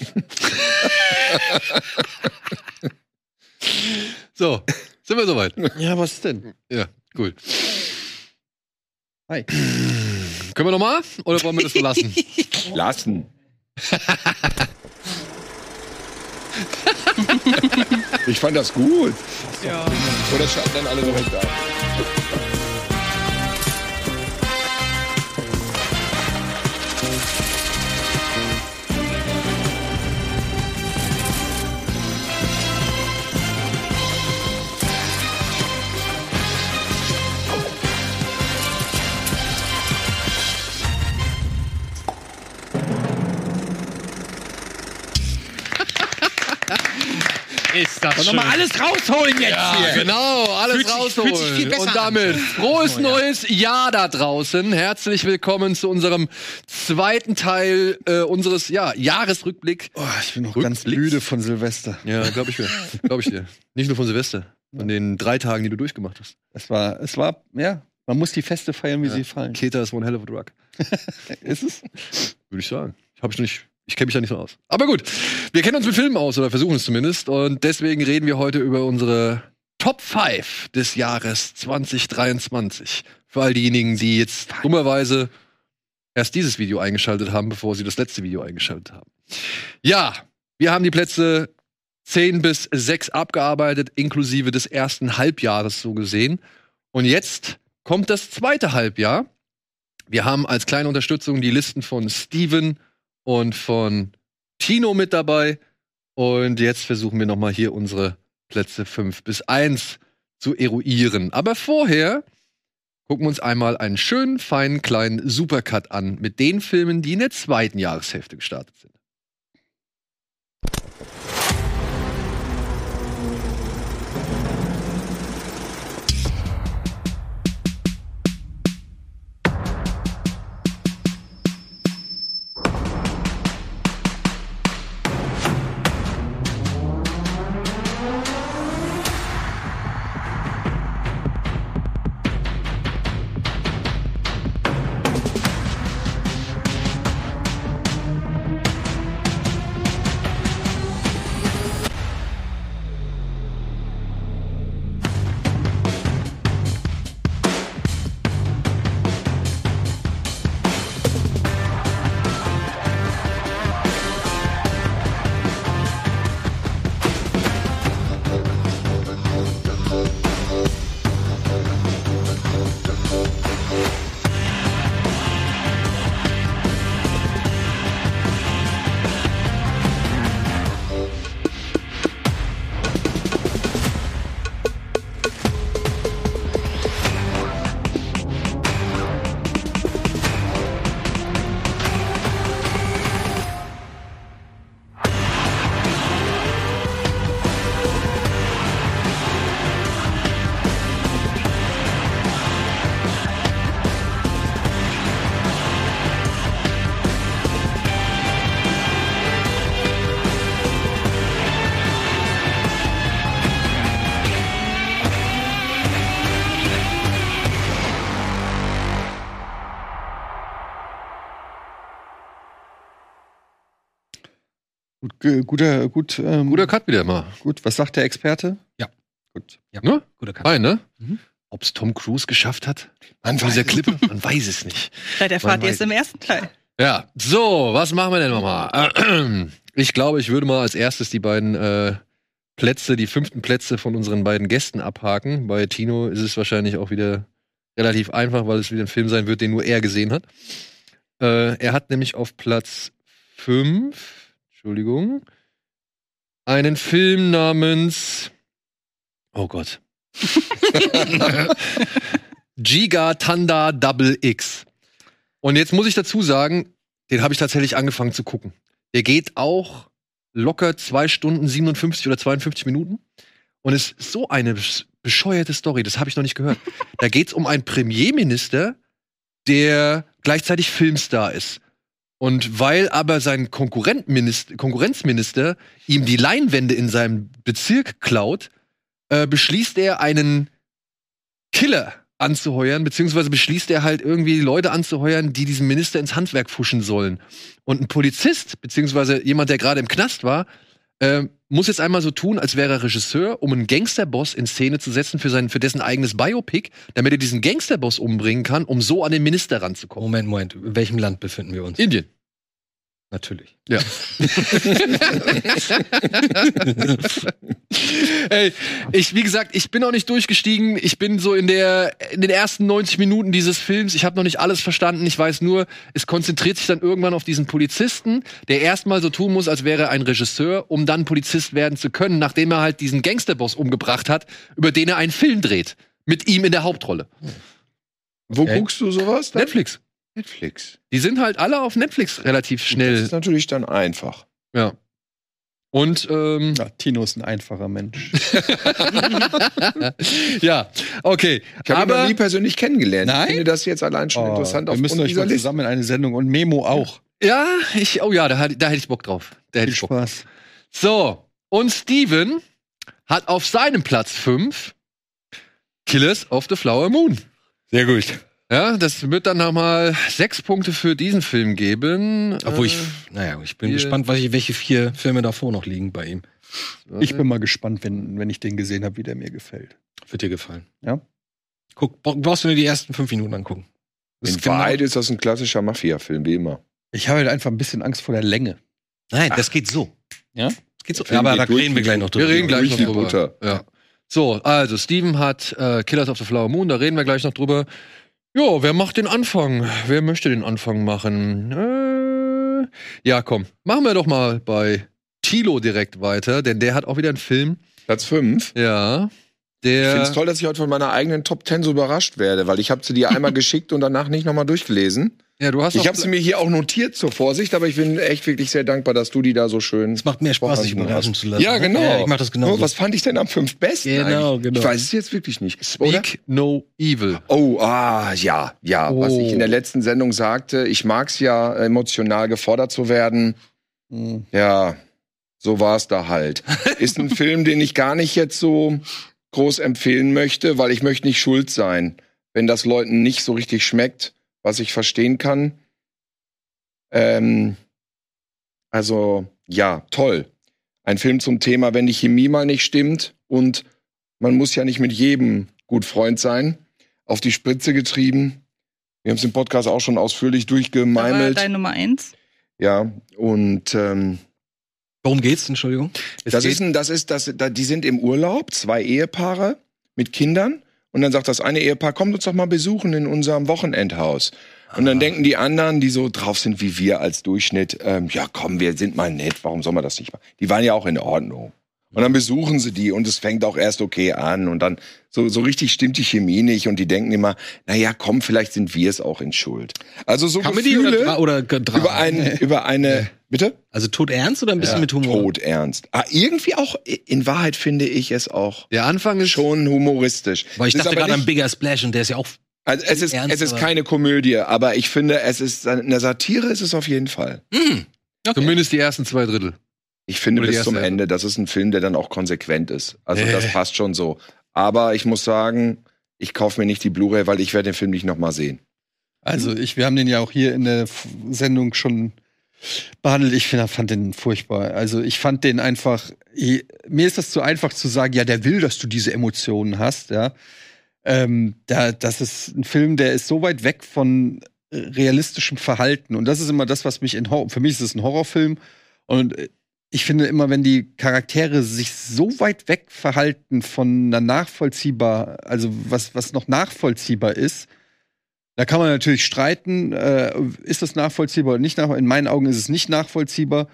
so, sind wir soweit? Ja, was denn? Ja, cool. Hi. Können wir nochmal? Oder wollen wir das so lassen? Lassen. ich fand das gut. Ja. Oder schalten dann alle direkt ab? Ist das Und schön. nochmal alles rausholen jetzt Ja, hier. genau, alles Fühlt sich- rausholen. fühlt sich viel besser Und damit an. frohes neues Jahr da draußen. Herzlich willkommen zu unserem zweiten Teil äh, unseres ja, Jahresrückblick. Oh, ich bin noch ganz müde von Silvester. Ja, glaube ich mir. Glaube ich dir. Nicht nur von Silvester, von den drei Tagen, die du durchgemacht hast. Es war, es war, ja, man muss die Feste feiern, wie Ja. sie fallen. Keta ist one hell of a drug. Ist es? Würde ich sagen. Ich habe nicht. Ich kenne mich da nicht so aus. Aber gut, wir kennen uns mit Filmen aus oder versuchen es zumindest. Und deswegen reden wir heute über unsere Top 5 des Jahres 2023. Für all diejenigen, die jetzt dummerweise erst dieses Video eingeschaltet haben, bevor sie das letzte Video eingeschaltet haben. Ja, wir haben die Plätze 10 bis 6 abgearbeitet, inklusive des ersten Halbjahres so gesehen. Und jetzt kommt das zweite Halbjahr. Wir haben als kleine Unterstützung die Listen von Steven und von Tino mit dabei. Und jetzt versuchen wir nochmal hier unsere Plätze 5 bis 1 zu eruieren. Aber vorher gucken wir uns einmal einen schönen, feinen, kleinen Supercut an mit den Filmen, die in der zweiten Jahreshälfte gestartet sind. Guter, gut, ähm, Guter Cut wieder mal. gut. Was sagt der Experte? Ja. Gut. Ne? Guter Cut. Ein, ne? Mhm. Ob es Tom Cruise geschafft hat? Man dieser Klippe? Man weiß es nicht. Vielleicht erfahrt ihr es weiß- im ersten Teil. Ja, so, was machen wir denn nochmal? Ich glaube, ich würde mal als erstes die beiden äh, Plätze, die fünften Plätze von unseren beiden Gästen abhaken. Bei Tino ist es wahrscheinlich auch wieder relativ einfach, weil es wieder ein Film sein wird, den nur er gesehen hat. Äh, er hat nämlich auf Platz 5, Entschuldigung, einen Film namens Oh Gott. Giga Tanda Double X. Und jetzt muss ich dazu sagen, den habe ich tatsächlich angefangen zu gucken. Der geht auch locker zwei Stunden 57 oder 52 Minuten und ist so eine besch- bescheuerte Story. Das habe ich noch nicht gehört. Da geht es um einen Premierminister, der gleichzeitig Filmstar ist. Und weil aber sein Konkurrenzminister ihm die Leinwände in seinem Bezirk klaut, äh, beschließt er einen Killer anzuheuern, beziehungsweise beschließt er halt irgendwie Leute anzuheuern, die diesen Minister ins Handwerk fuschen sollen. Und ein Polizist, beziehungsweise jemand, der gerade im Knast war, äh, muss jetzt einmal so tun, als wäre er Regisseur, um einen Gangsterboss in Szene zu setzen für, sein, für dessen eigenes Biopic, damit er diesen Gangsterboss umbringen kann, um so an den Minister ranzukommen. Moment, Moment. In welchem Land befinden wir uns? Indien. Natürlich. Ja. Ey, ich, wie gesagt, ich bin noch nicht durchgestiegen. Ich bin so in der, in den ersten 90 Minuten dieses Films. Ich habe noch nicht alles verstanden. Ich weiß nur, es konzentriert sich dann irgendwann auf diesen Polizisten, der erstmal so tun muss, als wäre er ein Regisseur, um dann Polizist werden zu können, nachdem er halt diesen Gangsterboss umgebracht hat, über den er einen Film dreht. Mit ihm in der Hauptrolle. Wo Okay. guckst du sowas? dann? Netflix. Netflix. Die sind halt alle auf Netflix relativ Das schnell. ist natürlich dann einfach. Ja. Und ähm, Ja, Tino ist ein einfacher Mensch. ja, okay. Ich habe ihn noch Aber nie persönlich kennengelernt. Nein? Ich finde das jetzt allein schon Oh, interessant wir müssen euch mal Liste. zusammen in eine Sendung und Memo auch. ja, ich, oh ja, da, da hätte ich Bock drauf. Da hätte Viel ich Bock. Spaß. So, und Steven hat auf seinem Platz 5 Killers of the Flower Moon. Sehr gut. Ja, das wird dann nochmal sechs Punkte für diesen Film geben. Obwohl ich, Äh, naja, ich bin hier- gespannt, was ich, welche vier Filme davor noch liegen bei ihm. Ich bin mal gespannt, wenn, wenn ich den gesehen habe, wie der mir gefällt. Wird dir gefallen. Ja. Guck, bra- brauchst du nur die ersten fünf Minuten angucken. Das In ist genau- Wahrheit ist das ein klassischer Mafia-Film, wie immer. Ich habe halt einfach ein bisschen Angst vor der Länge. Nein, das geht so. Ja? Das geht so. Film aber geht da durch reden wir gleich noch Wir drüber. reden gleich Durch noch drüber. Butter. Ja. So, also Steven hat äh, Killers of the Flower Moon, da reden wir gleich noch drüber. Jo, wer macht den Anfang? Wer möchte den Anfang machen? Äh, ja, komm, machen wir doch mal bei Tilo direkt weiter, denn der hat auch wieder einen Film. Platz 5. Ja, Ich finde der. es toll, dass ich heute von meiner eigenen Top 10 so überrascht werde, weil ich habe sie dir einmal geschickt und danach nicht nochmal durchgelesen. Ja, du hast Ich habe sie mir hier auch notiert zur Vorsicht, aber ich bin echt wirklich sehr dankbar, dass du die da so schön. Es macht mehr Spaß, sich überraschen zu lassen. Ja, ne? genau. Ja, ich mach das genau. Oh, was fand ich denn am fünf besten? Genau, eigentlich? genau. Ich weiß es jetzt wirklich nicht. Oder? Speak No Evil. Oh, ah, ja, ja. Was Oh. ich in der letzten Sendung sagte, ich mag's ja, emotional gefordert zu werden. Hm. Ja, so war's da halt. Ist ein Film, den ich gar nicht jetzt so groß empfehlen möchte, weil ich möchte nicht schuld sein, wenn das Leuten nicht so richtig schmeckt, was ich verstehen kann. Ähm, also, ja, toll. Ein Film zum Thema, wenn die Chemie mal nicht stimmt und man muss ja nicht mit jedem gut Freund sein. Auf die Spritze getrieben. Wir haben es im Podcast auch schon ausführlich Da war durchgemeimelt. dein Nummer eins. Ja, und ähm, Worum geht's, Entschuldigung? Es das geht- ist ein, das ist, das, da, die sind im Urlaub, zwei Ehepaare mit Kindern. Und dann sagt das eine Ehepaar, kommt uns doch mal besuchen in unserem Wochenendhaus. Und dann denken die anderen, die so drauf sind wie wir als Durchschnitt, ähm, ja komm, wir sind mal nett, warum soll man das nicht machen? Die waren ja auch in Ordnung. Und dann besuchen sie die und es fängt auch erst okay an und dann so, so richtig stimmt die Chemie nicht und die denken immer, na ja, komm, vielleicht sind wir es auch in Schuld. Also so Comedy Gefühle oder, Dra oder Drama? über, ein, über eine, bitte? Also tot ernst oder ein bisschen mit Humor? Tot ernst. Ah, irgendwie auch, in Wahrheit finde ich es auch Der Anfang ist schon humoristisch. Weil ich dachte gerade an Bigger Splash und der ist ja auch. also es ist, ernst, es ist keine Komödie, aber ich finde, es ist eine Satire ist es auf jeden Fall. Hm, okay. zumindest die ersten zwei Drittel. Ich finde bis zum Ende, das ist ein Film, der dann auch konsequent ist. Also Äh. das passt schon so. Aber ich muss sagen, ich kaufe mir nicht die Blu-ray, weil ich werde den Film nicht noch mal sehen. Also, ich, wir haben den ja auch hier in der Sendung schon behandelt. Ich find, fand den furchtbar. Also, ich fand den einfach. ich- Mir ist das zu einfach zu sagen, ja, der will, dass du diese Emotionen hast, ja. Ähm, da, das ist ein Film, der ist so weit weg von realistischem Verhalten. Und das ist immer das, was mich in Horror. Für mich ist es ein Horrorfilm. Und äh, ich finde immer, wenn die Charaktere sich so weit weg verhalten von einer nachvollziehbar, also was, was noch nachvollziehbar ist, da kann man natürlich streiten, äh, ist das nachvollziehbar oder nicht nachvollziehbar. In meinen Augen ist es nicht nachvollziehbar,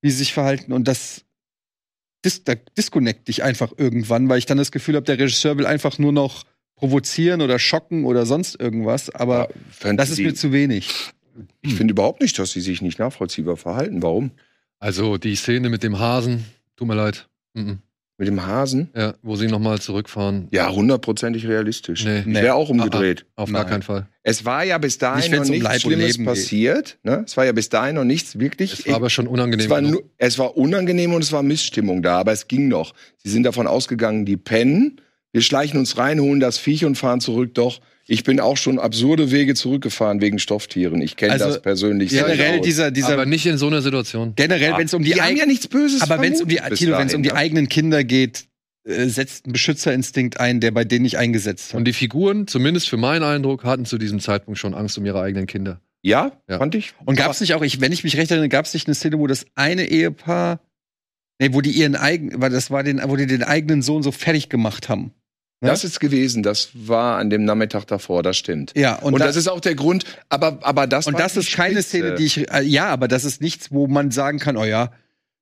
wie sie sich verhalten. Und das dis da disconnect dich einfach irgendwann, weil ich dann das Gefühl habe, der Regisseur will einfach nur noch provozieren oder schocken oder sonst irgendwas. Aber Fand das ist mir zu wenig. ich finde überhaupt nicht, dass sie sich nicht nachvollziehbar verhalten. Warum? Also die Szene mit dem Hasen, tut mir leid. Mhm. Mit dem Hasen? Ja, wo sie nochmal zurückfahren. Ja, hundertprozentig realistisch. Nee. Ich wäre auch umgedreht. Auf Nein. gar keinen Fall. Es war ja bis dahin Nicht, noch um nichts Leib Schlimmes Leben passiert. Ne? Es war ja bis dahin noch nichts wirklich. Es war aber schon unangenehm. es, war nur, es war unangenehm und es war Missstimmung da, aber es ging noch. Sie sind davon ausgegangen, die pennen. Wir schleichen uns rein, holen das Viech und fahren zurück. Doch, Ich bin auch schon absurde Wege zurückgefahren wegen Stofftieren. Ich kenne Also, das persönlich sehr Generell dieser, dieser Aber nicht in so einer Situation. generell, wenn es um die, die haben ja nichts Böses aber wenn es um die, Tilo, wenn es um die ne? eigenen Kinder geht, äh, setzt ein Beschützerinstinkt ein, der bei denen nicht eingesetzt hat. Und die Figuren, zumindest für meinen Eindruck, hatten zu diesem Zeitpunkt schon Angst um ihre eigenen Kinder. Ja, Ja. fand ich. Und gab es nicht auch, ich, wenn ich mich recht erinnere, gab es nicht eine Szene, wo das eine Ehepaar, nee, wo die ihren eigenen, weil das war den, wo die den eigenen Sohn so fertig gemacht haben. Ne? Das ist gewesen. Das war an dem Nachmittag davor. Das stimmt. Ja, und, Und, da- das ist auch der Grund. Aber, aber das und das ist keine. Szene, die ich, äh, ja, aber das ist nichts, wo man sagen kann, oh ja,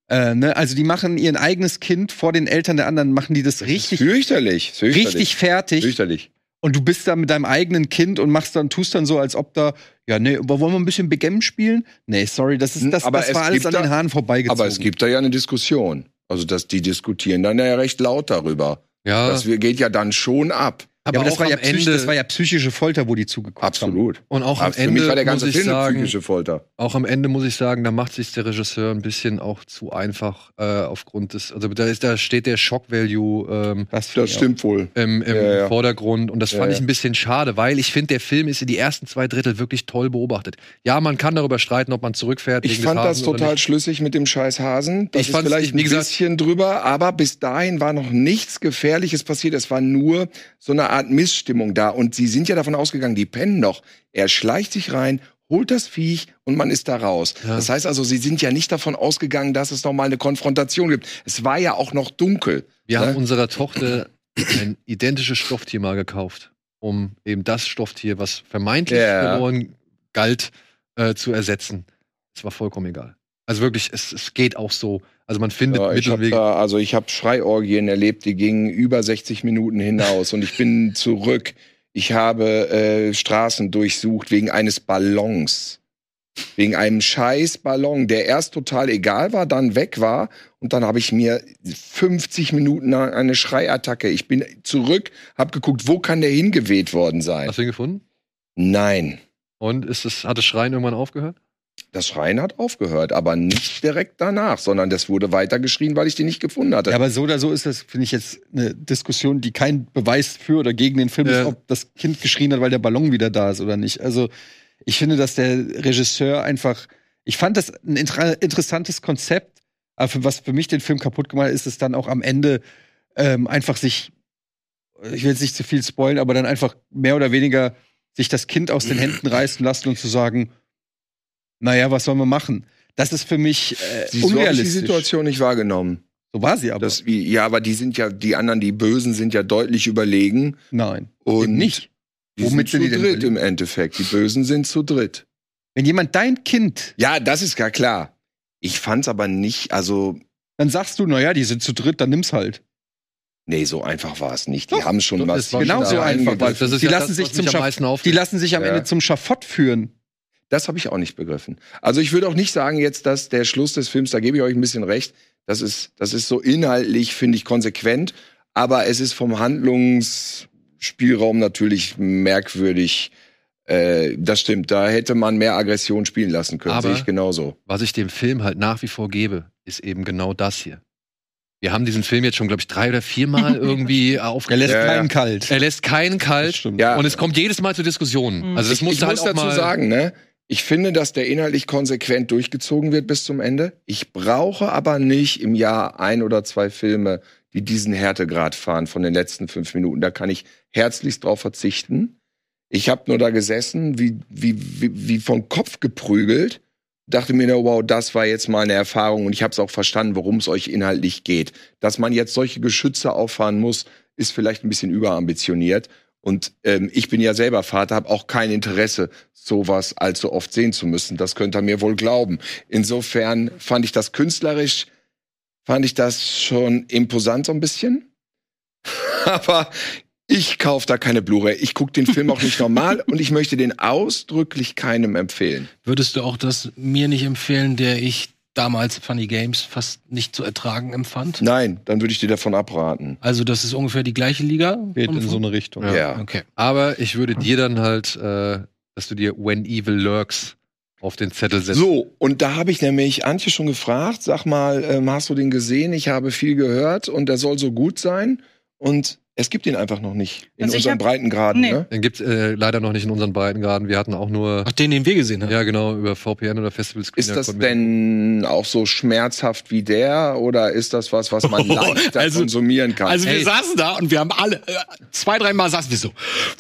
äh, ne, also die machen ihr eigenes Kind vor den Eltern der anderen, machen die das, richtig, Fürchterlich. fürchterlich. richtig fertig. Fürchterlich. Und du bist da mit deinem eigenen Kind und machst dann, tust dann so, als ob da, ja, nee, aber wollen wir ein bisschen Backgammon spielen? Nee, sorry, das ist, das, Aber das war alles an den Haaren vorbeigezogen. Aber es gibt da ja eine Diskussion. Also, dass die diskutieren dann ja recht laut darüber. Ja, Das geht ja dann schon ab. Ja, aber das war ja, Ende, das war ja psychische Folter, wo die zugeguckt haben. Absolut. und auch am Aber für Ende mich war der ganze muss ich Film sagen, psychische Folter. auch am Ende muss ich sagen, da macht sich der Regisseur ein bisschen auch zu einfach äh, aufgrund des, also da ist, da steht der Shock Value ähm, Das, Das ich stimmt wohl. im, im Ja, ja. Vordergrund und das Ja, fand ja. ich ein bisschen schade, weil ich finde, der Film ist in die ersten zwei Drittel wirklich toll beobachtet. Ja, man kann darüber streiten, ob man zurückfährt. Ich fand das total schlüssig mit dem scheiß Hasen. Das Ich ist fand's, vielleicht wie ein gesagt- bisschen drüber, aber bis dahin war noch nichts Gefährliches passiert. Es war nur so eine Art Missstimmung da. Und sie sind ja davon ausgegangen, die pennen noch. Er schleicht sich rein, holt das Viech und man ist da raus. Ja. Das heißt also, sie sind ja nicht davon ausgegangen, dass es noch mal eine Konfrontation gibt. Es war ja auch noch dunkel. Wir Ne? haben unserer Tochter ein identisches Stofftier mal gekauft, um eben das Stofftier, was vermeintlich Ja. verloren galt, äh, zu ersetzen. Es war vollkommen egal. Also wirklich, es, es geht auch so. Also man findet Ja, ich Mittelwege. da, also ich habe Schreiorgien erlebt, die gingen über 60 Minuten hinaus und ich bin zurück. Ich habe äh, Straßen durchsucht wegen eines Ballons. Wegen einem scheiß Ballon, der erst total egal war, dann weg war. Und dann habe ich mir 50 Minuten lang eine Schreiattacke. Ich bin zurück, habe geguckt, wo kann der hingeweht worden sein? Hast du ihn gefunden? Nein. Und ist es, hat das Schreien irgendwann aufgehört? Das Schreien hat aufgehört, aber nicht direkt danach, sondern das wurde weiter geschrien, weil ich den nicht gefunden hatte. Ja, aber so oder so ist das, finde ich, jetzt eine Diskussion, die kein Beweis für oder gegen den Film Ja. ist, ob das Kind geschrien hat, weil der Ballon wieder da ist oder nicht. Also, ich finde, dass der Regisseur einfach, ich fand das ein inter interessantes Konzept, aber für, was für mich den Film kaputt gemacht hat, ist es dann auch am Ende ähm, einfach sich, ich will jetzt nicht zu viel spoilen, aber dann einfach mehr oder weniger sich das Kind aus den Händen reißen lassen und zu sagen, naja, was sollen wir machen? Das ist für mich äh, Sie- so hab ich die unrealistisch. Situation nicht wahrgenommen. So war sie aber. Das, ja, aber die sind ja, die anderen, die Bösen sind ja deutlich überlegen. Nein. Und Eben nicht. Die Womit sind sind zu die denn dritt im Endeffekt. Die Bösen sind zu dritt. Wenn jemand dein Kind, Ja, das ist gar klar. Ich fand's aber nicht, also, dann sagst du, naja, die sind zu dritt, dann nimm's halt. nee, so einfach war es nicht. Die Doch, haben schon was. das genau schon so da einfach, Das die ja lassen das, sich was zum Die lassen sich am Ja. Ende zum Schafott führen. Das habe ich auch nicht begriffen. Also ich würde auch nicht sagen jetzt, dass der Schluss des Films, da gebe ich euch ein bisschen recht, das ist, das ist so inhaltlich, finde ich, konsequent, aber es ist vom Handlungsspielraum natürlich merkwürdig. Äh, das stimmt, da hätte man mehr Aggression spielen lassen können, Aber- sehe ich genauso. Was ich dem Film halt nach wie vor gebe, ist eben genau das hier. Wir haben diesen Film jetzt schon, glaube ich, drei oder viermal irgendwie Er aufgelöst. lässt Ja, ja. keinen kalt. Er lässt keinen Das kalt stimmt. Ja. und es kommt jedes Mal zu Diskussionen. Also das ich, musste ich halt muss auch dazu mal sagen, ne? Ich finde, dass der inhaltlich konsequent durchgezogen wird bis zum Ende. Ich brauche aber nicht im Jahr ein oder zwei Filme, die diesen Härtegrad fahren von den letzten fünf Minuten. Da kann ich herzlichst drauf verzichten. Ich habe nur da gesessen, wie, wie, wie, wie vom Kopf geprügelt, dachte mir, nur, wow, das war jetzt mal eine Erfahrung und ich habe es auch verstanden, worum es euch inhaltlich geht. Dass man jetzt solche Geschütze auffahren muss, ist vielleicht ein bisschen überambitioniert. Und ähm, ich bin ja selber Vater, habe auch kein Interesse, sowas allzu oft sehen zu müssen. Das könnt ihr mir wohl glauben. Insofern fand ich das künstlerisch, fand ich das schon imposant so ein bisschen. Aber ich kaufe da keine Blu-ray. Ich gucke den Film auch nicht normal und ich möchte den ausdrücklich keinem empfehlen. Würdest du auch das mir nicht empfehlen, der ich damals Funny Games fast nicht zu ertragen empfand? Nein, dann würde ich dir davon abraten. Also das ist ungefähr die gleiche Liga? Geht in so eine Richtung. Ja. Ja. Okay. Aber ich würde dir dann halt, äh, dass du dir When Evil Lurks auf den Zettel setzt. So, und da habe ich nämlich Antje schon gefragt, sag mal, ähm, hast du den gesehen? Ich habe viel gehört und der soll so gut sein. Und Es gibt ihn einfach noch nicht in Also unseren hab- Breitengraden. Nee. Ne? Den gibt's äh, leider noch nicht in unseren Breitengraden. Wir hatten auch nur, Ach, den, den wir gesehen haben. ja genau, über VPN oder Festival Ist das denn auch so schmerzhaft wie der oder ist das was, was man leichter also- konsumieren kann? Also wir Hey. saßen da und wir haben alle, äh, zwei, dreimal saßen wir so,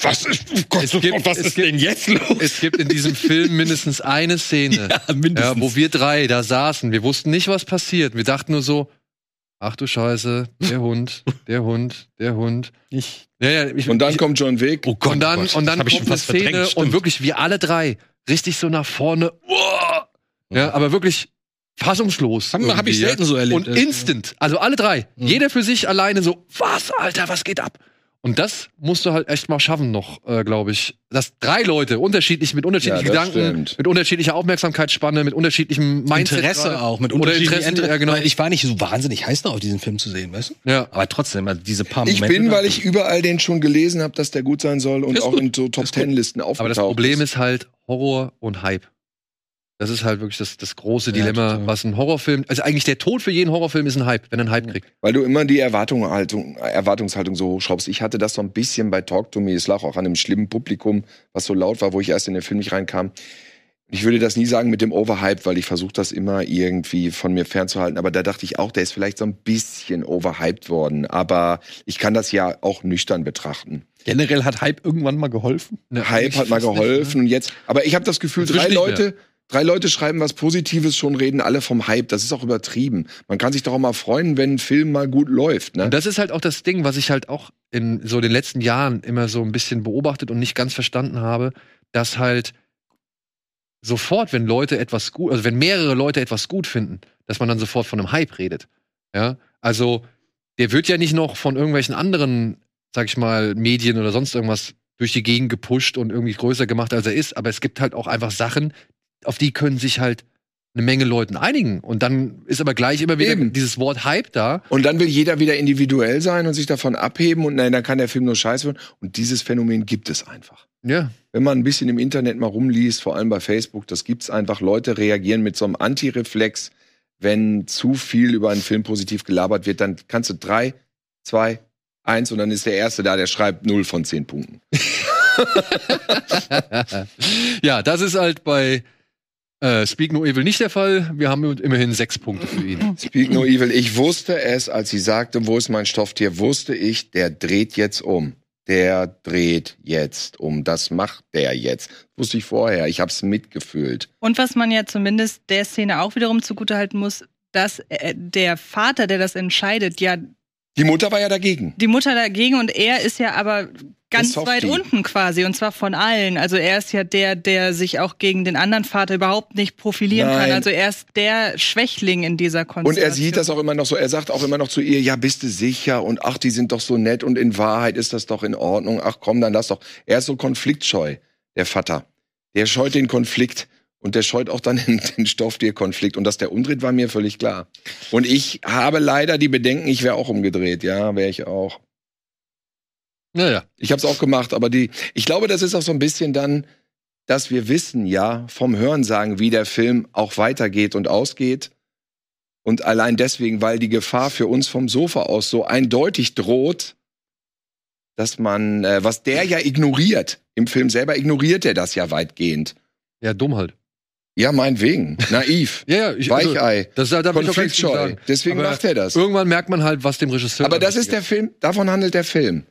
was ist, oh Gott, Es oh gibt- was es ist gibt- denn jetzt los? Es gibt in diesem Film mindestens eine Szene, Ja, mindestens. ja, wo wir drei da saßen. Wir wussten nicht, was passiert. Wir dachten nur so, ach du Scheiße, der Hund, der Hund, der Hund. Ich, Ja, ja, ich, und dann ich, kommt John Wick. Oh Gott, und dann, oh Gott, und das dann hab ich kommt schon eine Szene und wirklich wir alle drei richtig so nach vorne. Uah! Ja, aber wirklich fassungslos. Hab- hab ich selten so erlebt. Und instant. Also alle drei. Mhm. Jeder für sich alleine so, was, Alter, was geht ab? Und das musst du halt echt mal schaffen noch, äh, glaube ich. Dass drei Leute unterschiedlich, mit unterschiedlichen Ja, Gedanken, stimmt. mit unterschiedlicher Aufmerksamkeitsspanne, mit unterschiedlichem Mindset. Interesse gerade. auch, mit Oder unterschiedlichen Interesse, ja, genau. Ich war nicht so wahnsinnig heiß noch auf diesen Film zu sehen, weißt du? Ja. Aber trotzdem, also diese paar Ich Momente bin, da- weil ich überall den schon gelesen habe, dass der gut sein soll und Ist auch gut. in so Top. Ten Listen aufgetaucht Aber das Problem ist halt Horror und Hype. Das ist halt wirklich das, das große Ja, Dilemma, total. was ein Horrorfilm, also eigentlich der Tod für jeden Horrorfilm ist ein Hype, wenn er einen Hype kriegt. Weil du immer die Erwartungshaltung, Erwartungshaltung so hochschraubst. Ich hatte das so ein bisschen bei Talk to Me. Es lag auch an einem schlimmen Publikum, was so laut war, wo ich erst in den Film nicht reinkam. Ich würde das nie sagen mit dem Overhype, weil ich versuche das immer irgendwie von mir fernzuhalten. Aber da dachte ich auch, der ist vielleicht so ein bisschen overhyped worden. Aber ich kann das ja auch nüchtern betrachten. generell hat Hype irgendwann mal geholfen. Ne, Hype hat mal fast nicht, geholfen und jetzt. Aber ich habe das Gefühl, drei nicht mehr. Drei Leute schreiben was Positives, schon reden alle vom Hype. Das ist auch übertrieben. Man kann sich doch auch mal freuen, wenn ein Film mal gut läuft. Ne? Das ist halt auch das Ding, was ich halt auch in so den letzten Jahren immer so ein bisschen beobachtet und nicht ganz verstanden habe, dass halt sofort, wenn Leute etwas gut, also wenn mehrere Leute etwas gut finden, dass man dann sofort von einem Hype redet. Ja, also der wird ja nicht noch von irgendwelchen anderen, sag ich mal, Medien oder sonst irgendwas durch die Gegend gepusht und irgendwie größer gemacht, als er ist. Aber es gibt halt auch einfach Sachen, auf die können sich halt eine Menge Leuten einigen. Und dann ist aber gleich immer wieder Eben. dieses Wort Hype da. Und dann will jeder wieder individuell sein und sich davon abheben und nein, dann kann der Film nur scheiße werden. Und dieses Phänomen gibt es einfach. Ja, Wenn man ein bisschen im Internet mal rumliest, vor allem bei Facebook, das gibt's einfach. Leute reagieren mit so einem Antireflex. Wenn zu viel über einen Film positiv gelabert wird, dann kannst du drei, zwei, eins und dann ist der Erste da, der schreibt null von zehn Punkten. ja, das ist halt bei äh, Speak No Evil nicht der Fall. Wir haben immerhin sechs Punkte für ihn. Speak No Evil. Ich wusste es, als sie sagte, wo ist mein Stofftier, wusste ich, der dreht jetzt um. Der dreht jetzt um. Das macht der jetzt. Wusste ich vorher. Ich hab's mitgefühlt. Und was man ja zumindest der Szene auch wiederum zugutehalten muss, dass äh, der Vater, der das entscheidet, ja Die Mutter war ja dagegen. die Mutter dagegen und er ist ja aber ganz weit unten quasi und zwar von allen. Also er ist ja der, der sich auch gegen den anderen Vater überhaupt nicht profilieren Nein. kann. Also er ist der Schwächling in dieser Und Konstellation. er sieht das auch immer noch so, er sagt auch immer noch zu ihr, ja, bist du sicher? Und ach, die sind doch so nett und in Wahrheit ist das doch in Ordnung. Ach komm, dann lass doch. Er ist so konfliktscheu, der Vater. Der scheut den Konflikt und der scheut auch dann den, den Stofftierkonflikt. Und dass der umdreht, war mir völlig klar. Und ich habe leider die Bedenken, ich wäre auch umgedreht. Ja, wäre ich auch. Naja. Ich habe es auch gemacht, aber die, ich glaube, das ist auch so ein bisschen dann, dass wir wissen ja vom Hörensagen, wie der Film auch weitergeht und ausgeht. Und allein deswegen, weil die Gefahr für uns vom Sofa aus so eindeutig droht, dass man, äh, was der ja ignoriert, im Film selber ignoriert er das ja weitgehend. Ja, dumm halt. Ja, meinetwegen. Naiv. Ja, ja, ich, also, Weichei. das da will ich auch gar nichts gegen Konfliktscheu. sagen. Deswegen Aber macht er das. Irgendwann merkt man halt, was dem Regisseur. Aber das ist der Film, davon handelt der Film.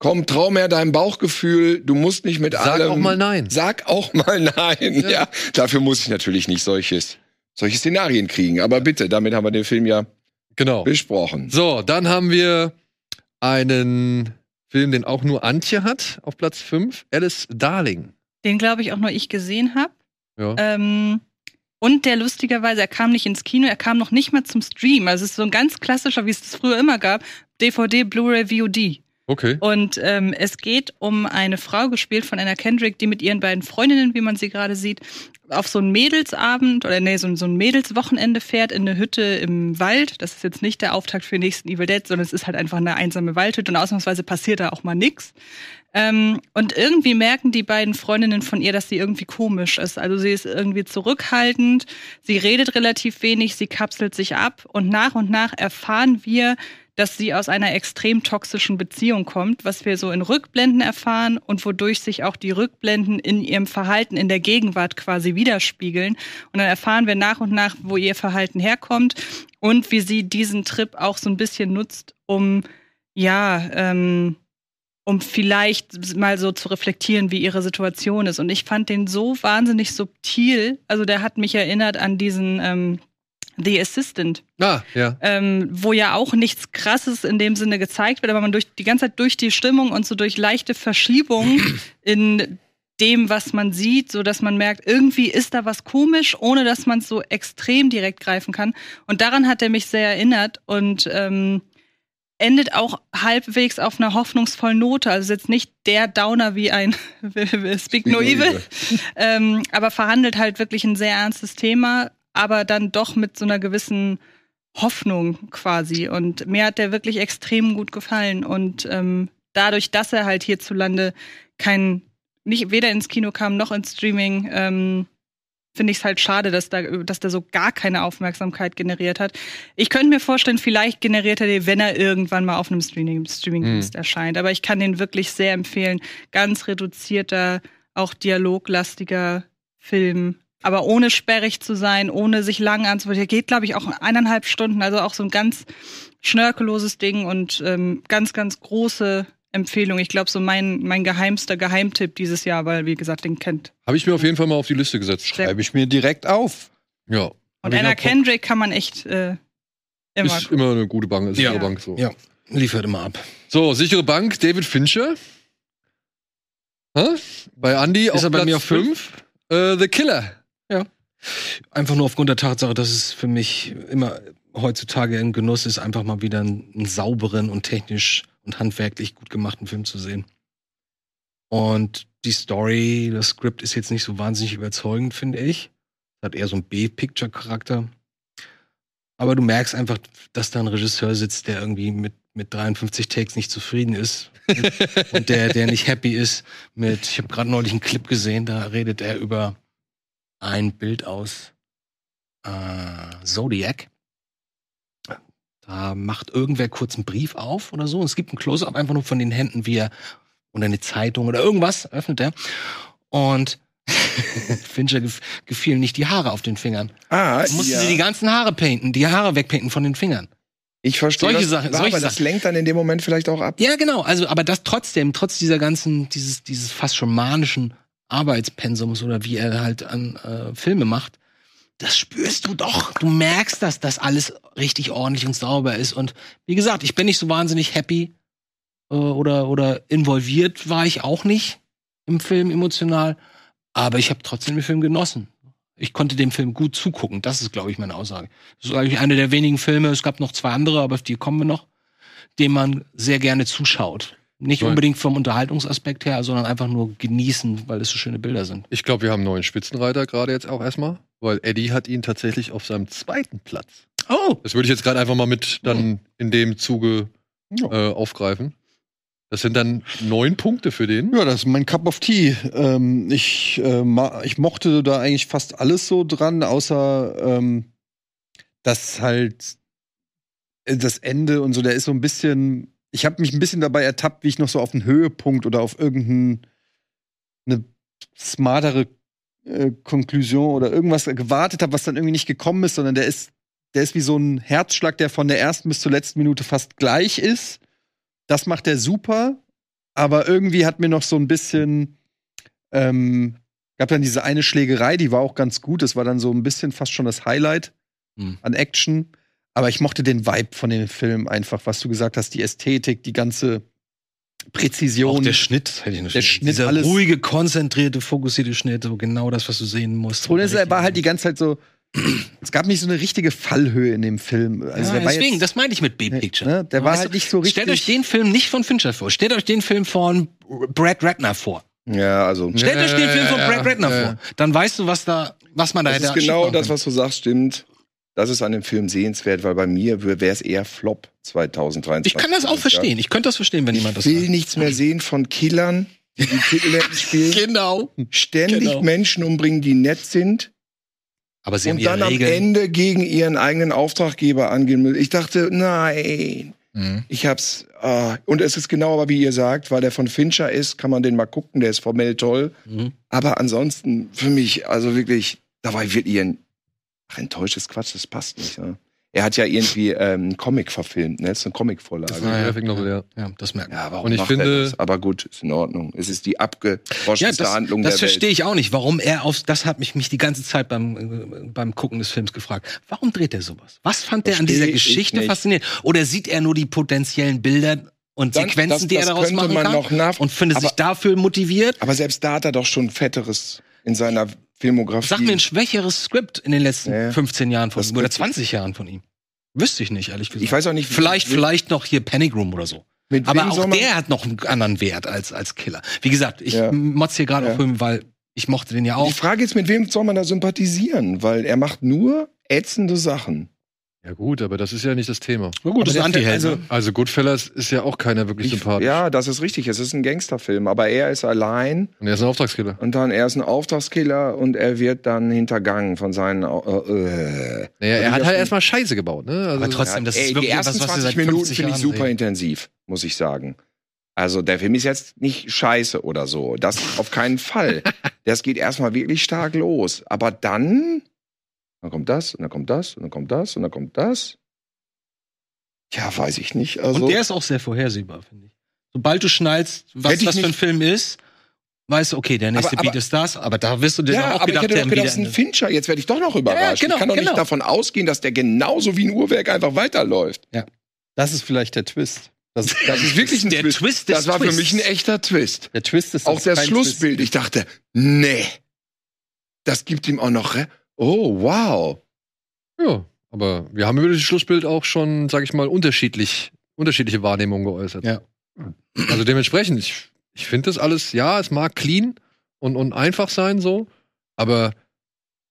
Komm, trau mehr deinem Bauchgefühl, du musst nicht mit Sag allem. auch mal nein. Sag auch mal nein. Ja. Ja. dafür muss ich natürlich nicht solches, solche Szenarien kriegen. Aber bitte, damit haben wir den Film ja Genau. besprochen. So, dann haben wir einen Film, den auch nur Antje hat, auf Platz 5. Alice Darling. Den glaube ich auch nur ich gesehen habe. Ähm, und der lustigerweise, er kam nicht ins Kino, er kam noch nicht mal zum Stream. Also es ist so ein ganz klassischer, wie es das früher immer gab, DVD, Blu-ray, VOD. Okay. Und ähm, es geht um eine Frau, gespielt von Anna Kendrick, die mit ihren beiden Freundinnen, wie man sie gerade sieht, auf so einen Mädelsabend oder nee, so, so ein Mädelswochenende fährt in eine Hütte im Wald. Das ist jetzt nicht der Auftakt für den nächsten Evil Dead, sondern es ist halt einfach eine einsame Waldhütte und ausnahmsweise passiert da auch mal nix. Ähm, und irgendwie merken die beiden Freundinnen von ihr, dass sie irgendwie komisch ist. Also sie ist irgendwie zurückhaltend, sie redet relativ wenig, sie kapselt sich ab und nach und nach erfahren wir, dass sie aus einer extrem toxischen Beziehung kommt, was wir so in Rückblenden erfahren und wodurch sich auch die Rückblenden in ihrem Verhalten in der Gegenwart quasi widerspiegeln. Und dann erfahren wir nach und nach, wo ihr Verhalten herkommt und wie sie diesen Trip auch so ein bisschen nutzt, um ja, ähm, um vielleicht mal so zu reflektieren, wie ihre Situation ist. Und ich fand den so wahnsinnig subtil. Also der hat mich erinnert an diesen ähm, The Assistant, Ah, ja. ähm, wo ja auch nichts Krasses in dem Sinne gezeigt wird, aber man durch die ganze Zeit durch die Stimmung und so durch leichte Verschiebungen in dem, was man sieht, so dass man merkt, irgendwie ist da was komisch, ohne dass man es so extrem direkt greifen kann. Und daran hat er mich sehr erinnert und ähm, endet auch halbwegs auf einer hoffnungsvollen Note. Also jetzt nicht der Downer wie ein Speak No Evil, ähm, aber verhandelt halt wirklich ein sehr ernstes Thema, aber dann doch mit so einer gewissen Hoffnung quasi. Und mir hat der wirklich extrem gut gefallen. Und ähm, dadurch, dass er halt hierzulande kein, nicht weder ins Kino kam noch ins Streaming, ähm, finde ich es halt schade, dass da, dass der so gar keine Aufmerksamkeit generiert hat. Ich könnte mir vorstellen, vielleicht generiert er den, wenn er irgendwann mal auf einem Streaming, Streamingdienst erscheint. Aber ich kann den wirklich sehr empfehlen. Ganz reduzierter, auch dialoglastiger Film. Aber ohne sperrig zu sein, ohne sich lang anzuwenden. Der geht, glaube ich, auch eineinhalb Stunden. Also auch so ein ganz schnörkelloses Ding und ähm, ganz, ganz große Empfehlung. Ich glaube, so mein, mein geheimster Geheimtipp dieses Jahr, weil, wie gesagt, den kennt. Habe ich mir auf jeden Fall mal auf die Liste gesetzt. Schreibe ich mir direkt auf. Ja. Und Anna. Kendrick kann man echt äh, immer Ist immer eine gute Bank, sichere Ja. Bank. So. Ja, liefert immer ab. so, sichere Bank, David Fincher. Hä? Bei Andy auf er bei Platz mir auf fünf? Äh, The Killer. Einfach nur aufgrund der Tatsache, dass es für mich immer heutzutage ein Genuss ist, einfach mal wieder einen, einen sauberen und technisch und handwerklich gut gemachten Film zu sehen. Und die Story, das Skript ist jetzt nicht so wahnsinnig überzeugend, finde ich. Hat eher so einen B-Picture-Charakter. Aber du merkst einfach, dass da ein Regisseur sitzt, der irgendwie mit, mit 53 Takes nicht zufrieden ist. und der, der nicht happy ist mit, ich habe gerade neulich einen Clip gesehen, da redet er über ein Bild aus äh, Zodiac. Da macht irgendwer kurz einen Brief auf oder so. Und es gibt ein Close-up einfach nur von den Händen, wie er oder eine Zeitung oder irgendwas öffnet er. Und Fincher gef gefielen nicht die Haare auf den Fingern. Ah, Mussten ja. sie die ganzen Haare painten, die Haare wegpainten von den Fingern. ich verstehe solche das, Sachen- aber solche das Sachen. lenkt dann in dem Moment vielleicht auch ab. Ja, genau. Also, aber das trotzdem, trotz dieser ganzen, dieses, dieses fast schon manischen Arbeitspensums oder wie er halt an äh, Filme macht, das spürst du doch. Du merkst, dass das alles richtig ordentlich und sauber ist. Und wie gesagt, ich bin nicht so wahnsinnig happy äh, oder, oder involviert war ich auch nicht im Film emotional. Aber ich habe trotzdem den Film genossen. Ich konnte dem Film gut zugucken. Das ist, glaube ich, meine Aussage. Das ist eigentlich eine der wenigen Filme. Es gab noch zwei andere, aber auf die kommen wir noch dem man sehr gerne zuschaut. Nicht Right. unbedingt vom Unterhaltungsaspekt her, sondern einfach nur genießen, weil es so schöne Bilder sind. Ich glaube, wir haben einen neuen Spitzenreiter gerade jetzt auch erstmal, weil Eddie hat ihn tatsächlich auf seinem zweiten Platz. Oh! Das würde ich jetzt gerade einfach mal mit dann in dem Zuge äh, aufgreifen. Das sind dann neun Punkte für den. Ja, das ist mein Cup of Tea. Ähm, ich, äh, ich mochte da eigentlich fast alles so dran, außer ähm, dass halt äh, das Ende und so, der ist so ein bisschen. Ich habe mich ein bisschen dabei ertappt, wie ich noch so auf einen Höhepunkt oder auf irgendeine eine smartere äh, Konklusion oder irgendwas gewartet habe, was dann irgendwie nicht gekommen ist, sondern der ist, der ist wie so ein Herzschlag, der von der ersten bis zur letzten Minute fast gleich ist. Das macht er super, aber irgendwie hat mir noch so ein bisschen ähm, gab dann diese eine Schlägerei, die war auch ganz gut. Das war dann so ein bisschen fast schon das Highlight Hm. an Action. Aber ich mochte den Vibe von dem Film einfach, was du gesagt hast, die Ästhetik, die ganze Präzision. Auch der Schnitt, das hätte ich noch Der Schnitt, Dieser alles- ruhige, konzentrierte, fokussierte Schnitt, so genau das, was du sehen musst. Das Problem ist, er war halt die ganze Zeit so. es gab nicht so eine richtige Fallhöhe in dem Film. Also ja, deswegen, jetzt, das meinte ich mit B-Picture. ne, der war Weißt halt nicht so richtig. Stellt euch den Film nicht von Fincher vor. Stellt euch den Film von Brad Ratner vor. Ja, also. Stellt euch den Film von ja, Brad Ratner ja. vor. Dann weißt du, was da, was man da Das hätte ist genau schief machen das, können. was du sagst, stimmt. Das ist an dem Film sehenswert, weil bei mir wäre es eher Flop 2023. Ich kann das auch verstehen. Ich könnte das verstehen, wenn jemand Ich das will sagt. nichts mehr sehen von Killern, die die Titelhelden spielen. Genau. Ständig Genau. Menschen umbringen, die nett sind Aber sie haben und dann am Regeln. Ende gegen ihren eigenen Auftraggeber angehen müssen. Ich dachte, nein. Mhm. Ich hab's, äh, und es ist genau aber wie ihr sagt, weil der von Fincher ist, kann man den mal gucken, der ist formell toll. Mhm. Aber ansonsten für mich, also wirklich, da war ich wirklich ein, ach, enttäuschtes Quatsch, das passt nicht. Ja. Er hat ja irgendwie ähm, einen Comic verfilmt, ne? Das ist eine Comicvorlage. Das ist eine Graphic Novel, ja. Ja, das merkt man. Ja, warum Und ich macht finde- er das? Aber gut, ist in Ordnung. Es ist die Ja, abgewaschenste das, Handlung das der verstehe Welt. ich auch nicht, warum er auf, das hat mich, mich die ganze Zeit beim, äh, beim Gucken des Films gefragt. Warum dreht er sowas? Was fand er an dieser ich Geschichte faszinierend? Oder sieht er nur die potenziellen Bilder und Dann- Sequenzen, das- die er das daraus machen man kann? noch nach- und findet sich aber- dafür motiviert? Aber selbst da hat er doch schon Fetteres in seiner Filmografie. Sag mir ein schwächeres Skript in den letzten Ja. 15 Jahren von ihm oder wird- 20 Jahren von ihm. Wüsste ich nicht, ehrlich gesagt. ich weiß auch nicht, Vielleicht, vielleicht noch hier Panic Room oder so. Aber auch der hat noch einen anderen Wert als, als Killer. Wie gesagt, ich Ja. motz hier gerade Ja. auf Filme, weil ich mochte den ja Die auch. Frage ist, mit wem soll man da sympathisieren? Weil er macht nur ätzende Sachen. Ja, gut, aber das ist ja nicht das Thema. Na gut, das ist Antiheld. also-? Also Goodfellas ist ja auch keiner wirklich Ich, sympathisch. ja, das ist richtig. Es ist ein Gangsterfilm, aber er ist allein Und er ist ein Auftragskiller. und dann er ist ein Auftragskiller und er wird dann hintergangen von seinen. Äh, äh. Naja, er das hat halt erstmal Scheiße gebaut, ne? Also, Aber trotzdem, das ey, ist die wirklich ersten etwas, was wir 20 seit Minuten 50 finde ich super reden. intensiv, muss ich sagen. Also der Film ist jetzt nicht scheiße oder so. Das auf keinen Fall. Das geht erstmal wirklich stark los. Aber dann, dann kommt das und dann kommt das und dann kommt das und dann kommt das. Ja, weiß ich nicht. Also, Und der ist auch sehr vorhersehbar, finde ich. Sobald du schnallst, was Hätte ich das für ein Film ist, weißt du, okay, der nächste Aber- Beat aber- ist das, aber da wirst du dir ja, auch aber ich gedacht, hätte der doch gedacht, das ist ein. Fincher. Jetzt werde ich doch noch überrascht. genau, ich kann doch genau. nicht davon ausgehen, dass der genauso wie ein Uhrwerk einfach weiterläuft. Das ist vielleicht der Twist. Das, Das ist wirklich ein Der Twist. Twist Das war für Twists. mich ein echter Twist. der Twist ist Auch das Schlussbild. Ich dachte, nee, das gibt ihm auch noch. Re oh, wow. ja, aber wir haben über das Schlussbild auch schon, sag ich mal, unterschiedlich, unterschiedliche Wahrnehmungen geäußert. Ja. Also dementsprechend, ich, ich finde das alles, ja, es mag clean und, und einfach sein so, aber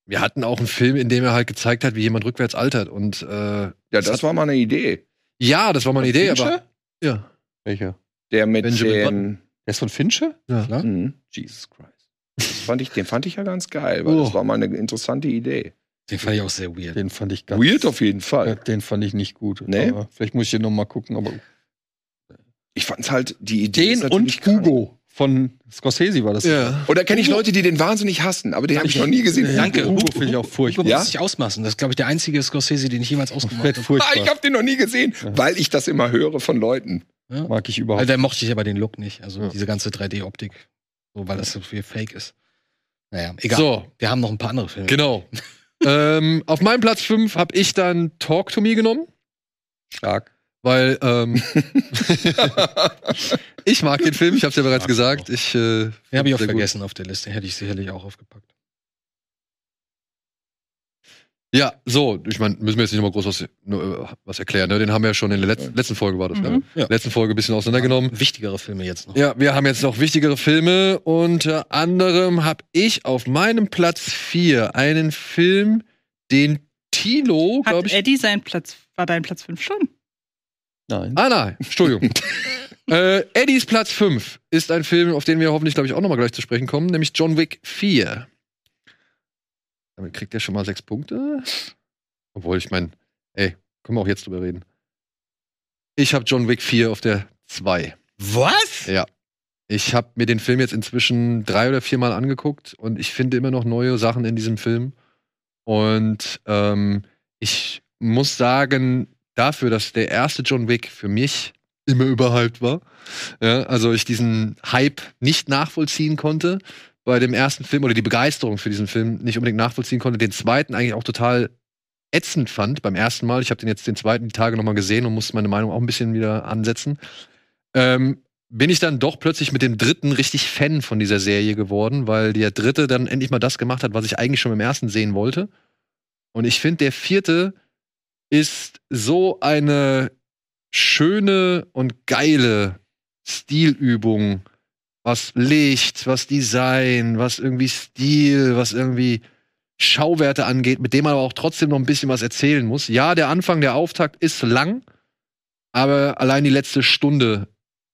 wir hatten auch einen Film, in dem er halt gezeigt hat, wie jemand rückwärts altert. Und äh, Ja, das hat- war mal eine Idee. ja, das war mal eine Idee, Fincher? aber ja. Welcher? Der mit Benjamin dem. Button. Der ist von Fincher? ja. Mhm. Jesus Christ. Fand ich, den fand ich ja ganz geil, weil Oh. das war mal eine interessante Idee. Den fand ich auch sehr weird. Den fand ich ganz. Weird auf jeden Ja, Fall. den fand ich nicht gut. Nee? Aber vielleicht muss ich den noch mal gucken. Aber Ich fand's halt, die Idee. ist den und krank. Hugo von Scorsese war das. ja. Oder kenne ich Leute, die den wahnsinnig hassen, aber den habe ich noch nie gesehen. Danke. Hugo finde ich auch Hugo furchtbar. Ja? muss sich ausmachen. Das ist, glaube ich, der einzige Scorsese, den ich jemals ausgemacht habe. Ah, furchtbar. ich habe den noch nie gesehen, weil ich das immer höre von Leuten. Mag ich Also, überhaupt der mochte ich aber den Look nicht. Also Ja. diese ganze 3D-Optik. So, weil das so viel Fake ist. Naja, egal. So, Wir haben noch ein paar andere Filme. genau. ähm, auf meinem Platz 5 habe ich dann Talk to Me genommen, stark. weil ähm, ich mag den Film, ich habe es ja bereits gesagt. auch. Ich, äh, Den habe ich auch sehr gut. vergessen auf der Liste. Hätte ich sicherlich auch aufgepackt. Ja, so, ich meine, müssen wir jetzt nicht nochmal groß was, nur, äh, was erklären, ne? Den haben wir ja schon in der letzten, letzten Folge war das, ne? Mhm. Ja. Letzten Folge ein bisschen auseinandergenommen. Wichtigere Filme jetzt noch. Ja, wir haben jetzt noch wichtigere Filme. Unter anderem habe ich auf meinem Platz 4 einen Film, den Tilo, Hat glaube ich. Eddie sein Platz, war dein Platz 5 schon? Nein. Ah, nein, Entschuldigung. äh, Eddies Platz 5 ist ein Film, auf den wir hoffentlich, glaube ich, auch nochmal gleich zu sprechen kommen, nämlich John Wick 4. Damit kriegt er schon mal sechs Punkte. Obwohl, ich meine, ey, können wir auch jetzt drüber reden. Ich habe John Wick 4 auf der 2. Was? Ja. Ich habe mir den Film jetzt inzwischen drei oder viermal angeguckt und ich finde immer noch neue Sachen in diesem Film. Und ähm, ich muss sagen, dafür, dass der erste John Wick für mich immer überhyped war, ja, also ich diesen Hype nicht nachvollziehen konnte bei dem ersten Film oder die Begeisterung für diesen Film nicht unbedingt nachvollziehen konnte, den zweiten eigentlich auch total ätzend fand beim ersten Mal. Ich habe den jetzt den zweiten die Tage nochmal gesehen und musste meine Meinung auch ein bisschen wieder ansetzen. Ähm, bin ich dann doch plötzlich mit dem dritten richtig Fan von dieser Serie geworden, weil der dritte dann endlich mal das gemacht hat, was ich eigentlich schon im ersten sehen wollte. Und ich finde, der vierte ist so eine schöne und geile Stilübung, was Licht, was Design, was irgendwie Stil, was irgendwie Schauwerte angeht, mit dem man aber auch trotzdem noch ein bisschen was erzählen muss. Ja, der Anfang, der Auftakt ist lang, aber allein die letzte Stunde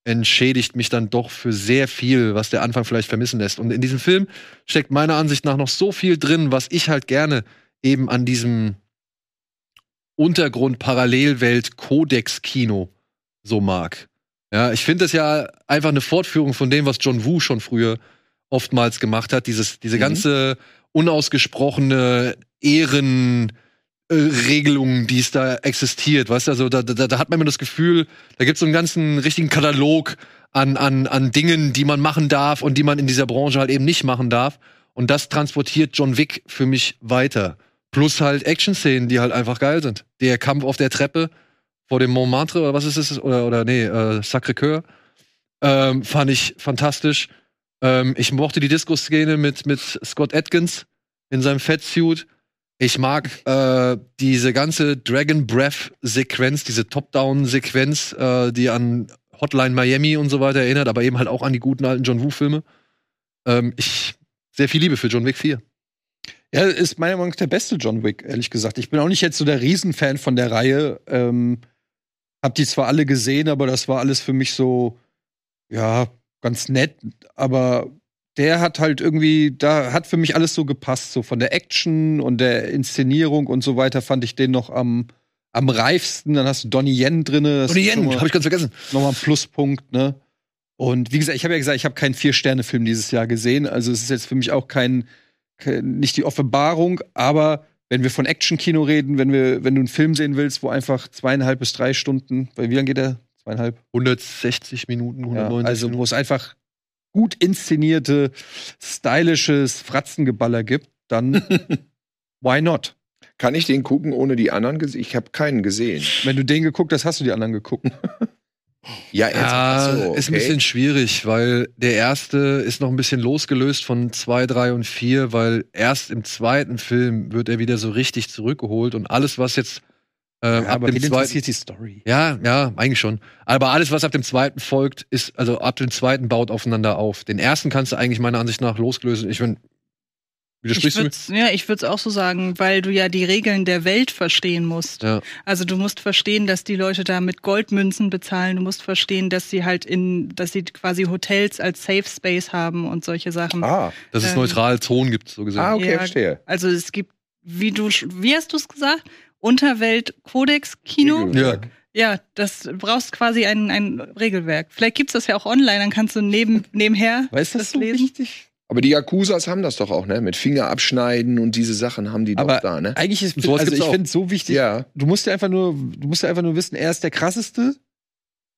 entschädigt mich dann doch für sehr viel, was der Anfang vielleicht vermissen lässt. Und in diesem Film steckt meiner Ansicht nach noch so viel drin, was ich halt gerne eben an diesem Untergrund-Parallelwelt-Kodex-Kino so mag. Ja, ich finde das ja einfach eine Fortführung von dem, was John Woo schon früher oftmals gemacht hat. Dieses, diese Mhm. ganze unausgesprochene Ehrenregelung, die es da existiert. Weißt du, also da, da, da hat man immer das Gefühl, da gibt es so einen ganzen richtigen Katalog an, an, an Dingen, die man machen darf und die man in dieser Branche halt eben nicht machen darf. Und das transportiert John Wick für mich weiter. Plus halt Action-Szenen, die halt einfach geil sind. Der Kampf auf der Treppe vor dem Montmartre oder was ist es? Oder, oder nee, äh, Sacré-Cœur. Ähm, fand ich fantastisch. Ähm, ich mochte die Disco-Szene mit, mit Scott Atkins in seinem Fettsuit. Ich mag äh, diese ganze Dragon Breath-Sequenz, diese Top-Down-Sequenz, äh, die an Hotline Miami und so weiter erinnert, aber eben halt auch an die guten alten John Woo-Filme. Ähm, ich sehr viel Liebe für John Wick 4. Ja, ist meiner Meinung nach der beste John Wick, ehrlich gesagt. Ich bin auch nicht jetzt so der Riesenfan von der Reihe. Ähm, hab die zwar alle gesehen, aber das war alles für mich so, ja, ganz nett. Aber der hat halt irgendwie, da hat für mich alles so gepasst. So von der Action und der Inszenierung und so weiter fand ich den noch am, am reifsten. Dann hast du Donnie Yen drinne. das Donnie Yen, mal- hab ich ganz vergessen. nochmal ein Pluspunkt, ne? Und wie gesagt, ich habe ja gesagt, ich habe keinen Vier-Sterne-Film dieses Jahr gesehen. Also es ist jetzt für mich auch kein, kein nicht die Offenbarung, aber wenn wir von Action-Kino reden, wenn wir, wenn du einen Film sehen willst, wo einfach zweieinhalb bis drei Stunden, weil wie lange geht der? Zweieinhalb? 160 Minuten, Ja, 190 also wo es einfach gut inszenierte, stylisches Fratzengeballer gibt, dann why not? Kann ich den gucken ohne die anderen gesehen? Ich habe keinen gesehen. Wenn du den geguckt hast, hast du die anderen geguckt. Ja, Ja, ach so, ist ein okay. bisschen schwierig, weil der erste ist noch ein bisschen losgelöst von zwei, drei und vier, weil erst im zweiten Film wird er wieder so richtig zurückgeholt und alles, was jetzt äh, Ja, ab aber dem zweiten. die Story? Ja, ja, eigentlich schon. Aber alles, was ab dem zweiten folgt, ist, also ab dem zweiten baut aufeinander auf. Den ersten kannst du eigentlich meiner Ansicht nach loslösen. Ich bin. Ich Widersprichst du mir? würd's, ja, ich würde es auch so sagen, weil du ja die Regeln der Welt verstehen musst. Ja. Also du musst verstehen, dass die Leute da mit Goldmünzen bezahlen. Du musst verstehen, dass sie halt in, dass sie quasi Hotels als Safe Space haben und solche Sachen. Ah, Dass es Ähm, neutral Ton gibt, so gesehen. ah okay, Ja. verstehe. Also es gibt, wie du, wie hast du es gesagt? Unterwelt-Kodex-Kino? Regelwerk. Ja, das brauchst quasi ein, ein Regelwerk. Vielleicht gibt's das ja auch online, dann kannst du neben, nebenher Weißt du, das das so lesen. wichtig? Aber die Yakuzas haben das doch auch, ne? Mit Finger abschneiden und diese Sachen haben die Aber doch da, ne? Eigentlich ist, Sowas also ich finde so wichtig, Ja. du musst ja einfach nur, du musst ja einfach nur wissen, er ist der krasseste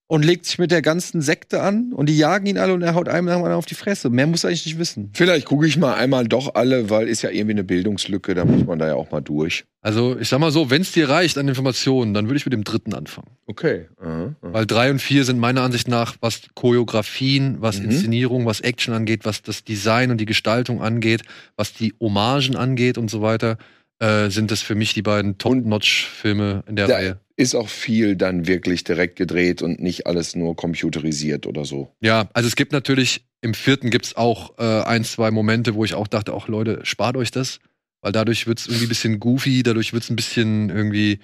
und legt sich mit der ganzen Sekte an und die jagen ihn alle und er haut einem nach dem anderen auf die Fresse. Mehr muss er eigentlich nicht wissen. Vielleicht gucke ich mal einmal doch alle, weil ist ja irgendwie eine Bildungslücke, da muss man da ja auch mal durch. Also, ich sag mal so, wenn es dir reicht an Informationen, dann würde ich mit dem dritten anfangen. Okay. Aha, aha. Weil drei und vier sind meiner Ansicht nach, was Choreografien, was Mhm. Inszenierung, was Action angeht, was das Design und die Gestaltung angeht, was die Hommagen angeht und so weiter, äh, sind das für mich die beiden Top-Notch-Filme in der Da Reihe. ist auch viel dann wirklich direkt gedreht und nicht alles nur computerisiert oder so. Ja, also es gibt natürlich, im vierten gibt's auch äh, ein, zwei Momente, wo ich auch dachte, auch Leute, spart euch das. Weil dadurch wird's irgendwie ein bisschen goofy, dadurch wird's ein bisschen irgendwie,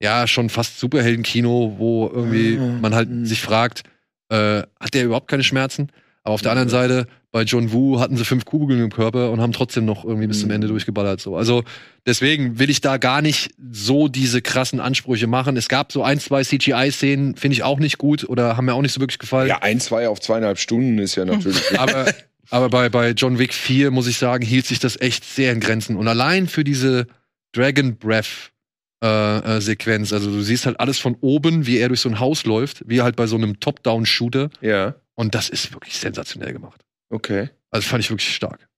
ja, schon fast Superheldenkino, wo irgendwie Ah, man halt mhm. sich fragt, äh, hat der überhaupt keine Schmerzen? Aber auf der anderen Seite, bei John Woo hatten sie fünf Kugeln im Körper und haben trotzdem noch irgendwie bis zum Mhm. Ende durchgeballert. So. Also deswegen will ich da gar nicht so diese krassen Ansprüche machen. Es gab so ein, zwei CGI-Szenen, finde ich auch nicht gut oder haben mir auch nicht so wirklich gefallen. Ja, ein, zwei auf zweieinhalb Stunden ist ja natürlich. Aber, aber bei, bei John Wick 4, muss ich sagen, hielt sich das echt sehr in Grenzen. Und allein für diese Dragon Breath äh, äh, Sequenz, also du siehst halt alles von oben, wie er durch so ein Haus läuft, wie halt bei so einem Top-Down-Shooter. ja, Und das ist wirklich sensationell gemacht. Okay. Also fand ich wirklich stark.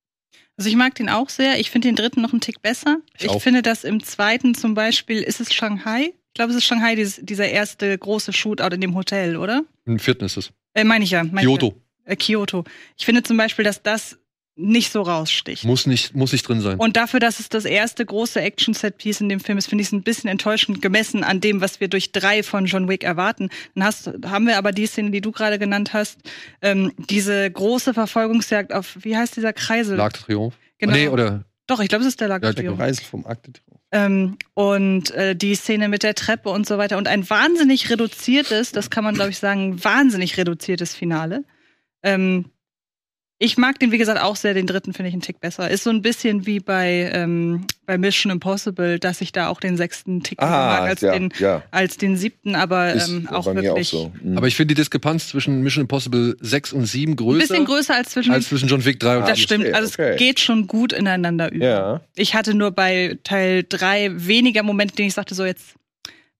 Also ich mag den auch sehr. Ich finde den dritten noch einen Tick besser. Ich Ich, auch. finde, dass im zweiten zum Beispiel, ist es Shanghai? Ich glaube, es ist Shanghai, dieses, dieser erste große Shootout in dem Hotel, oder? Im vierten ist es. Äh, meine ich ja. Mein Kyoto. Ich ja. Äh, Kyoto. Ich finde zum Beispiel, dass das nicht so raussticht. Muss nicht, muss nicht drin sein. Und dafür, dass es das erste große Action-Set-Piece in dem Film ist, finde ich es ein bisschen enttäuschend gemessen an dem, was wir durch drei von John Wick erwarten. Dann hast, haben wir aber die Szene, die du gerade genannt hast, ähm, diese große Verfolgungsjagd auf, wie heißt dieser Kreisel? Lag der Triumph. Genau. Nee, oder Doch, ich glaube, es ist der Lag Ja, des der Triumph. Reisel vom Akte. Ähm, und äh, die Szene mit der Treppe und so weiter. Und ein wahnsinnig reduziertes, das kann man, glaube ich, sagen, wahnsinnig reduziertes Finale. Ähm, Ich mag den, wie gesagt, auch sehr. Den dritten finde ich einen Tick besser. Ist so ein bisschen wie bei, ähm, bei Mission Impossible, dass ich da auch den sechsten Tick lieber mag als, ja, den, ja. als den siebten, aber ähm, auch wirklich auch so. Mhm. Aber ich finde die Diskrepanz zwischen Mission Impossible 6 und 7 ein größer bisschen größer als zwischen als zwischen John Wick 3 und Ah, Das 8. stimmt. Also okay. es geht schon gut ineinander über. ja. Ich hatte nur bei Teil 3 weniger Momente, denen ich sagte, so jetzt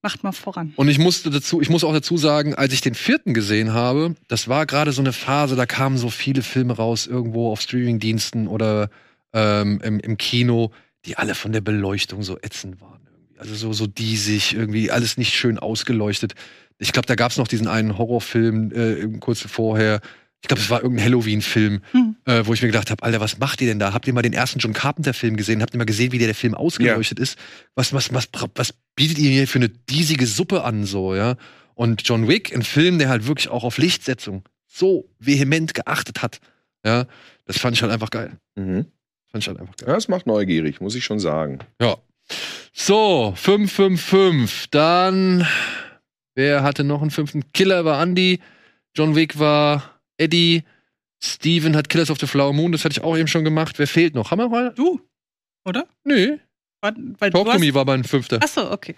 macht mal voran. Und ich musste dazu, ich muss auch dazu sagen, als ich den vierten gesehen habe, das war gerade so eine Phase, da kamen so viele Filme raus, irgendwo auf Streamingdiensten oder ähm, im, im Kino, die alle von der Beleuchtung so ätzend waren. Also so, so diesig, irgendwie alles nicht schön ausgeleuchtet. Ich glaube, da gab es noch diesen einen Horrorfilm äh, kurz vorher. Ich glaube, es war irgendein Halloween-Film, Hm. äh, wo ich mir gedacht habe, Alter, was macht ihr denn da? Habt ihr mal den ersten John Carpenter-Film gesehen? Habt ihr mal gesehen, wie der, der Film ausgeleuchtet ist? Was, was, was, was bietet ihr hier für eine diesige Suppe an, so, ja? Und John Wick, ein Film, der halt wirklich auch auf Lichtsetzung so vehement geachtet hat, ja, das fand ich halt einfach geil. Mhm. Fand ich halt einfach geil. ja, das macht neugierig, muss ich schon sagen. Ja. So, 555. Dann, wer hatte noch einen fünften? Killer war Andy. John Wick war Eddie. Steven hat Killers of the Flower Moon. Das hatte ich auch eben schon gemacht. Wer fehlt noch? Haben wir mal? Du, oder? Nee. War, weil du Talk to hast, war mein fünfter. Achso, okay.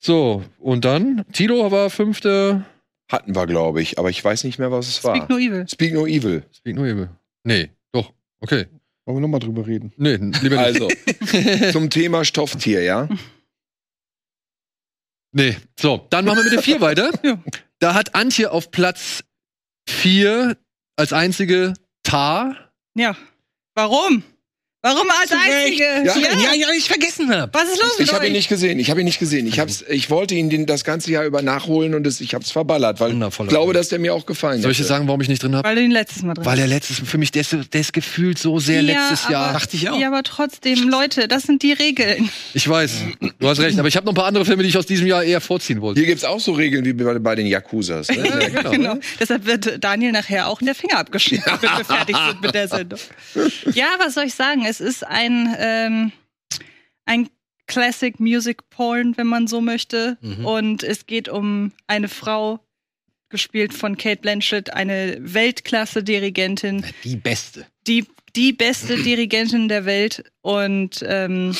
So, und dann? Tilo war fünfter. Hatten wir, glaube ich, aber ich weiß nicht mehr, was es Speak war. No Evil. Speak No Evil. Speak no evil. Nee, doch. Okay. Wollen wir nochmal drüber reden? Nee, lieber nicht. Also, zum Thema Stofftier, ja? Nee. So, dann machen wir mit der vier weiter. Ja. Da hat Antje auf Platz vier als einzige Tar. Ja. Warum? Warum als einzige? Ja. Ja, ja, ich vergessen hab. Was ist los mit Ich habe ihn nicht gesehen. Ich habe ihn nicht gesehen. Ich, hab's, ich wollte ihn den, das ganze Jahr über nachholen und es, ich habe es verballert, weil ich glaube, dass der mir auch gefallen Soll ich dir sagen, warum ich nicht drin habe? Weil du ihn letztes Mal drin Weil er letztes, für mich, der ist, so- der ist gefühlt so sehr Ja, letztes aber- Jahr. Dachte ich auch. Ja, aber trotzdem, Leute, das sind die Regeln. Ich weiß, du hast recht, aber ich habe noch ein paar andere Filme, die ich aus diesem Jahr eher vorziehen wollte. Hier gibt's auch so Regeln wie bei, bei den Yakuzas. Ne? genau. Genau. Deshalb wird Daniel nachher auch in der Finger abgeschnitten, wenn wir fertig sind mit der Sendung. Ja, was soll ich sagen? Es ist ein, ähm, ein Classic Music Porn, wenn man so möchte. Mhm. Und es geht um eine Frau, gespielt von Kate Blanchett, eine Weltklasse-Dirigentin, Die beste. die, die beste Dirigentin der Welt. Und ähm,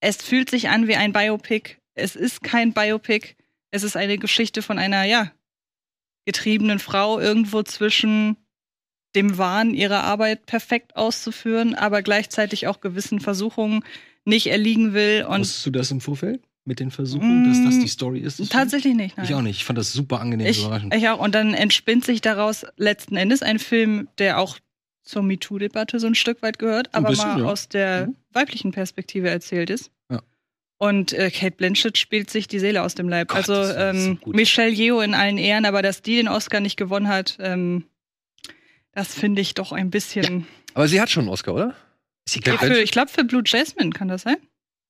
es fühlt sich an wie ein Biopic. Es ist kein Biopic. Es ist eine Geschichte von einer, ja, getriebenen Frau irgendwo zwischen dem Wahn, ihre Arbeit perfekt auszuführen, aber gleichzeitig auch gewissen Versuchungen nicht erliegen will. Und Wusstest du das im Vorfeld? Mit den Versuchen, dass das die Story ist? tatsächlich nicht. Nein. Ich auch nicht. Ich fand das super angenehm Ich, überraschend. ich auch. Und dann entspinnt sich daraus letzten Endes ein Film, der auch zur MeToo-Debatte so ein Stück weit gehört, aber bisschen, mal ja. aus der Mhm. weiblichen Perspektive erzählt ist. Ja. Und äh, Kate Blanchett spielt sich die Seele aus dem Leib. Gott, also so ähm, gut. Michelle Yeoh in allen Ehren, aber dass die den Oscar nicht gewonnen hat, ähm, das finde ich doch ein bisschen. Aber sie hat schon einen Oscar, oder? Ist Kate. Für, ich glaube, für Blue Jasmine kann das sein?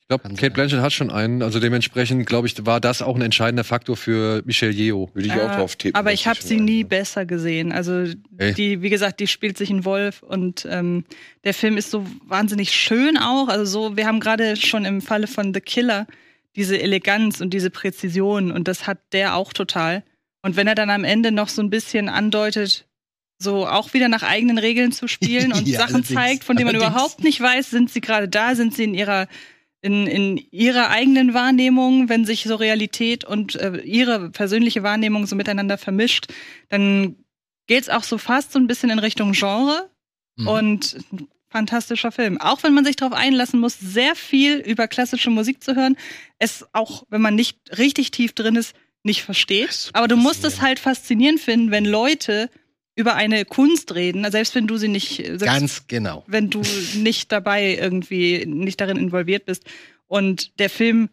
Ich glaube, Kate sein. Blanchett hat schon einen. Also dementsprechend, glaube ich, war das auch ein entscheidender Faktor für Michelle Yeoh. Würde ich Äh, auch drauf tippen. Aber ich habe sie nie besser gesehen. Also Ey. die, wie gesagt, die spielt sich in Wolf und ähm, der Film ist so wahnsinnig schön auch. Also so, wir haben gerade schon im Falle von The Killer diese Eleganz und diese Präzision und das hat der auch total. Und wenn er dann am Ende noch so ein bisschen andeutet, so auch wieder nach eigenen Regeln zu spielen und Ja, Sachen zeigt, von denen man Allerdings. überhaupt nicht weiß, sind sie gerade da, sind sie in ihrer in, in ihrer eigenen Wahrnehmung, wenn sich so Realität und äh, ihre persönliche Wahrnehmung so miteinander vermischt, dann geht's auch so fast so ein bisschen in Richtung Genre Mhm. und fantastischer Film. Auch wenn man sich darauf einlassen muss, sehr viel über klassische Musik zu hören, es auch, wenn man nicht richtig tief drin ist, nicht versteht. Aber du musst es halt faszinierend finden, wenn Leute über eine Kunst reden, selbst wenn du sie nicht, selbst Ganz genau. wenn du nicht dabei irgendwie, nicht darin involviert bist. Und der Film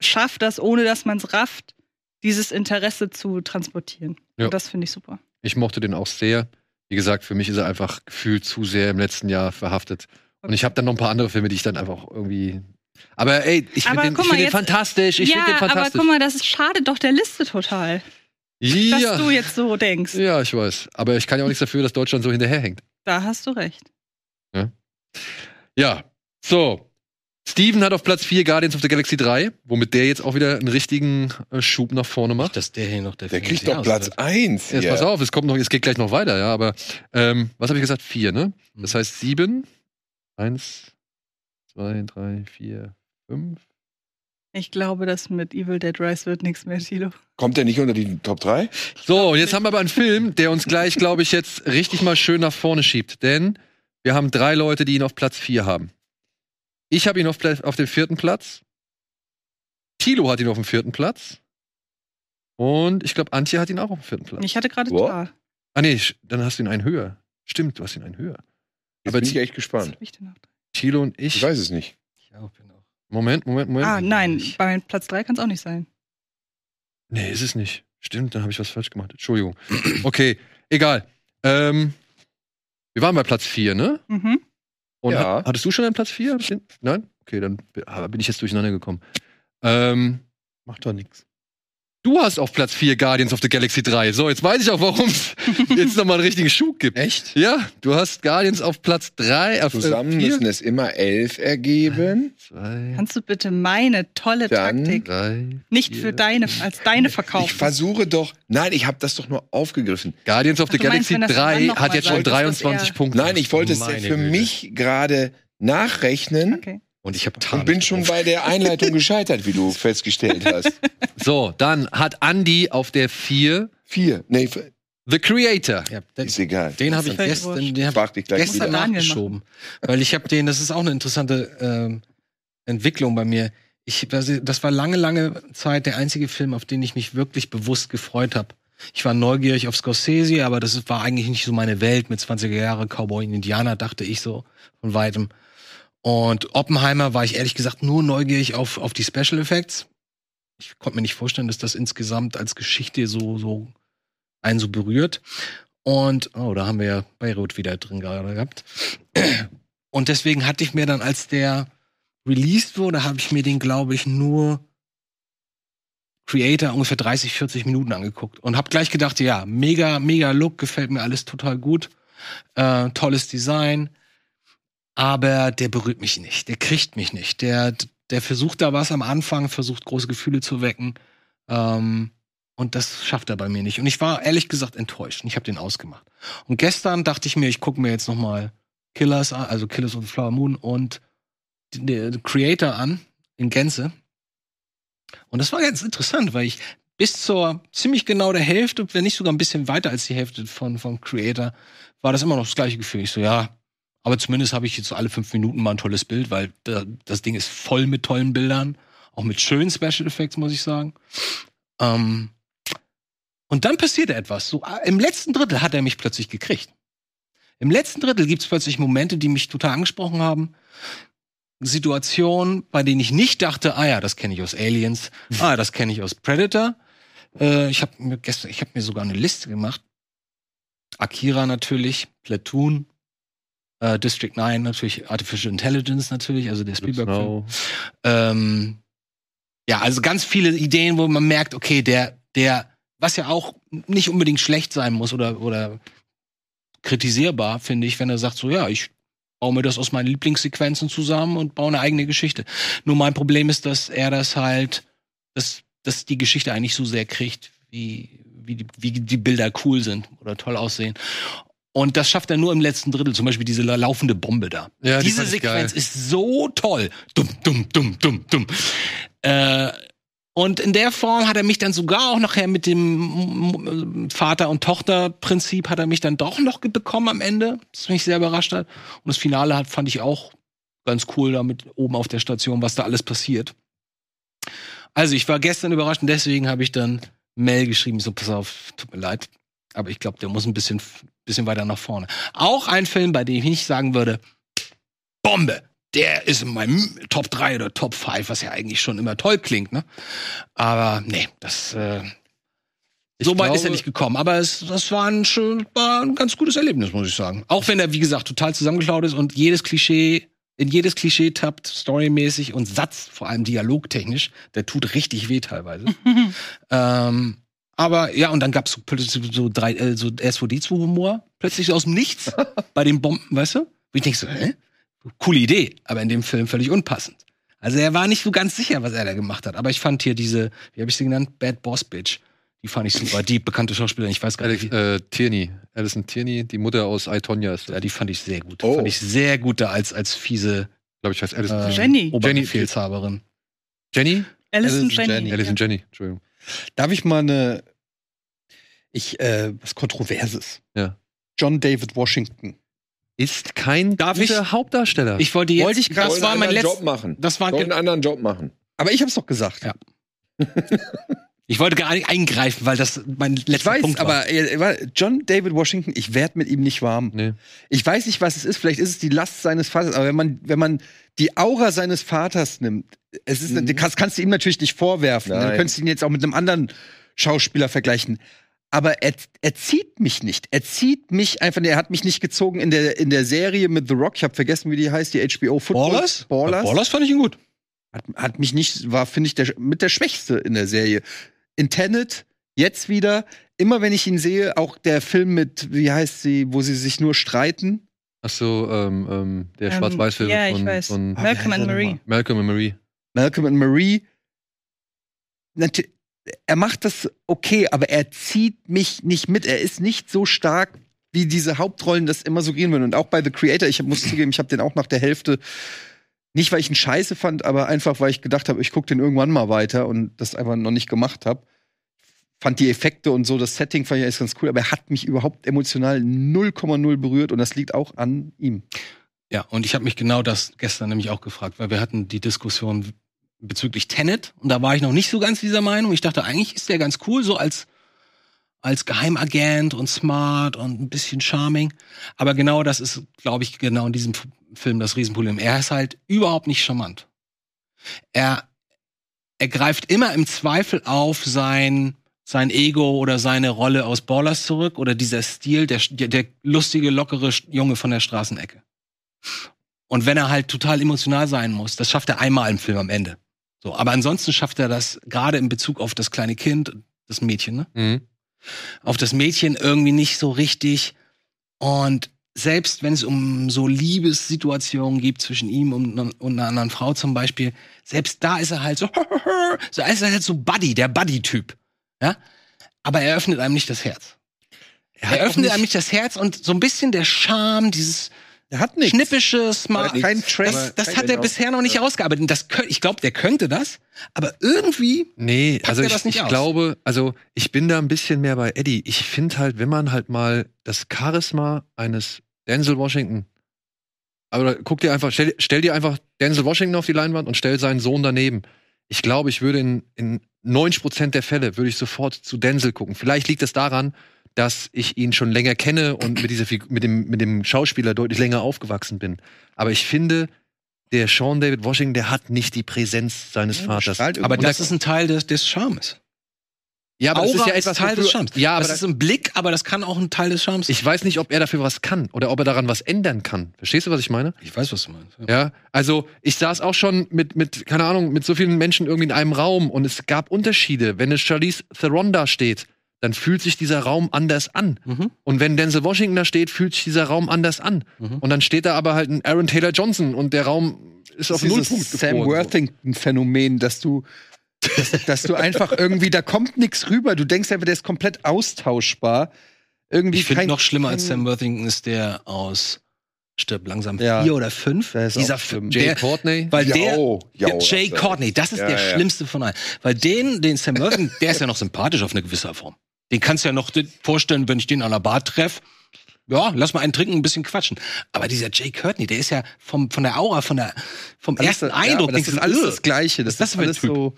schafft das, ohne dass man es rafft, dieses Interesse zu transportieren. Ja. Und das finde ich super. Ich mochte den auch sehr. Wie gesagt, für mich ist er einfach gefühlt zu sehr im letzten Jahr verhaftet. Und ich habe dann noch ein paar andere Filme, die ich dann einfach irgendwie. Aber ey, ich finde Aber den, mal, find den jetzt- fantastisch. Ich ja, finde den aber fantastisch. guck mal, das schadet doch der Liste total, dass ja. du jetzt so denkst. ja, ich weiß. Aber ich kann ja auch nichts dafür, dass Deutschland so hinterherhängt. Da hast du recht. Ja, so. Steven hat auf Platz 4 Guardians of the Galaxy 3, womit der jetzt auch wieder einen richtigen äh, Schub nach vorne macht. Dass der hier noch der Der kriegt doch Platz wird. 1. Jetzt pass auf, es kommt noch, es geht gleich noch weiter, ja, aber ähm, was habe ich gesagt? Vier, ne? Das heißt sieben. Eins, zwei, drei, vier, fünf. Ich glaube, das mit Evil Dead Rise wird nichts mehr, Tilo. Kommt der nicht unter die Top 3? So, und jetzt haben wir aber einen Film, der uns gleich, glaube ich, jetzt richtig mal schön nach vorne schiebt. Denn wir haben drei Leute, die ihn auf Platz 4 haben. Ich habe ihn auf, auf dem vierten Platz. Tilo hat ihn auf dem vierten Platz. Und ich glaube, Antje hat ihn auch auf dem vierten Platz. Ich hatte gerade What? da. Ah, nee, dann hast du ihn einen höher. Stimmt, du hast ihn einen höher. Jetzt Aber bin ich echt Was gespannt. hab ich denn noch? Tilo und Ich ich. weiß es nicht. Ich auch, bin. Moment, Moment, Moment. Ah, nein, bei Platz 3 kann es auch nicht sein. Nee, ist es nicht. Stimmt, dann habe ich was falsch gemacht. Entschuldigung. Okay, egal. Ähm, wir waren bei Platz 4, ne? Mhm. Und Ja. hat, hattest du schon einen Platz 4? Nein? Okay, dann bi- bin ich jetzt durcheinander gekommen. Ähm, Macht doch nichts. Du hast auf Platz 4 Guardians of the Galaxy 3. So, jetzt weiß ich auch, warum es jetzt nochmal einen richtigen Schub gibt. Echt? Ja, du hast Guardians auf Platz 3. Auf, Zusammen äh, vier, müssen es immer elf ergeben. zwei, Kannst du bitte meine tolle Dann- Taktik drei, nicht vier. für deine, als deine Ich verkaufen? versuche doch. Nein, ich habe das doch nur aufgegriffen. Guardians of the meinst, Galaxy wenn das 3 dann noch hat jetzt schon sagt, dass das 23 eher- Punkte. Nein, ich wollte es für Güte. mich gerade nachrechnen Okay. Und ich habe und bin schon bei der Einleitung gescheitert, wie du festgestellt hast. So, dann hat Andy auf der 4 Vier. Nee, f- The Creator. Ja, den ist egal. den habe ich völlig gestern, wurscht. den hab Frag dich gleich gestern wieder. Nachgeschoben. Weil ich habe den, das ist auch eine interessante ähm, Entwicklung bei mir. Ich, das war lange, lange Zeit der einzige Film, auf den ich mich wirklich bewusst gefreut habe. Ich war neugierig auf Scorsese, aber das war eigentlich nicht so meine Welt mit 20er Jahre Cowboy und Indianer, dachte ich so von weitem. Und Oppenheimer war ich ehrlich gesagt nur neugierig auf, auf die Special Effects. Ich konnte mir nicht vorstellen, dass das insgesamt als Geschichte so, so einen so berührt. Und, oh, da haben wir ja Beirut wieder drin gerade gehabt. Und deswegen hatte ich mir dann, als der released wurde, habe ich mir den, glaube ich, nur Creator ungefähr 30, 40 Minuten angeguckt und habe gleich gedacht, ja, mega, mega Look, gefällt mir alles total gut, äh, tolles Design, aber der berührt mich nicht, der kriegt mich nicht, der, der versucht da was am Anfang, versucht große Gefühle zu wecken, ähm, und das schafft er bei mir nicht. Und ich war ehrlich gesagt enttäuscht. Und ich habe den ausgemacht. Und gestern dachte ich mir, ich gucke mir jetzt noch mal Killers an, also Killers of the Flower Moon und den Creator an in Gänze. Und das war ganz interessant, weil ich bis zur ziemlich genau der Hälfte, wenn nicht sogar ein bisschen weiter als die Hälfte von vom Creator, war das immer noch das gleiche Gefühl. Ich so, ja, aber zumindest habe ich jetzt so alle fünf Minuten mal ein tolles Bild, weil da, das Ding ist voll mit tollen Bildern, auch mit schönen Special Effects, muss ich sagen. Ähm, und dann passierte etwas. So, äh, Im letzten Drittel hat er mich plötzlich gekriegt. Im letzten Drittel gibt es plötzlich Momente, die mich total angesprochen haben. Situationen, bei denen ich nicht dachte, ah ja, das kenne ich aus Aliens, ah, das kenne ich aus Predator. Äh, ich habe mir gestern, ich habe mir sogar eine Liste gemacht. Akira natürlich, Platoon, äh, District 9 natürlich, Artificial Intelligence natürlich, also der Spielberg-Film. Ähm, ja, also ganz viele Ideen, wo man merkt, okay, der, der, was ja auch nicht unbedingt schlecht sein muss oder, oder kritisierbar, finde ich, wenn er sagt, so, ja, ich baue mir das aus meinen Lieblingssequenzen zusammen und baue eine eigene Geschichte. Nur mein Problem ist, dass er das halt, dass, dass die Geschichte eigentlich so sehr kriegt, wie, wie, die, wie die Bilder cool sind oder toll aussehen. Und das schafft er nur im letzten Drittel, zum Beispiel diese la- laufende Bombe da. Ja, die Diese ich Sequenz geil. ist so toll. Dumm, dumm, dumm, dumm, dumm. Äh, und in der Form hat er mich dann sogar auch nachher mit dem Vater- und Tochter-Prinzip hat er mich dann doch noch bekommen am Ende, das mich sehr überrascht hat. Und das Finale hat, fand ich auch ganz cool damit oben auf der Station, was da alles passiert. Also ich war gestern überrascht und deswegen habe ich dann Mail geschrieben, so pass auf, tut mir leid, aber ich glaube, der muss ein bisschen, bisschen weiter nach vorne. Auch ein Film, bei dem ich nicht sagen würde, Bombe, der ist in meinem Top 3 oder Top 5, was ja eigentlich schon immer toll klingt, ne? Aber nee, das äh, Ich so weit ist er nicht gekommen. Aber es, das war ein, schön, war ein ganz gutes Erlebnis, muss ich sagen. Auch wenn er, wie gesagt, total zusammengeklaut ist und jedes Klischee, in jedes Klischee tappt, storymäßig und Satz, vor allem dialogtechnisch, der tut richtig weh teilweise. ähm, aber ja, und dann gab's so plötzlich so drei, äh, so R2D2-Humor, plötzlich so aus dem Nichts bei den Bomben, weißt du? Wo ich denk so, hä? Coole Idee, aber in dem Film völlig unpassend. Also er war nicht so ganz sicher, was er da gemacht hat. Aber ich fand hier diese, wie habe ich sie genannt? Bad Boss Bitch. Die fand ich super. Die bekannte Schauspielerin, ich weiß gar Alex, nicht. äh, Tierney. Alison Tierney, die Mutter aus I, Tonya ist das. Ja, die fand ich sehr gut. Oh. Fand ich sehr gut da als, als fiese glaube ich, heißt Alison äh, Tierney. Jenny. Oberbefehlshaberin. Jenny? Alison Alison Jenny. Jenny. Alison Jenny, Entschuldigung. Darf ich mal eine, ich, äh, was Kontroverses? Ja. John David Washington. Ist kein Darf guter ich? Hauptdarsteller. Ich wollte jetzt, Wollte ich grad- das war einen mein anderen letzter, Job machen. das war, Soll einen anderen Job machen. Aber ich hab's doch gesagt. Ja. ich wollte gar nicht eingreifen, weil das mein letzter Ich weiß, Punkt war. aber äh, John David Washington, ich werd mit ihm nicht warm. nee. Ich weiß nicht, was es ist. Vielleicht ist es die Last seines Vaters. Aber wenn man, wenn man die Aura seines Vaters nimmt, es ist, Mhm. kannst, kannst du ihm natürlich nicht vorwerfen. Nein. Du könntest ihn jetzt auch mit einem anderen Schauspieler vergleichen. Aber er, er zieht mich nicht. Er zieht mich einfach. Er hat mich nicht gezogen in der, in der Serie mit The Rock. Ich habe vergessen, wie die heißt, die HBO Football. Ballers? Ballers. Ballers fand ich ihn gut. Hat, hat mich nicht, war, finde ich, der, mit der Schwächste in der Serie. In Tenet, jetzt wieder, immer wenn ich ihn sehe, auch der Film mit, wie heißt sie, wo sie sich nur streiten. Ach so, ähm, ähm, der Ähm, Schwarz-Weiß-Film ja, ich von, weiß. von Ah, Malcolm and er Marie. Malcolm und Marie. Malcolm und Marie. Er macht das okay, aber er zieht mich nicht mit. Er ist nicht so stark, wie diese Hauptrollen das immer suggerieren würden. Und auch bei The Creator, ich muss zugeben, ich habe den auch nach der Hälfte, nicht weil ich ihn scheiße fand, aber einfach, weil ich gedacht habe, ich gucke den irgendwann mal weiter und das einfach noch nicht gemacht habe. Fand die Effekte und so, das Setting fand ich alles ganz cool, aber er hat mich überhaupt emotional 0,0 berührt und das liegt auch an ihm. Ja, und ich habe mich genau das gestern nämlich auch gefragt, weil wir hatten die Diskussion bezüglich Tenet und da war ich noch nicht so ganz dieser Meinung. Ich dachte, eigentlich ist der ganz cool, so als, als Geheimagent und smart und ein bisschen charming. Aber genau das ist, glaube ich, genau in diesem Film das Riesenproblem. Er ist halt überhaupt nicht charmant. Er, er greift immer im Zweifel auf sein, sein Ego oder seine Rolle aus Ballers zurück oder dieser Stil, der, der, der lustige, lockere Junge von der Straßenecke. Und wenn er halt total emotional sein muss, das schafft er einmal im Film am Ende. So, aber ansonsten schafft er das gerade in Bezug auf das kleine Kind, das Mädchen, ne? Mhm. Auf das Mädchen irgendwie nicht so richtig. Und selbst wenn es um so Liebessituationen gibt zwischen ihm und, und einer anderen Frau zum Beispiel, selbst da ist er halt so, so ist er halt so Buddy, der Buddy-Typ. Ja? Aber er öffnet einem nicht das Herz. Er, auch öffnet einem nicht das Herz und so ein bisschen der Charme, dieses Er hat nichts. schnippische, smart. Kein Trash. Das, das hat er bisher noch nicht ausgearbeitet. Das ich glaube, der könnte das, aber irgendwie Nee, also ich, das nicht ich aus? glaube, also ich bin da ein bisschen mehr bei Eddie. Ich finde halt, wenn man halt mal das Charisma eines Denzel Washington, aber guck dir einfach, stell, stell dir einfach Denzel Washington auf die Leinwand und stell seinen Sohn daneben. Ich glaube, ich würde in, in 90% der Fälle würde ich sofort zu Denzel gucken. Vielleicht liegt es daran, dass ich ihn schon länger kenne und mit dieser Figur, mit dem, mit dem Schauspieler deutlich länger aufgewachsen bin. Aber ich finde, der Sean David Washington, der hat nicht die Präsenz seines Vaters. strahlt Aber das ist ein Teil des, des Charmes. Ja, aber das ist ja etwas Teil des Charmes. Ja, aber das das ist ein Blick, aber das kann auch ein Teil des Charmes sein. ich weiß nicht, ob er dafür was kann oder ob er daran was ändern kann. Verstehst du, was ich meine? Ich weiß, was du meinst. Ja. Ja, also ich saß auch schon mit, mit, keine Ahnung, mit so vielen Menschen irgendwie in einem Raum und es gab Unterschiede. Wenn eine Charlize Theron da steht, dann fühlt sich dieser Raum anders an. Mhm. Und wenn Denzel Washington da steht, fühlt sich dieser Raum anders an. Mhm. Und dann steht da aber halt ein Aaron Taylor Johnson und der Raum ist auf Das ist Nullpunkt dieses Sam gefroren. Worthington-Phänomen, dass du, dass, dass du einfach irgendwie, da kommt nichts rüber. Du denkst einfach, der ist komplett austauschbar. Irgendwie Ich finde noch schlimmer als Sam Worthington ist der aus Stirb langsam Ja. vier oder fünf. Der ist Dieser schlimm. Jay der, Courtney. weil der Jau, jau, ja, Jay das ist- Courtney, das ist Ja, der ja. schlimmste von allen. Weil den, den Sam Worthington, der ist ja noch sympathisch auf eine gewisse Form. Den kannst du ja noch vorstellen, wenn ich den an der Bar treffe. Ja, lass mal einen trinken, ein bisschen quatschen. Aber dieser Jay Courtney, der ist ja vom, von der Aura, von der, vom Alles- ersten ja, Eindruck, aber das ist alles das Gleiche. Das, ist das ist ein alles Typ? so.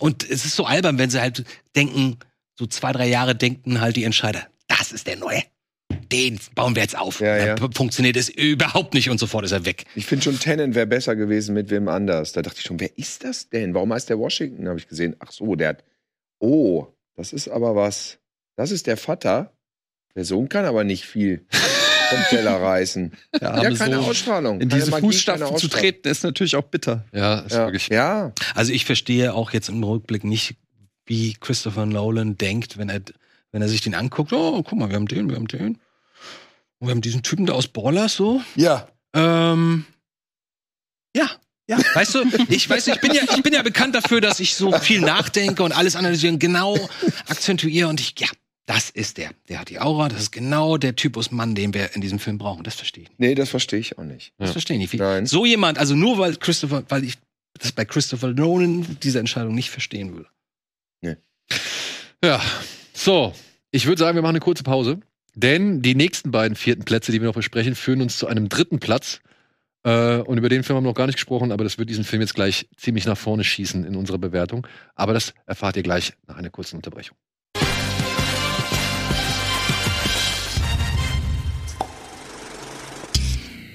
Und es ist so albern, wenn sie halt denken, so zwei, drei Jahre denken halt die Entscheider, das ist der Neue. Den bauen wir jetzt auf. Ja, ja. Funktioniert es überhaupt nicht und sofort ist er weg. Ich finde schon, Tennant wäre besser gewesen mit wem anders. Da dachte ich schon, wer ist das denn? Warum heißt der Washington? Habe ich gesehen. Ach so, der hat. Oh, das ist aber was. Das ist der Vater. Der Sohn kann aber nicht viel vom Teller reißen. Arme hat keine Sohn. Ausstrahlung. In Keine diese Magie, Fußstapfen zu treten, ist natürlich auch bitter. Ja, ist Ja. wirklich. ja, Also ich verstehe auch jetzt im Rückblick nicht, wie Christopher Nolan denkt, wenn er, wenn er sich den anguckt. Oh, guck mal, wir haben den, wir haben den. Und wir haben diesen Typen da aus Ballers so. ja. Ähm, ja, Ja, weißt du, ich weiß, ich bin ja, ich bin ja bekannt dafür, dass ich so viel nachdenke und alles analysieren, genau akzentuiere und ich, ja, das ist der. Der hat die Aura, das ist genau der Typus Mann, den wir in diesem Film brauchen. Das verstehe ich nicht. Nee, das verstehe ich auch nicht. Das verstehe ich nicht. Nein. So jemand, also nur weil Christopher, weil ich das bei Christopher Nolan diese Entscheidung nicht verstehen würde. Ja, so. Ich würde sagen, wir machen eine kurze Pause. Denn die nächsten beiden vierten Plätze, die wir noch besprechen, führen uns zu einem dritten Platz. Äh, und über den Film haben wir noch gar nicht gesprochen, aber das wird diesen Film jetzt gleich ziemlich nach vorne schießen in unserer Bewertung. Aber das erfahrt ihr gleich nach einer kurzen Unterbrechung.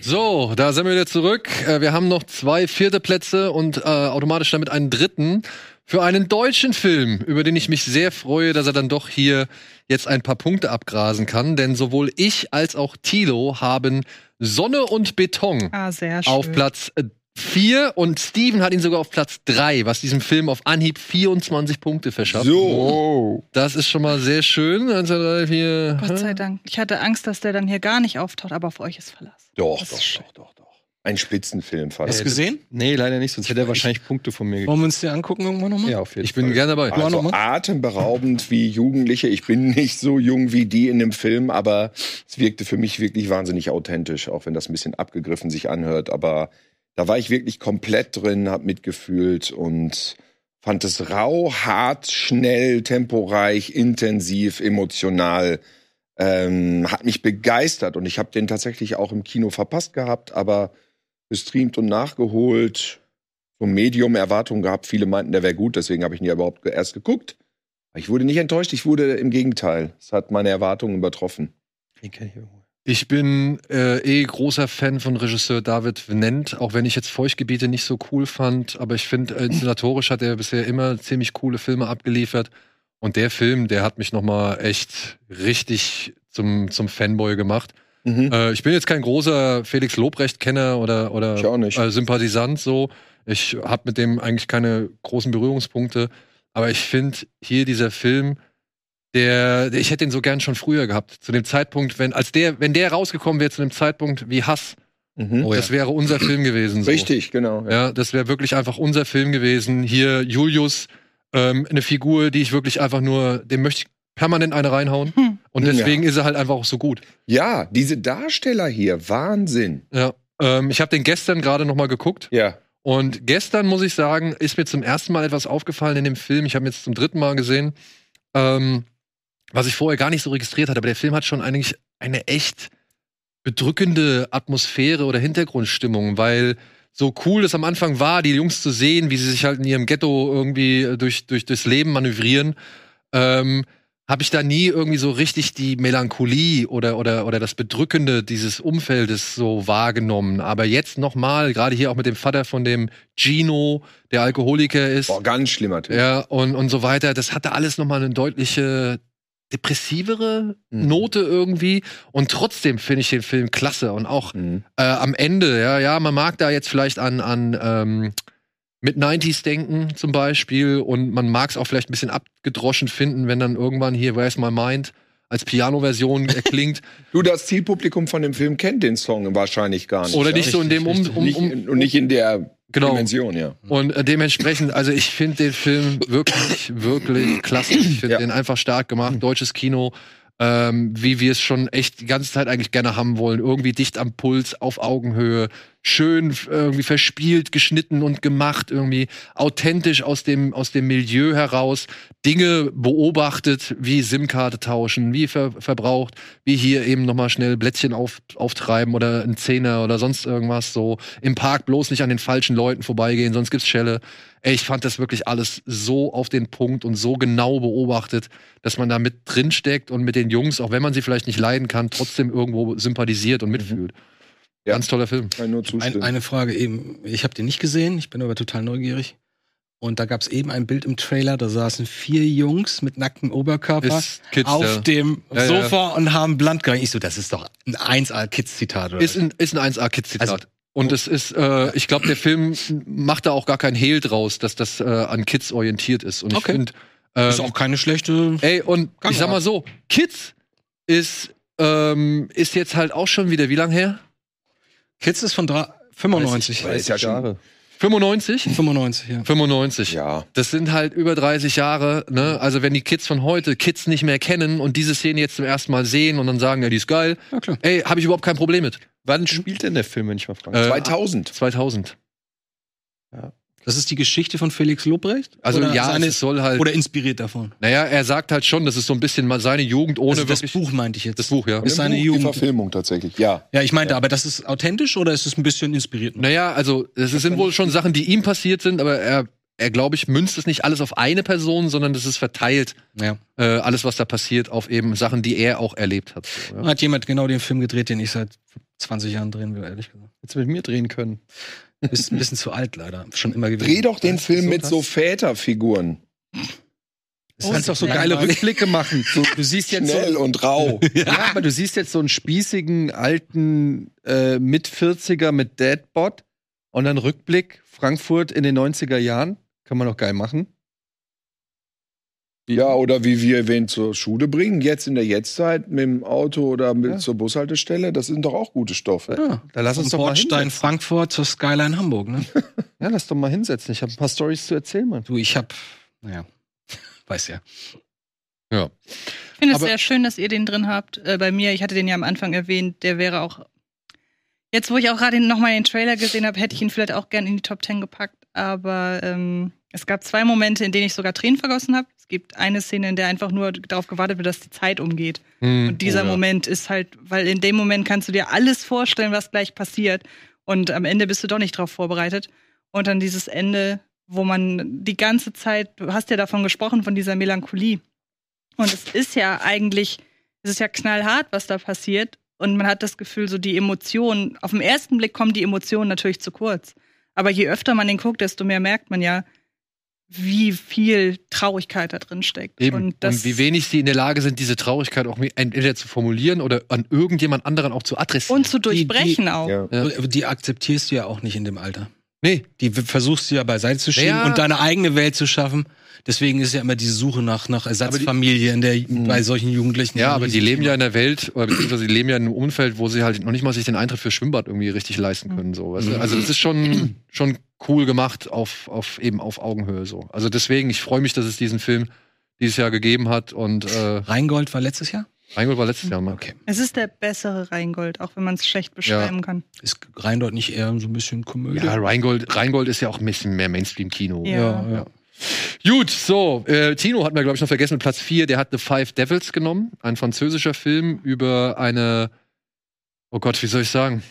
So, da sind wir wieder zurück. Äh, Wir haben noch zwei vierte Plätze und äh, automatisch damit einen dritten für einen deutschen Film, über den ich mich sehr freue, dass er dann doch hier jetzt ein paar Punkte abgrasen kann. Denn sowohl ich als auch Thilo haben Sonne und Beton Ah, sehr schön. auf Platz 4 und Steven hat ihn sogar auf Platz 3, was diesem Film auf Anhieb 24 Punkte verschafft. So. Das ist schon mal sehr schön. 1, 2, 3, 4. Gott sei Dank. Ich hatte Angst, dass der dann hier gar nicht auftaucht, aber auf euch ist Verlass. Doch, Das doch, ist doch, doch, doch. Ein Spitzenfilm fast. Hast du gesehen? Nee, leider nicht, sonst hätte er wahrscheinlich Punkte von mir gekriegt. Wollen wir uns den angucken irgendwann nochmal? Ja, auf jeden Ich bin Fall. gerne dabei. auch Also noch mal? atemberaubend wie Jugendliche. Ich bin nicht so jung wie die in dem Film, aber es wirkte für mich wirklich wahnsinnig authentisch, auch wenn das ein bisschen abgegriffen sich anhört. Aber da war ich wirklich komplett drin, hab mitgefühlt und fand es rau, hart, schnell, temporeich, intensiv, emotional. Ähm, hat mich begeistert und ich habe den tatsächlich auch im Kino verpasst gehabt, aber gestreamt und nachgeholt. So Medium Erwartungen gehabt. Viele meinten, der wäre gut, deswegen habe ich ihn ja überhaupt erst geguckt. Ich wurde nicht enttäuscht, ich wurde im Gegenteil. Es hat meine Erwartungen übertroffen. Den ich irgendwo. Ich bin äh, eh großer Fan von Regisseur David Venent, auch wenn ich jetzt Feuchtgebiete nicht so cool fand. Aber ich finde, äh, inszenatorisch hat er bisher immer ziemlich coole Filme abgeliefert. Und der Film, der hat mich noch mal echt richtig zum, zum Fanboy gemacht. Mhm. Äh, ich bin jetzt kein großer Felix Lobrecht-Kenner oder, oder Ich auch nicht. äh, Sympathisant so. Ich habe mit dem eigentlich keine großen Berührungspunkte. Aber ich finde hier dieser Film, der, der, ich hätte ihn so gern schon früher gehabt. Zu dem Zeitpunkt, wenn, als der, wenn der rausgekommen wäre, zu dem Zeitpunkt wie Hass, Mhm. Oh ja. das wäre unser Film gewesen. So. Richtig, genau. Ja. Ja, das wäre wirklich einfach unser Film gewesen. Hier Julius, ähm, eine Figur, die ich wirklich einfach nur, dem möchte ich permanent eine reinhauen. Und Ja. deswegen ist er halt einfach auch so gut. ja, diese Darsteller hier, Wahnsinn. Ja. Ähm, ich habe den gestern gerade noch mal geguckt. Ja. Und gestern, muss ich sagen, ist mir zum ersten Mal etwas aufgefallen in dem Film. Ich habe ihn jetzt zum dritten Mal gesehen, ähm, was ich vorher gar nicht so registriert hatte. Aber der Film hat schon eigentlich eine echt bedrückende Atmosphäre oder Hintergrundstimmung, weil so cool es am Anfang war, die Jungs zu sehen, wie sie sich halt in ihrem Ghetto irgendwie durch, durch durchs Leben manövrieren, ähm, habe ich da nie irgendwie so richtig die Melancholie oder, oder, oder das Bedrückende dieses Umfeldes so wahrgenommen. Aber jetzt nochmal, gerade hier auch mit dem Vater von dem Gino, der Alkoholiker ist, Boah, ganz schlimmer Typ. ja, und, und so weiter, das hatte alles nochmal eine deutliche depressivere Mhm. Note irgendwie. Und trotzdem finde ich den Film klasse. Und auch Mhm. äh, am Ende, ja, ja, man mag da jetzt vielleicht an, an ähm, mit 90s denken zum Beispiel und man mag es auch vielleicht ein bisschen abgedroschen finden, wenn dann irgendwann hier Where's My Mind als Piano-Version erklingt. Du, das Zielpublikum von dem Film kennt den Song wahrscheinlich gar nicht. Oder ja? nicht so in dem um, um, nicht um in, und nicht in der genau. Dimension, ja. Und äh, dementsprechend, also ich finde den Film wirklich, wirklich klasse. Ich finde Ja. den einfach stark gemacht. Deutsches Kino, ähm, wie wir es schon echt die ganze Zeit eigentlich gerne haben wollen. Irgendwie dicht am Puls, auf Augenhöhe, schön f- irgendwie verspielt, geschnitten und gemacht, irgendwie authentisch aus dem, aus dem Milieu heraus. Dinge beobachtet, wie SIM-Karte tauschen, wie ver verbraucht, wie hier eben nochmal schnell Blättchen auf, auftreiben oder ein Zehner oder sonst irgendwas so. Im Park bloß nicht an den falschen Leuten vorbeigehen, sonst gibt's Schelle. Ey, ich fand das wirklich alles so auf den Punkt und so genau beobachtet, dass man da mit drinsteckt und mit den Jungs, auch wenn man sie vielleicht nicht leiden kann, trotzdem irgendwo sympathisiert und mitfühlt. Ja. Ganz toller Film. Kann ich nur Ein, eine Frage eben. Ich habe den nicht gesehen, ich bin aber total neugierig. Und da gab es eben ein Bild im Trailer, da saßen vier Jungs mit nacktem Oberkörper Kids, auf ja. dem Ja, ja. Sofa und haben Blunt gegangen. Ich so, das ist doch ein 1A-Kids-Zitat, oder? Ist ein, ist ein 1A-Kids-Zitat. Also- und es ist, äh, ich glaube, der Film macht da auch gar keinen Hehl draus, dass das äh, an Kids orientiert ist. Und ich Okay. finde, ähm, ist auch keine schlechte. ey, und Gangart. ich sag mal so, Kids ist, ähm, ist jetzt halt auch schon wieder wie lang her? Kids ist von dra- 95. Weiß ich. ja schon- Jahre. 95? 95, ja. 95. Ja. Das sind halt über 30 Jahre, ne? Also wenn die Kids von heute Kids nicht mehr kennen und diese Szene jetzt zum ersten Mal sehen und dann sagen, ja, die ist geil, Ja, klar. ey, habe ich überhaupt kein Problem mit. Wann spielt denn der Film, wenn ich mal frage? Äh, 2000. 2000. Das ist die Geschichte von Felix Lobrecht? Also oder ja, seine, es soll halt. oder inspiriert davon? naja, er sagt halt schon, das ist so ein bisschen mal seine Jugend ohne also das wirklich. Buch meinte ich jetzt. das Buch, ja. ist seine Buch, Die Jugend. Verfilmung tatsächlich, ja. Ja, ich meinte, aber das ist authentisch oder ist es ein bisschen inspiriert? Naja, also es sind wohl schon Sachen, die ihm passiert sind, aber er, er glaube ich, münzt es nicht alles auf eine Person, sondern das ist verteilt, Ja. äh, alles, was da passiert, auf eben Sachen, die er auch erlebt hat. So, ja. Hat jemand genau den Film gedreht, den ich seit 20 Jahren drehen will, ehrlich gesagt. Jetzt mit mir drehen können. Ist ein bisschen zu alt, leider. Schon immer gewesen. Dreh doch den Film so mit das? so Väterfiguren. Du kannst doch so geile. Rückblicke machen. Du, du siehst jetzt Schnell so, und rau. ja, aber du siehst jetzt so einen spießigen alten äh, mit 40er mit Deadbot und dann Rückblick Frankfurt in den 90er Jahren. Kann man doch geil machen. Ja, oder wie wir wen zur Schule bringen, jetzt in der Jetztzeit mit dem Auto oder mit Ja. zur Bushaltestelle, das sind doch auch gute Stoffe. Ja. Da lass uns doch mal Bordstein hinsetzen. Frankfurt zur Skyline Hamburg, ne? Ja, lass doch mal hinsetzen. Ich habe ein paar Stories zu erzählen, Mann. Du, ich hab, naja, weiß ja. ja. Ich finde es sehr schön, dass ihr den drin habt. Äh, bei mir, ich hatte den ja am Anfang erwähnt, der wäre auch. Jetzt, wo ich auch gerade nochmal den Trailer gesehen habe, hätte ich ihn vielleicht auch gern in die Top 10 gepackt. Aber ähm, es gab zwei Momente, in denen ich sogar Tränen vergossen habe. Es gibt eine Szene, in der einfach nur darauf gewartet wird, dass die Zeit umgeht. Hm, Und dieser oh, ja. Moment ist halt, weil in dem Moment kannst du dir alles vorstellen, was gleich passiert. Und am Ende bist du doch nicht drauf vorbereitet. Und dann dieses Ende, wo man die ganze Zeit, du hast ja davon gesprochen, von dieser Melancholie. Und es ist ja eigentlich, es ist ja knallhart, was da passiert. Und man hat das Gefühl, so die Emotionen, auf den ersten Blick kommen die Emotionen natürlich zu kurz. Aber je öfter man den guckt, desto mehr merkt man ja, wie viel Traurigkeit da drin steckt. Eben. Und, Und, wie wenig sie in der Lage sind, diese Traurigkeit auch entweder zu formulieren oder an irgendjemand anderen auch zu adressieren. und zu durchbrechen auch. Ja. Ja. Aber Die akzeptierst du ja auch nicht in dem Alter. nee, Die versuchst du ja beiseite zu schieben Ja. und deine eigene Welt zu schaffen. Deswegen ist ja immer diese Suche nach, nach Ersatzfamilie in der, bei solchen Jugendlichen. Ja, aber die leben ja in der Welt, oder beziehungsweise die leben ja in einem Umfeld, wo sie halt noch nicht mal sich den Eintritt für Schwimmbad irgendwie richtig leisten können. So. du? Also das ist schon, schon cool gemacht auf, auf eben auf Augenhöhe so. Also deswegen, ich freue mich, dass es diesen Film dieses Jahr gegeben hat und äh, Rheingold war letztes Jahr? Rheingold war letztes Jahr mal. Okay. Es ist der bessere Rheingold, auch wenn man es schlecht beschreiben kann. Ist Rheingold nicht eher so ein bisschen Komödie? Ja, Rheingold, Rheingold ist ja auch ein bisschen mehr Mainstream-Kino. Ja. ja. Gut, so, äh, Tino hatten wir, glaube ich, noch vergessen mit Platz 4, der hat The Five Devils genommen. Ein französischer Film über eine, oh Gott, wie soll ich sagen?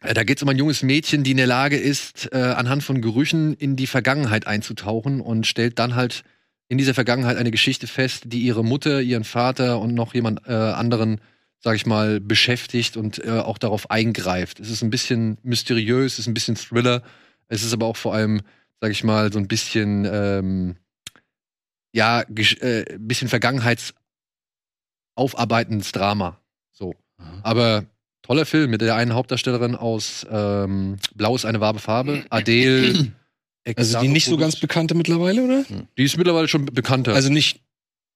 Äh, Da geht es um ein junges Mädchen, die in der Lage ist, äh, anhand von Gerüchen in die Vergangenheit einzutauchen und stellt dann halt in dieser Vergangenheit eine Geschichte fest, die ihre Mutter, ihren Vater und noch jemand äh, anderen, sag ich mal, beschäftigt und äh, auch darauf eingreift. Es ist ein bisschen mysteriös, es ist ein bisschen Thriller, es ist aber auch vor allem, sag ich mal, so ein bisschen, ähm, ja, äh, ein bisschen vergangenheitsaufarbeitendes Drama. So. Aha. Aber toller Film mit der einen Hauptdarstellerin aus ähm, Blau ist eine wahre Farbe, Adele. Also die nicht so ganz bekannte mittlerweile, oder? Die ist mittlerweile schon bekannter. Also nicht,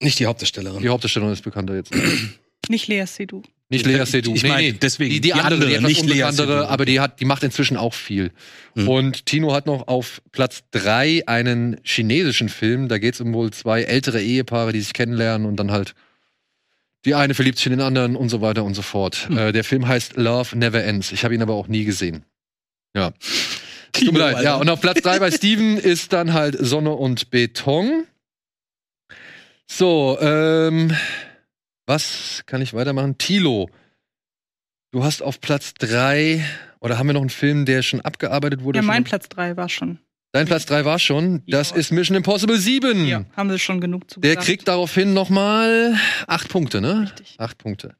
nicht die Hauptdarstellerin. die Hauptdarstellerin ist bekannter jetzt. Nicht Lea Seydoux. Nicht Lea Seydoux. Ich meine, deswegen, die, die, die andere, andere, die etwas nicht Lea unbekanntere, Seydoux. aber die hat, die macht inzwischen auch viel. Hm. Und Tino hat noch auf Platz drei einen chinesischen Film. Da geht es um wohl zwei ältere Ehepaare, die sich kennenlernen und dann halt die eine verliebt sich in den anderen und so weiter und so fort. Hm. Äh, der Film heißt Love Never Ends. Ich habe ihn aber auch nie gesehen. Ja. Tut mir leid. Ja, und auf Platz drei bei Steven ist dann halt Sonne und Beton. So, ähm, was kann ich weitermachen? Tilo, du hast auf Platz drei oder haben wir noch einen Film, der schon abgearbeitet wurde? Ja, Schon- mein Platz 3 war schon. Dein Platz drei war schon. Das Ja. ist Mission Impossible 7. Ja, haben sie schon genug zu Der gesagt. kriegt daraufhin nochmal acht Punkte, ne? Richtig. Acht Punkte.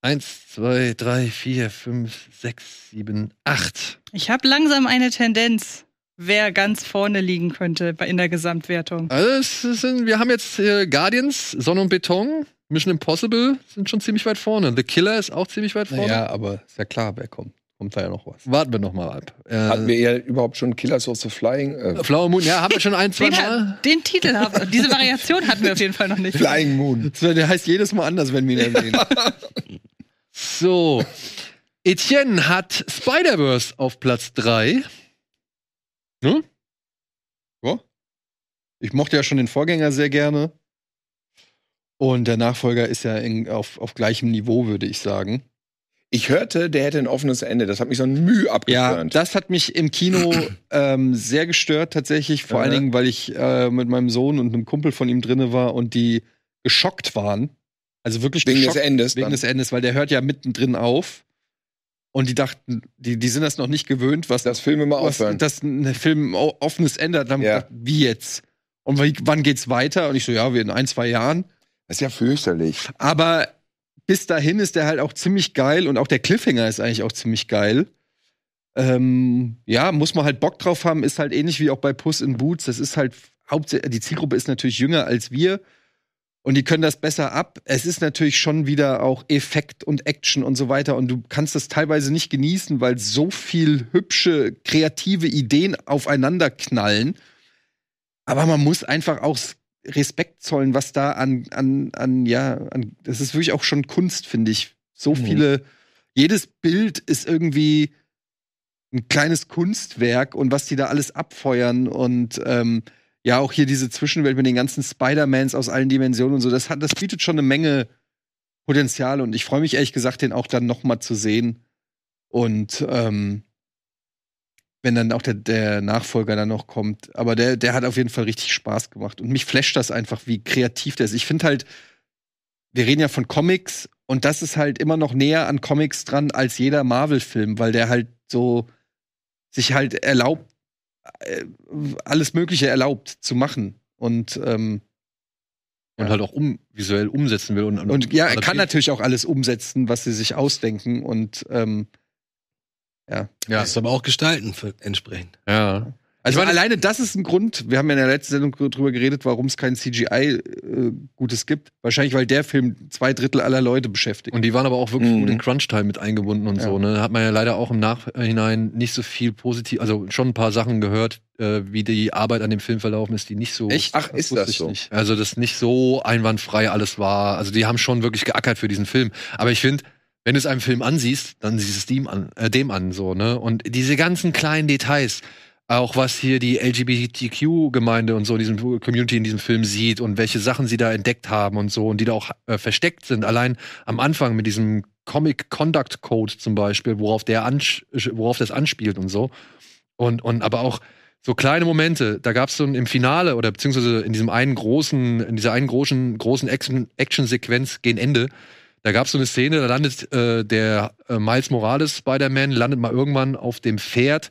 Eins, zwei, drei, vier, fünf, sechs, sieben, acht. Ich habe langsam eine Tendenz, wer ganz vorne liegen könnte bei- in der Gesamtwertung. Also es sind, wir haben jetzt äh, Guardians, Sonne und Beton, Mission Impossible sind schon ziemlich weit vorne. The Killer ist auch ziemlich weit vorne. Ja, aber ist ja klar, wer kommt. Kommt da ja noch was. Warten wir noch mal ab. Äh, Hatten wir ja überhaupt schon Killers of the Flying, äh, Flower Moon, ja, haben wir schon ein, zwei Den, Mal. den Titel haben diese Variation hatten wir auf jeden Fall noch nicht. Flying Moon? Der heißt jedes Mal anders, wenn wir ihn erwähnen. So. Etienne hat Spider-Verse auf Platz 3. Ich mochte ja schon den Vorgänger sehr gerne. Und der Nachfolger ist ja in, auf, auf gleichem Niveau, würde ich sagen. Ich hörte, der hätte ein offenes Ende. Das hat mich so ein Mühe Ja, abgeturnt. das hat mich im Kino ähm, sehr gestört tatsächlich. Vor Ja. allen Dingen, weil ich äh, mit meinem Sohn und einem Kumpel von ihm drinne war und die geschockt waren. Also wirklich Wegen des geschockt Endes. wegen dann. des Endes, weil der hört ja mittendrin auf. Und die dachten, die, die sind das noch nicht gewöhnt, was das Film immer aufhören. dass ein Film offenes Ende hat. Dann Ja. gedacht, wie jetzt? Und wie, wann geht's weiter? Und ich so, ja, wir in ein, zwei Jahren. Das ist ja fürchterlich. Aber bis dahin ist der halt auch ziemlich geil und auch der Cliffhanger ist eigentlich auch ziemlich geil. Ähm, ja, muss man halt Bock drauf haben, ist halt ähnlich wie auch bei Puss in Boots. Das ist halt hauptsächlich, die Zielgruppe ist natürlich jünger als wir und die können das besser ab. Es ist natürlich schon wieder auch Effekt und Action und so weiter und du kannst das teilweise nicht genießen, weil so viel hübsche, kreative Ideen aufeinander knallen. Aber man muss einfach auch Respekt zollen, was da an, an, an, ja, an, das ist wirklich auch schon Kunst, finde ich. So Mhm. viele, jedes Bild ist irgendwie ein kleines Kunstwerk und was die da alles abfeuern und ähm, ja, auch hier diese Zwischenwelt mit den ganzen Spider-Mans aus allen Dimensionen und so, das hat, das bietet schon eine Menge Potenzial und ich freue mich ehrlich gesagt, den auch dann noch mal zu sehen und ähm, wenn dann auch der, der Nachfolger dann noch kommt. Aber der, der hat auf jeden Fall richtig Spaß gemacht. Und mich flasht das einfach, wie kreativ der ist. Ich finde halt, wir reden ja von Comics und das ist halt immer noch näher an Comics dran als jeder Marvel-Film, weil der halt so sich halt erlaubt, äh, alles Mögliche erlaubt zu machen. Und, ähm, Und halt auch um, visuell umsetzen will. Und, und ja, er kann natürlich auch alles umsetzen, was sie sich ausdenken. Und ähm, Ja, Das ist aber auch gestalten für, entsprechend. ja. Also Ich meine- alleine das ist ein Grund. Wir haben ja in der letzten Sendung drüber geredet, warum es kein CGI äh, gibt. Wahrscheinlich, weil der Film zwei Drittel aller Leute beschäftigt. Und die waren aber auch wirklich Mhm. gut in Crunch-Time mit eingebunden und Ja. so. Ne? Hat man ja leider auch im Nachhinein nicht so viel positiv, also schon ein paar Sachen gehört, äh, wie die Arbeit an dem Film verlaufen ist, die nicht so. Echt? Ach, ist das so? nicht. Also das nicht so einwandfrei alles war. Also die haben schon wirklich geackert für diesen Film. Aber ich finde, wenn du es einem Film ansiehst, dann siehst es dem an, äh, dem an so ne. Und diese ganzen kleinen Details, auch was hier die LGBTQ-Gemeinde und so, in diesem Community in diesem Film sieht und welche Sachen sie da entdeckt haben und so und die da auch äh, versteckt sind. Allein am Anfang mit diesem Comic Conduct Code zum Beispiel, worauf der ansch worauf das anspielt und so. Und, und aber auch so kleine Momente, da gab es so im Finale oder beziehungsweise in diesem einen großen, in dieser einen großen, großen Action- Action-Sequenz gegen Ende, da gab es so eine Szene, da landet äh, der äh, Miles Morales Spider-Man, landet mal irgendwann auf dem Pferd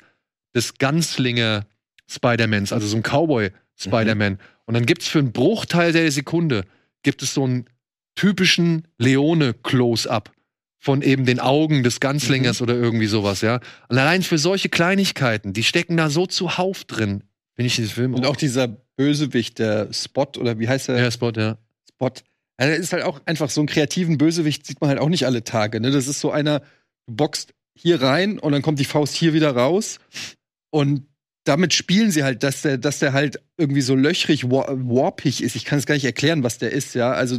des Ganzlinger Spider-Mans, also so ein Cowboy Spider-Man. Und dann gibt's für einen Bruchteil der Sekunde, gibt es so einen typischen Leone-Close-Up von eben den Augen des Ganzlingers oder irgendwie sowas, ja. Und allein für solche Kleinigkeiten, die stecken da so zuhauf drin, finde ich diesen Film Und auch dieser Bösewicht, der Spot, oder wie heißt er? ja, Spot, ja. Spot. Also, ist halt auch einfach so einen kreativen Bösewicht, sieht man halt auch nicht alle Tage. Ne? Das ist so einer, du boxt hier rein und dann kommt die Faust hier wieder raus. Und damit spielen sie halt, dass der, dass der halt irgendwie so löchrig, wa- warpig ist. Ich kann es gar nicht erklären, was der ist, ja. Also,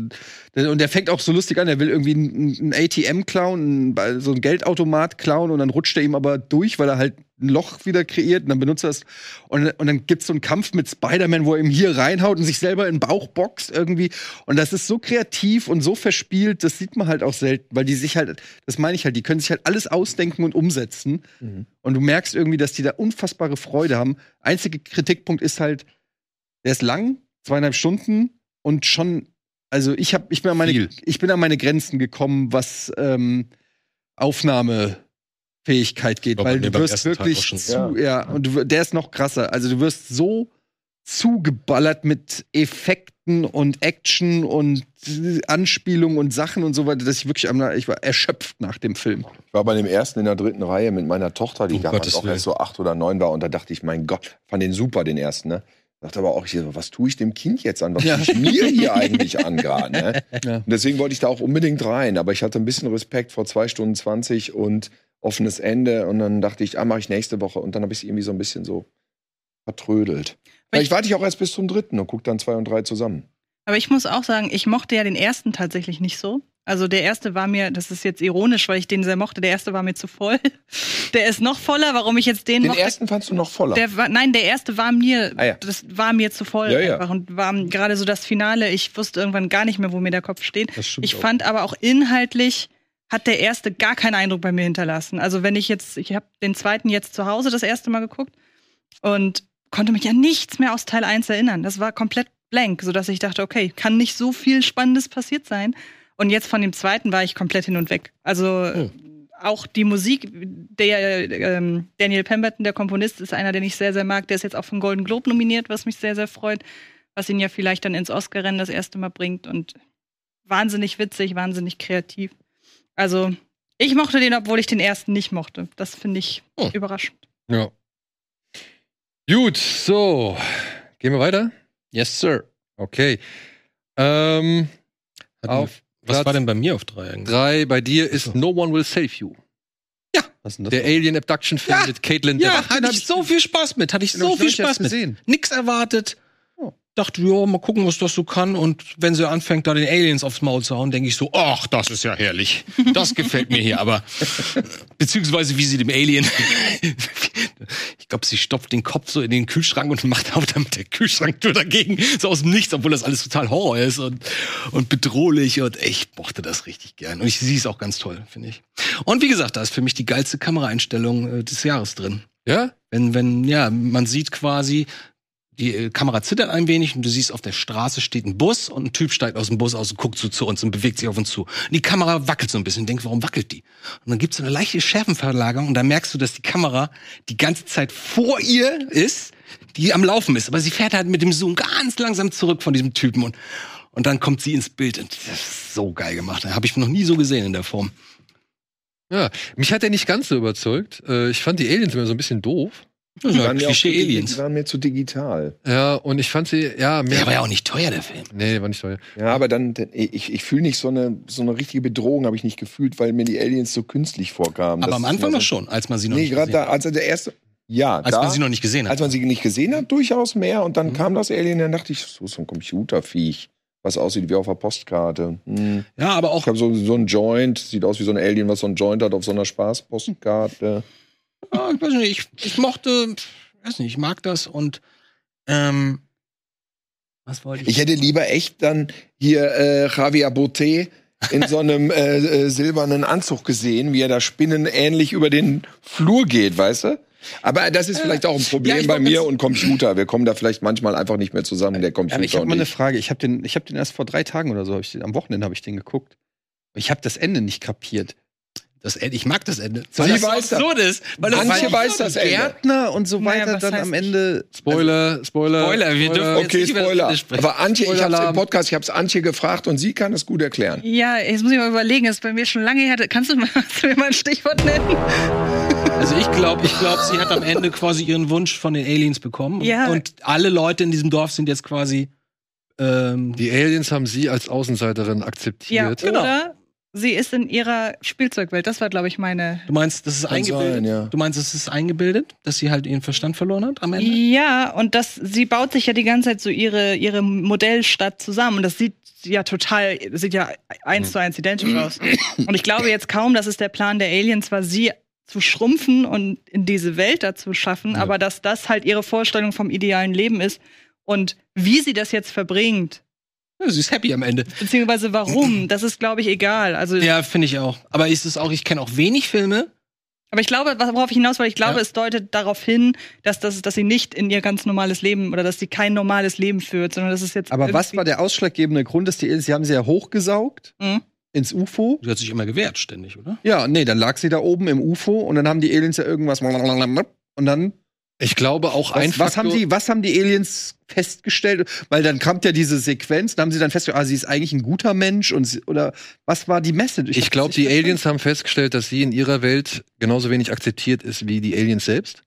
und der fängt auch so lustig an, er will irgendwie ein, ein ATM klauen, ein, so ein Geldautomat klauen und dann rutscht er ihm aber durch, weil er halt ein Loch wieder kreiert und dann benutzt er es. Und, und dann gibt's so einen Kampf mit Spider-Man, wo er ihm hier reinhaut und sich selber in den Bauch boxt irgendwie. Und das ist so kreativ und so verspielt, das sieht man halt auch selten, weil die sich halt, das meine ich halt, die können sich halt alles ausdenken und umsetzen. Und du merkst irgendwie, dass die da unfassbare Freude haben. Einziger Kritikpunkt ist halt, der ist lang, zweieinhalb Stunden und schon, also ich hab, ich bin an meine, Viel. ich bin an meine Grenzen gekommen, was ähm, Aufnahmefähigkeit geht, bei weil du wirst wirklich zu, ja, und du, der ist noch krasser. Also du wirst so zugeballert mit Effekten und Action und Anspielungen und Sachen und so weiter, dass ich wirklich am, ich war erschöpft nach dem Film. Ich war bei dem ersten in der dritten Reihe mit meiner Tochter, die Um damals Gottes auch Willen. erst so acht oder neun war. Und da dachte ich, mein Gott, fand den super, den ersten, ne? Dachte aber auch, hier, was tue ich dem Kind jetzt an? Was Ja. tue ich mir hier eigentlich an gerade? Ne? Ja. Und deswegen wollte ich da auch unbedingt rein. Aber ich hatte ein bisschen Respekt vor zwei Stunden 20 und offenes Ende. Und dann dachte ich, ah, mache ich nächste Woche. Und dann habe ich es irgendwie so ein bisschen so vertrödelt. Aber Vielleicht warte ich auch erst bis zum dritten und gucke dann zwei und drei zusammen. Aber ich muss auch sagen, ich mochte ja den ersten tatsächlich nicht so. Also der erste war mir, das ist jetzt ironisch, weil ich den sehr mochte, der erste war mir zu voll. Der ist noch voller, warum ich jetzt den, Den mochte. ersten fandst du noch voller. Der war, nein, der erste war mir, Ah, ja. das war mir zu voll Ja, ja. einfach und war gerade so das Finale. Ich wusste irgendwann gar nicht mehr, wo mir der Kopf steht. Ich auch. fand aber auch inhaltlich hat der erste gar keinen Eindruck bei mir hinterlassen. Also wenn ich jetzt, ich habe den zweiten jetzt zu Hause das erste Mal geguckt und konnte mich an nichts mehr aus Teil 1 erinnern. Das war komplett blank, sodass ich dachte, okay, kann nicht so viel Spannendes passiert sein. Und jetzt von dem zweiten war ich komplett hin und weg. Also Hm. auch die Musik, der ähm, Daniel Pemberton, der Komponist, ist einer, den ich sehr, sehr mag. Der ist jetzt auch den Golden Globe nominiert, was mich sehr, sehr freut. Was ihn ja vielleicht dann ins Oscar-Rennen das erste Mal bringt. Und wahnsinnig witzig, wahnsinnig kreativ. Also, ich mochte den, obwohl ich den ersten nicht mochte. Das finde ich Oh. überraschend. Ja. Gut, so. Gehen wir weiter? Yes, sir. Okay. Ähm, Auf wir- Was Platz war denn bei mir auf drei eigentlich? drei bei dir ist So. No One Will Save You. Was ist denn das? Der Alien Abduction Film Ja. mit Caitlin Ja, hatte ich so viel Spaß mit. Hatte ich so viel Spaß mit. gesehen. Nix erwartet. Dachte, ja, mal gucken, was das so kann. Und wenn sie anfängt, da den Aliens aufs Maul zu hauen, denke ich so, ach, das ist ja herrlich. Das gefällt mir hier. Aber beziehungsweise wie sie dem Alien, ich glaube, sie stopft den Kopf so in den Kühlschrank und macht auf damit der Kühlschrank nur dagegen, so aus dem Nichts, obwohl das alles total Horror ist und, und bedrohlich. Und ich mochte das richtig gern. Und ich, sie ist auch ganz toll, finde ich. Und wie gesagt, da ist für mich die geilste Kameraeinstellung äh, des Jahres drin. Ja? Wenn, wenn, ja, man sieht quasi, die äh, Kamera zittert ein wenig und du siehst, auf der Straße steht ein Bus und ein Typ steigt aus dem Bus aus und guckt so zu uns und bewegt sich auf uns zu. Und die Kamera wackelt so ein bisschen. Und denkt, warum wackelt die? Und dann gibt's so eine leichte Schärfenverlagerung und dann merkst du, dass die Kamera die ganze Zeit vor ihr ist, die am Laufen ist. Aber sie fährt halt mit dem Zoom ganz langsam zurück von diesem Typen und, und dann kommt sie ins Bild und das ist so geil gemacht. Habe ich noch nie so gesehen in der Form. Ja. Mich hat er nicht ganz so überzeugt. Äh, ich fand die Aliens immer so ein bisschen doof. Das Die waren mir auch zu- Klischee-Aliens. Die waren mir zu digital. Ja, und ich fand sie, ja, mehr. Der war ja auch nicht teuer, der Film. nee, war nicht teuer. Ja, aber dann, ich, ich fühle nicht so eine, so eine richtige Bedrohung, habe ich nicht gefühlt, weil mir die Aliens so künstlich vorkamen. Aber Das am Anfang noch schon, als man sie noch Nee, nicht gerade gesehen da, also der erste, ja, Als da, man sie noch nicht gesehen hat. als man sie nicht gesehen hat, durchaus mehr. Und dann Mhm. kam das Alien, dann dachte ich, so so ein Computerviech, was aussieht wie auf einer Postkarte. Hm. ja, aber Ich auch, habe so, so ein Joint, sieht aus wie so ein Alien, was so ein Joint hat auf so einer Spaßpostkarte. Ja, ich weiß nicht, ich, ich mochte, weiß nicht, ich mag das und ähm, was wollte ich? Ich hätte lieber echt dann hier äh, Javier Botet in so einem äh, äh, silbernen Anzug gesehen, wie er da spinnenähnlich über den Flur geht, weißt du? Aber das ist vielleicht auch ein Problem Ja, bei mir und Computer. Wir kommen da vielleicht manchmal einfach nicht mehr zusammen, der Computer Aber ich habe mal eine. Frage. Ich habe den, ich habe den erst vor drei Tagen oder so, hab den, am Wochenende habe ich den geguckt. Ich habe das Ende nicht kapiert. Das Ende, ich mag das Ende. Sie Weil das weiß so absurd ist. Weil das Antje so weiß das. Ende. Gärtner und so Naja, weiter was dann am nicht? Ende. Spoiler, Spoiler. Spoiler, wir dürfen jetzt Okay, nicht über das Spoiler. Ende sprechen. Aber Antje, ich habe Spoiler-Alarm. im Podcast, ich habe es Antje gefragt und sie kann es gut erklären. Ja, jetzt muss ich mal überlegen, das ist bei mir schon lange her. Kannst du, mal, kannst du mir mal ein Stichwort nennen? Also ich glaube, ich glaube, sie hat am Ende quasi ihren Wunsch von den Aliens bekommen. Ja. Und alle Leute in diesem Dorf sind jetzt quasi ähm, Die Aliens haben sie als Außenseiterin Ja, akzeptiert. Genau. oder sie ist in ihrer Spielzeugwelt. Das war, glaube ich, meine. Du meinst, das ist Kann eingebildet? sein, ja. Du meinst, es ist eingebildet, dass sie halt ihren Verstand verloren hat am Ende? Ja, und das, sie baut sich ja die ganze Zeit so ihre, ihre Modellstadt zusammen. Und das sieht ja total, sieht ja eins zu eins identisch aus. Und ich glaube jetzt kaum, dass es der Plan der Aliens war, sie zu schrumpfen und in diese Welt da zu schaffen, aber dass das halt ihre Vorstellung vom idealen Leben ist. Und wie sie das jetzt verbringt, Ja, sie ist happy am Ende. beziehungsweise warum, das ist, glaube ich, egal. Also, Ja, finde ich auch. Aber ist es auch, ich kenne auch wenig Filme. aber ich glaube, was- worauf ich hinaus wollte, ich glaube, Ja. es deutet darauf hin, dass, das, dass sie nicht in ihr ganz normales Leben oder dass sie kein normales Leben führt, sondern das ist jetzt. Aber was war der ausschlaggebende Grund, dass die Aliens, sie haben sie ja hochgesaugt Mhm. ins UFO. Sie hat sich immer gewehrt, ständig, oder? Ja, nee, dann lag sie da oben im UFO und dann haben die Aliens ja irgendwas und dann Ich glaube auch was, einfach. was haben die was haben die Aliens festgestellt, weil dann kam ja diese Sequenz, da haben sie dann festgestellt, ah, sie ist eigentlich ein guter Mensch und sie, oder was war die Message? Ich hab's glaube, die verstanden. Aliens haben festgestellt, dass sie in ihrer Welt genauso wenig akzeptiert ist wie die Aliens selbst.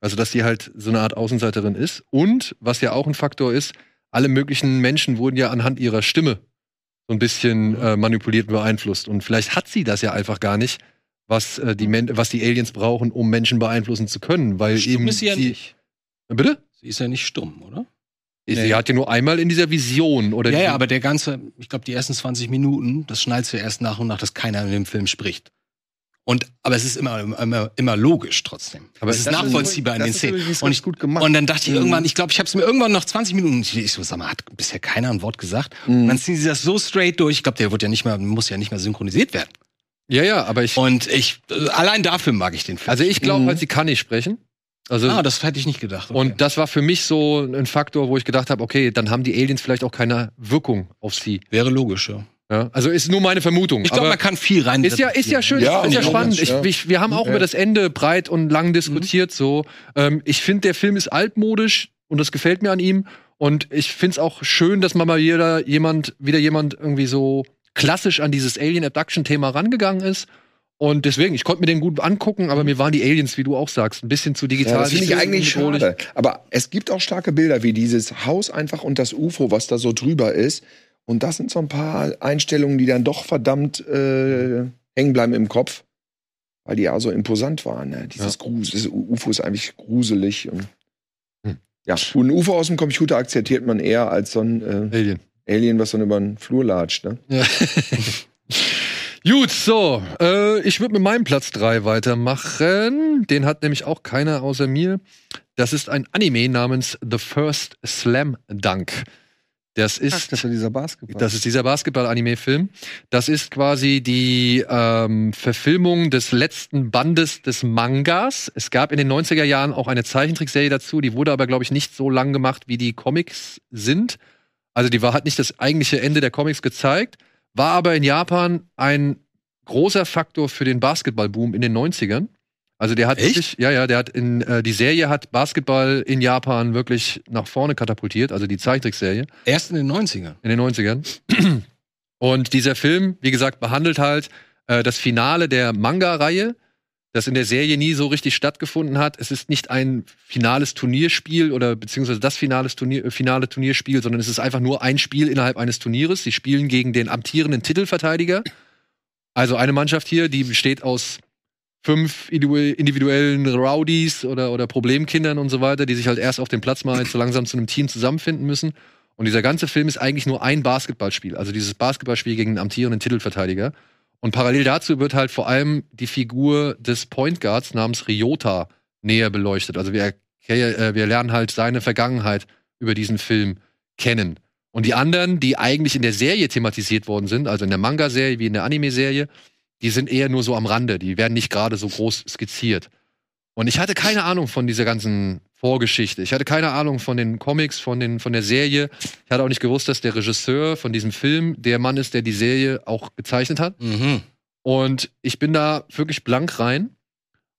Also, dass sie halt so eine Art Außenseiterin ist. Und, was ja auch ein Faktor ist, alle möglichen Menschen wurden ja anhand ihrer Stimme so ein bisschen äh, manipuliert und beeinflusst. Und vielleicht hat sie das ja einfach gar nicht, was, äh, die, Men was die Aliens brauchen, um Menschen beeinflussen zu können. Weil Stumm eben ist sie ja sie- nicht. Bitte? Sie ist ja nicht stumm, oder? Sie hat ja nur einmal in dieser Vision oder Ja, die- ja, aber der ganze, ich glaube, die ersten 20 Minuten, das schnallst du erst nach und nach, dass keiner in dem Film spricht. Und, aber es ist immer, immer, immer logisch trotzdem. Aber es ist das ist nachvollziehbar in den Szenen. Und ich, gut gemacht. und dann dachte ich Mhm. irgendwann, ich glaube, ich habe es mir irgendwann nach 20 Minuten, ich so, sag mal, hat bisher keiner ein Wort gesagt. Und dann ziehen sie das so straight durch. Ich glaube, der wird ja nicht mehr, muss ja nicht mehr synchronisiert werden. Ja, ja, aber ich, Und ich, allein dafür mag ich den Film. also ich glaube Mhm. halt, sie kann nicht sprechen. Also ah, das hätte ich nicht gedacht. Okay. Und das war für mich so ein Faktor, wo ich gedacht habe, okay, dann haben die Aliens vielleicht auch keine Wirkung auf sie. wäre logisch, ja. Ja? Also ist nur meine Vermutung. Ich glaube, aber man kann viel rein. ist ja, ist ja schön, Ja, ist ja spannend. Ich, ja. ich, wir haben auch Ja. über das Ende breit und lang diskutiert. So, ähm, ich finde, der Film ist altmodisch und das gefällt mir an ihm. Und ich finde es auch schön, dass mal mal wieder jemand, wieder jemand irgendwie so klassisch an dieses Alien Abduction Thema rangegangen ist. Und deswegen, ich konnte mir den gut angucken, aber mir waren die Aliens, wie du auch sagst, ein bisschen zu digital. Ja, das finde ich eigentlich bedrohlich. schade. Aber es gibt auch starke Bilder, wie dieses Haus einfach und das UFO, was da so drüber ist. Und das sind so ein paar Einstellungen, die dann doch verdammt äh, hängen bleiben im Kopf, weil die ja so imposant waren. Ne? Dieses, Grus dieses UFO ist eigentlich gruselig. Und, Hm. Ja, und ein UFO aus dem Computer akzeptiert man eher als so ein äh, Alien. Alien, was dann über den Flur latscht. Ne? Gut, so, äh, ich würde mit meinem Platz 3 weitermachen. Den hat nämlich auch keiner außer mir. Das ist ein Anime namens The First Slam Dunk. Das Ach, ist, das war dieser Basketball. das ist dieser Basketball-Anime-Film. Das ist quasi die ähm, Verfilmung des letzten Bandes des Mangas. Es gab in den 90er Jahren auch eine Zeichentrickserie dazu, die wurde aber, glaube ich, nicht so lang gemacht, wie die Comics sind. Also die war hat nicht das eigentliche Ende der Comics gezeigt, war aber in Japan ein großer Faktor für den Basketballboom in den 90ern. Also der hat Echt? wirklich, ja, ja, der hat in, äh, die Serie hat Basketball in Japan wirklich nach vorne katapultiert, also die Zeichentrickserie Erst in den 90ern. in den 90ern. Und dieser Film, wie gesagt, behandelt halt äh, das Finale der Manga-Reihe, das in der Serie nie so richtig stattgefunden hat. Es ist nicht ein finales Turnierspiel oder beziehungsweise das finales Turnier, äh, finale Turnierspiel, sondern es ist einfach nur ein Spiel innerhalb eines Turnieres. Sie spielen gegen den amtierenden Titelverteidiger. Also eine Mannschaft hier, die besteht aus fünf individu- individuellen Rowdies oder, oder Problemkindern und so weiter, die sich halt erst auf dem Platz mal so langsam zu einem Team zusammenfinden müssen. Und dieser ganze Film ist eigentlich nur ein Basketballspiel, also dieses Basketballspiel gegen den amtierenden Titelverteidiger. Und parallel dazu wird halt vor allem die Figur des Point Guards namens Ryota näher beleuchtet. Also wir, äh, wir lernen halt seine Vergangenheit über diesen Film kennen. Und die anderen, die eigentlich in der Serie thematisiert worden sind, also in der Manga-Serie wie in der Anime-Serie, die sind eher nur so am Rande. Die werden nicht gerade so groß skizziert. Und ich hatte keine Ahnung von dieser ganzen Vorgeschichte. Ich hatte keine Ahnung von den Comics, von, den, von der Serie. Ich hatte auch nicht gewusst, dass der Regisseur von diesem Film der Mann ist, der die Serie auch gezeichnet hat. Mhm. Und ich bin da wirklich blank rein.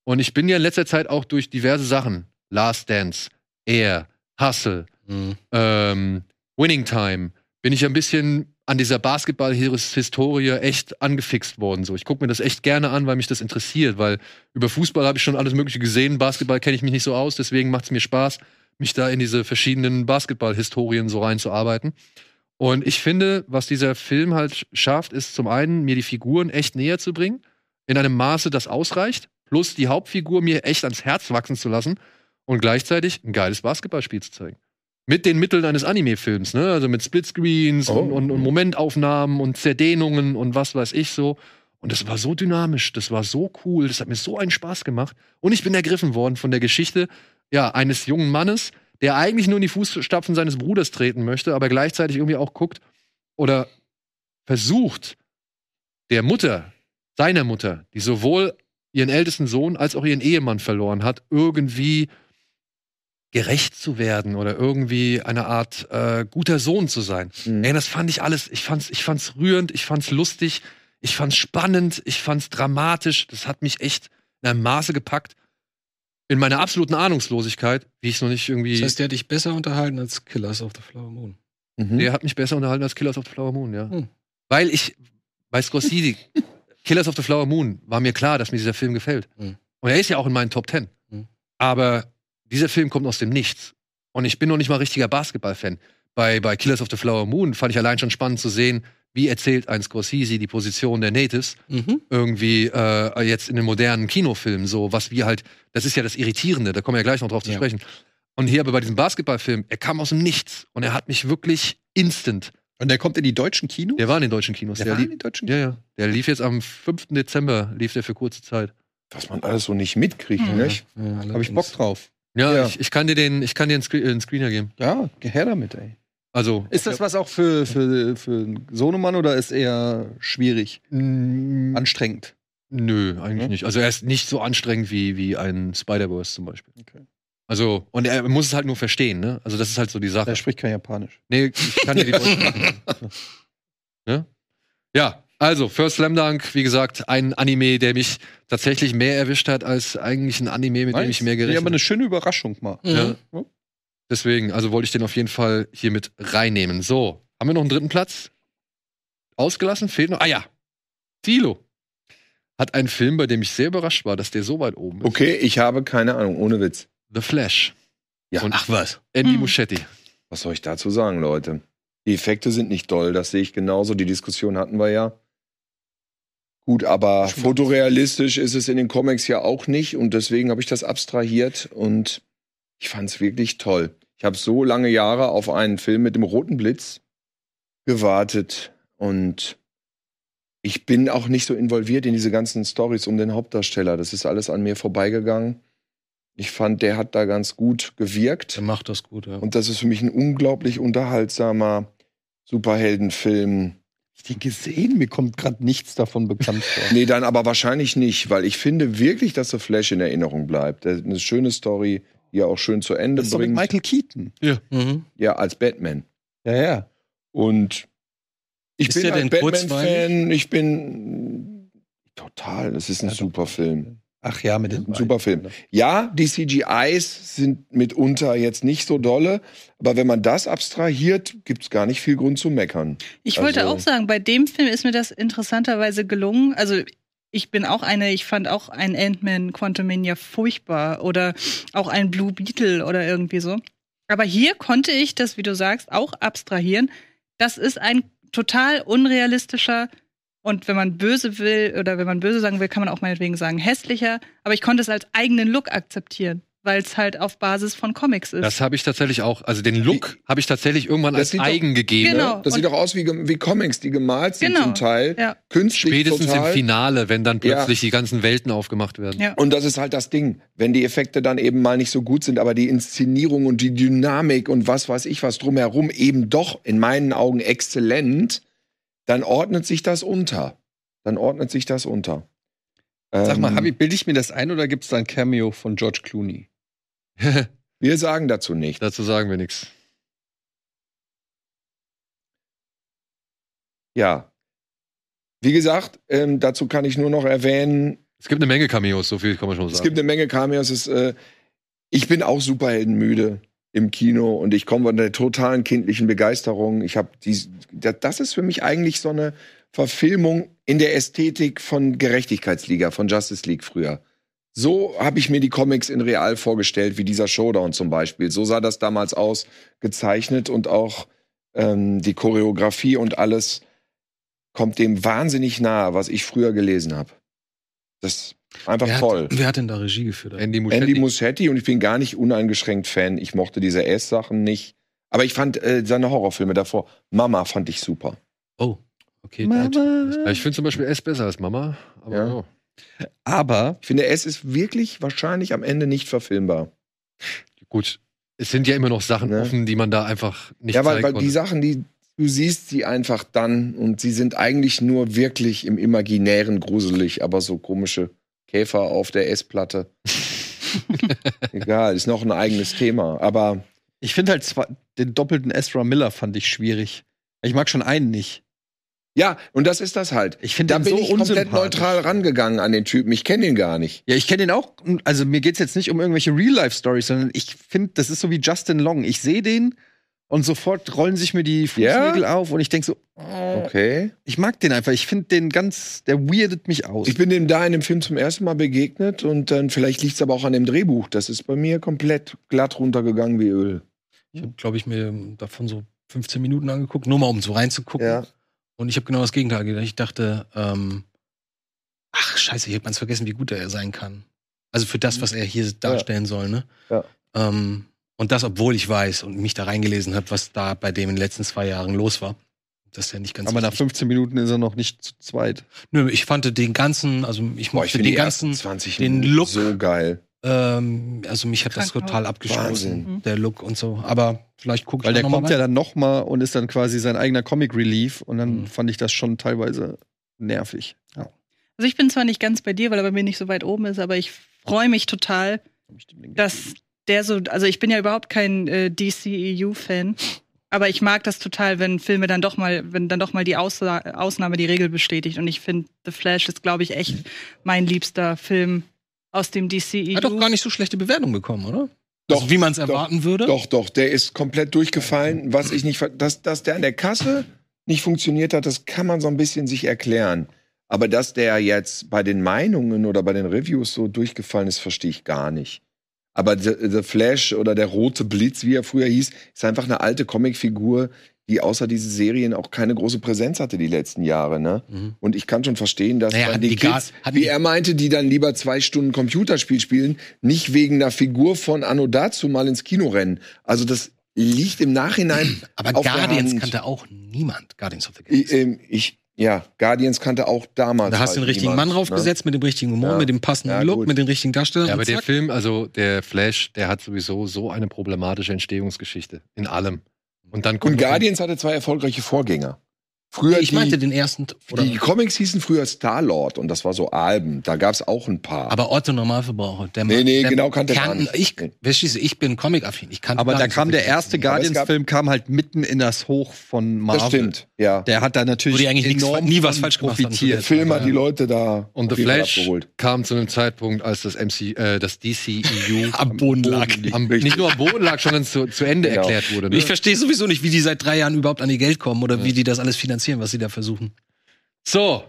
Und ich bin ja in letzter Zeit auch durch diverse Sachen, Last Dance, Air, Hustle, Mhm. ähm, Winning Time, bin ich ein bisschen an dieser Basketball-Historie echt angefixt worden. So, ich gucke mir das echt gerne an, weil mich das interessiert, weil über Fußball habe ich schon alles Mögliche gesehen, Basketball kenne ich mich nicht so aus, deswegen macht es mir Spaß, mich da in diese verschiedenen Basketball-Historien so reinzuarbeiten. Und ich finde, was dieser Film halt schafft, ist zum einen, mir die Figuren echt näher zu bringen, in einem Maße, das ausreicht, plus die Hauptfigur mir echt ans Herz wachsen zu lassen und gleichzeitig ein geiles Basketballspiel zu zeigen. Mit den Mitteln eines Anime-Films, ne? Also mit Splitscreens Oh. und, und, und Momentaufnahmen und Zerdehnungen und was weiß ich so. Und das war so dynamisch, das war so cool, das hat mir so einen Spaß gemacht. Und ich bin ergriffen worden von der Geschichte, ja, eines jungen Mannes, der eigentlich nur in die Fußstapfen seines Bruders treten möchte, aber gleichzeitig irgendwie auch guckt oder versucht, der Mutter, seiner Mutter, die sowohl ihren ältesten Sohn als auch ihren Ehemann verloren hat, irgendwie gerecht zu werden oder irgendwie eine Art äh, guter Sohn zu sein. Mhm. Ey, das fand ich alles, ich fand's, ich fand's rührend, ich fand's lustig, ich fand's spannend, ich fand's dramatisch. Das hat mich echt in einem Maße gepackt. In meiner absoluten Ahnungslosigkeit, wie ich es noch nicht irgendwie. Das heißt, der hat dich besser unterhalten als Killers of the Flower Moon. Mhm. der hat mich besser unterhalten als Killers of the Flower Moon, ja. Hm. Weil ich, bei Scorsese, Killers of the Flower Moon, war mir klar, dass mir dieser Film gefällt. Hm. Und er ist ja auch in meinen Top Ten. Hm. Aber dieser Film kommt aus dem Nichts. Und ich bin noch nicht mal richtiger Basketball-Fan. Bei, bei Killers of the Flower Moon fand ich allein schon spannend zu sehen, wie erzählt ein Scorsese die Position der Natives Mhm. irgendwie äh, jetzt in den modernen Kinofilmen so, was wir halt, das ist ja das Irritierende, da kommen wir ja gleich noch drauf zu Ja. sprechen. Und hier aber bei diesem Basketballfilm, er kam aus dem Nichts und er hat mich wirklich instant. Und der kommt in die deutschen Kinos? Der war in den deutschen Kinos. Der Der, war in lief, den deutschen ja, ja. Der lief jetzt am 5. Dezember, lief der für kurze Zeit. Was man alles so nicht mitkriegt, Mhm. nicht? Ja, Habe ich Bock drauf. Ja, Ja. Ich, ich kann dir den, ich kann dir einen, Screen, äh, einen Screener geben. Ja, geh her damit, ey. Also. Ist das was auch für, für, für einen Sohnemann oder ist eher schwierig, anstrengend? Nö, eigentlich Ja? nicht. Also er ist nicht so anstrengend wie, wie ein Spider-Verse zum Beispiel. Okay. Also, und er muss es halt nur verstehen, ne? Also das ist halt so die Sache. Der spricht kein Japanisch. Nee, ich kann dir die deutschen. ja? ja, also First Slam Dunk, wie gesagt, ein Anime, der mich tatsächlich mehr erwischt hat als eigentlich ein Anime, mit dem ich mehr gerechnet aber eine habe. schöne Überraschung mal. Ja. Ja. Deswegen, also wollte ich den auf jeden Fall hier mit reinnehmen. So, haben wir noch einen dritten Platz? Ausgelassen? Fehlt noch? Ah ja, Thilo hat einen Film, bei dem ich sehr überrascht war, dass der so weit oben ist. Okay, ich habe keine Ahnung, ohne Witz. The Flash. Ja. Und Ach was. Andy Mhm. Muschietti. Was soll ich dazu sagen, Leute? Die Effekte sind nicht doll, das sehe ich genauso. Die Diskussion hatten wir ja. Gut, aber fotorealistisch ist es in den Comics ja auch nicht und deswegen habe ich das abstrahiert und ich fand es wirklich toll. Ich habe so lange Jahre auf einen Film mit dem roten Blitz gewartet und ich bin auch nicht so involviert in diese ganzen Stories um den Hauptdarsteller. Das ist alles an mir vorbeigegangen. Ich fand, der hat da ganz gut gewirkt. Der macht das gut, ja. Und das ist für mich ein unglaublich unterhaltsamer Superheldenfilm. Ich den gesehen, mir kommt gerade nichts davon bekannt vor. Nee, dann aber wahrscheinlich nicht, weil ich finde wirklich, dass The Flash in Erinnerung bleibt. Der- Eine schöne Story, die er auch schön zu Ende Das ist doch mit bringt. Michael Keaton. Mhm. Ja, als Batman. Ja, ja. Und ich Ist bin ein Batman-Fan. Ich bin total. Das ist ein Ja, doch. super Film. Ach ja, mit den Ein super Film. Ja, die CGIs sind mitunter jetzt nicht so dolle, aber wenn man das abstrahiert, gibt es gar nicht viel Grund zu meckern. Ich wollte Also- auch sagen, bei dem Film ist mir das interessanterweise gelungen. Also ich bin auch eine, ich fand auch ein Ant-Man Quantumania furchtbar oder auch ein Blue Beetle oder irgendwie so. Aber hier konnte ich das, wie du sagst, auch abstrahieren. Das ist ein total unrealistischer und wenn man böse will oder wenn man böse sagen will, kann man auch meinetwegen sagen hässlicher. Aber ich konnte es als eigenen Look akzeptieren, weil es halt auf Basis von Comics ist. Das habe ich tatsächlich auch. Also den Look habe ich tatsächlich irgendwann Das als sieht doch- eigen gegeben. Genau. Das sieht Und- doch aus wie, wie Comics, die gemalt sind Genau, zum Teil. ja. Künstlich Spätestens total. im Finale, wenn dann Ja. plötzlich die ganzen Welten aufgemacht werden. ja. Und das ist halt das Ding. Wenn die Effekte dann eben mal nicht so gut sind, aber die Inszenierung und die Dynamik und was weiß ich was drumherum eben doch in meinen Augen exzellent, dann ordnet sich das unter. Dann ordnet sich das unter. Sag mal, Ähm, Habi, bilde ich mir das ein oder gibt es da ein Cameo von George Clooney? wir sagen dazu nichts. Dazu sagen wir nichts. Ja. Wie gesagt, ähm, dazu kann ich nur noch erwähnen, Es gibt eine Menge Cameos, so viel kann man schon sagen. Es gibt eine Menge Cameos. Es, äh, ich bin auch Superheldenmüde im Kino und ich komme von der totalen kindlichen Begeisterung. Ich habe die, da- das ist für mich eigentlich so eine Verfilmung in der Ästhetik von Gerechtigkeitsliga, von Justice League früher. So habe ich mir die Comics in real vorgestellt, wie dieser Showdown zum Beispiel. So sah das damals aus, gezeichnet und auch ähm, die Choreografie und alles kommt dem wahnsinnig nahe, was ich früher gelesen habe. Das einfach wer, toll. Hat, wer hat denn da Regie geführt? Andy Muschietti. Andy Muschietti und ich bin gar nicht uneingeschränkt Fan. Ich mochte diese S-Sachen nicht. Aber ich fand äh, seine Horrorfilme davor. Mama fand ich super. oh, okay. Ja, ich finde zum Beispiel S besser als Mama. Aber Ja. ja. Aber Ich finde, S ist wirklich wahrscheinlich am Ende nicht verfilmbar. gut. Es sind ja immer noch Sachen Ne? offen, die man da einfach nicht ja, weil, weil die Sachen, die du siehst sie einfach dann und sie sind eigentlich nur wirklich im Imaginären gruselig, aber so komische Käfer auf der S-Platte. Egal, ist noch ein eigenes Thema. Aber ich finde halt zwar, den doppelten Ezra Miller fand ich schwierig. Ich mag schon einen nicht. ja, und das ist das halt. Ich finde Da bin so ich komplett neutral rangegangen an den Typen. Ich kenne den gar nicht. Ja, ich kenne den auch. Also mir geht's jetzt nicht um irgendwelche Real-Life-Stories, sondern ich finde, das ist so wie Justin Long. Ich sehe den und sofort rollen sich mir die Fußnägel auf und ich denke so, oh, Okay. ich mag den einfach. Ich finde den ganz, der weirdet mich aus. Ich bin dem da in dem Film zum ersten Mal begegnet und dann vielleicht liegt es aber auch an dem Drehbuch. Das ist bei mir komplett glatt runtergegangen wie Öl. Ich habe, glaube ich, mir davon so 15 Minuten angeguckt, nur mal um so reinzugucken. Ja. Und ich habe genau das Gegenteil gedacht. Ich dachte, ähm, ach scheiße, ich habe ganz vergessen, wie gut er sein kann. Also für das, was er hier darstellen soll, ne? Ja. Ähm, Und das, obwohl ich weiß und mich da reingelesen habe, was da bei dem in den letzten zwei Jahren los war. Das ist ja nicht ganz Aber nach richtig. 15 Minuten ist er noch nicht zu zweit. Nö, ich fand den ganzen, also ich mochte den die ganzen, ganzen 20 den Minuten Look. so geil. ähm, also mich hat das total abgestoßen, Wahnsinn. der Look und so. Aber vielleicht gucke ich Weil der noch kommt mal ja dann noch mal und ist dann quasi sein eigener Comic Relief und dann Mhm. fand ich das schon teilweise nervig. Ja. Also ich bin zwar nicht ganz bei dir, weil er bei mir nicht so weit oben ist, aber ich freue mich total, dass der so, also ich bin ja überhaupt kein äh, DCEU-Fan, aber ich mag das total, wenn Filme dann doch mal, wenn dann doch mal die Ausla Ausnahme die Regel bestätigt. Und ich finde, The Flash ist, glaube ich, echt mein liebster Film aus dem DCEU. Hat doch gar nicht so schlechte Bewertung bekommen, oder? Doch, also, wie man es doch, erwarten würde. Doch, doch, der ist komplett durchgefallen. Was ich nicht, ver- dass, dass der an der Kasse nicht funktioniert hat, das kann man so ein bisschen sich erklären. Aber dass der jetzt bei den Meinungen oder bei den Reviews so durchgefallen ist, verstehe ich gar nicht. Aber The, Flash oder der rote Blitz, wie er früher hieß, ist einfach eine alte Comicfigur, die außer diese Serien auch keine große Präsenz hatte die letzten Jahre. Ne? Mhm. Und ich kann schon verstehen, dass Naja, die die Kids, wie er meinte, die dann lieber zwei Stunden Computerspiel spielen, nicht wegen einer Figur von Anno dazu mal ins Kino rennen. Also das liegt im Nachhinein. Aber Guardians kannte auch niemand. Guardians of the Ich, Galaxy. ähm, ich, ja, Guardians kannte auch damals. da hast du den halt richtigen niemand, Mann draufgesetzt, mit dem richtigen Humor, Ja. mit dem passenden Ja, Look, gut. mit den richtigen Darstellern. Ja, aber der. Film, also der Flash, der hat sowieso so eine problematische Entstehungsgeschichte in allem. Und dann Ne? kommt Und Guardians hatte zwei erfolgreiche Vorgänger. Früher ich die, meinte den ersten. Oder, die Comics hießen früher Star-Lord und das war so Alben. Da gab es auch ein paar. aber Otto Normalverbraucher. Der Nee, nee, der genau kannte er kann, gar nicht. Ich, ich bin Comic-affin. Ich kann Aber da kam so der erste Guardians-Film kam halt mitten in das Hoch von Marvel. das stimmt, ja. Der hat da natürlich Wo die eigentlich nichts- enorm nie was falsch gemacht haben. Der profitiert. Film hat die Leute da Und The Flash abgeholt. kam zu einem Zeitpunkt, als das MC, äh, das DCEU Am Boden lag. am, nicht nur am Boden lag, sondern zu, zu Ende Genau. erklärt wurde. Ne? Ich verstehe sowieso nicht, wie die seit drei Jahren überhaupt an ihr Geld kommen oder wie die das alles finanzieren, was sie da versuchen. So,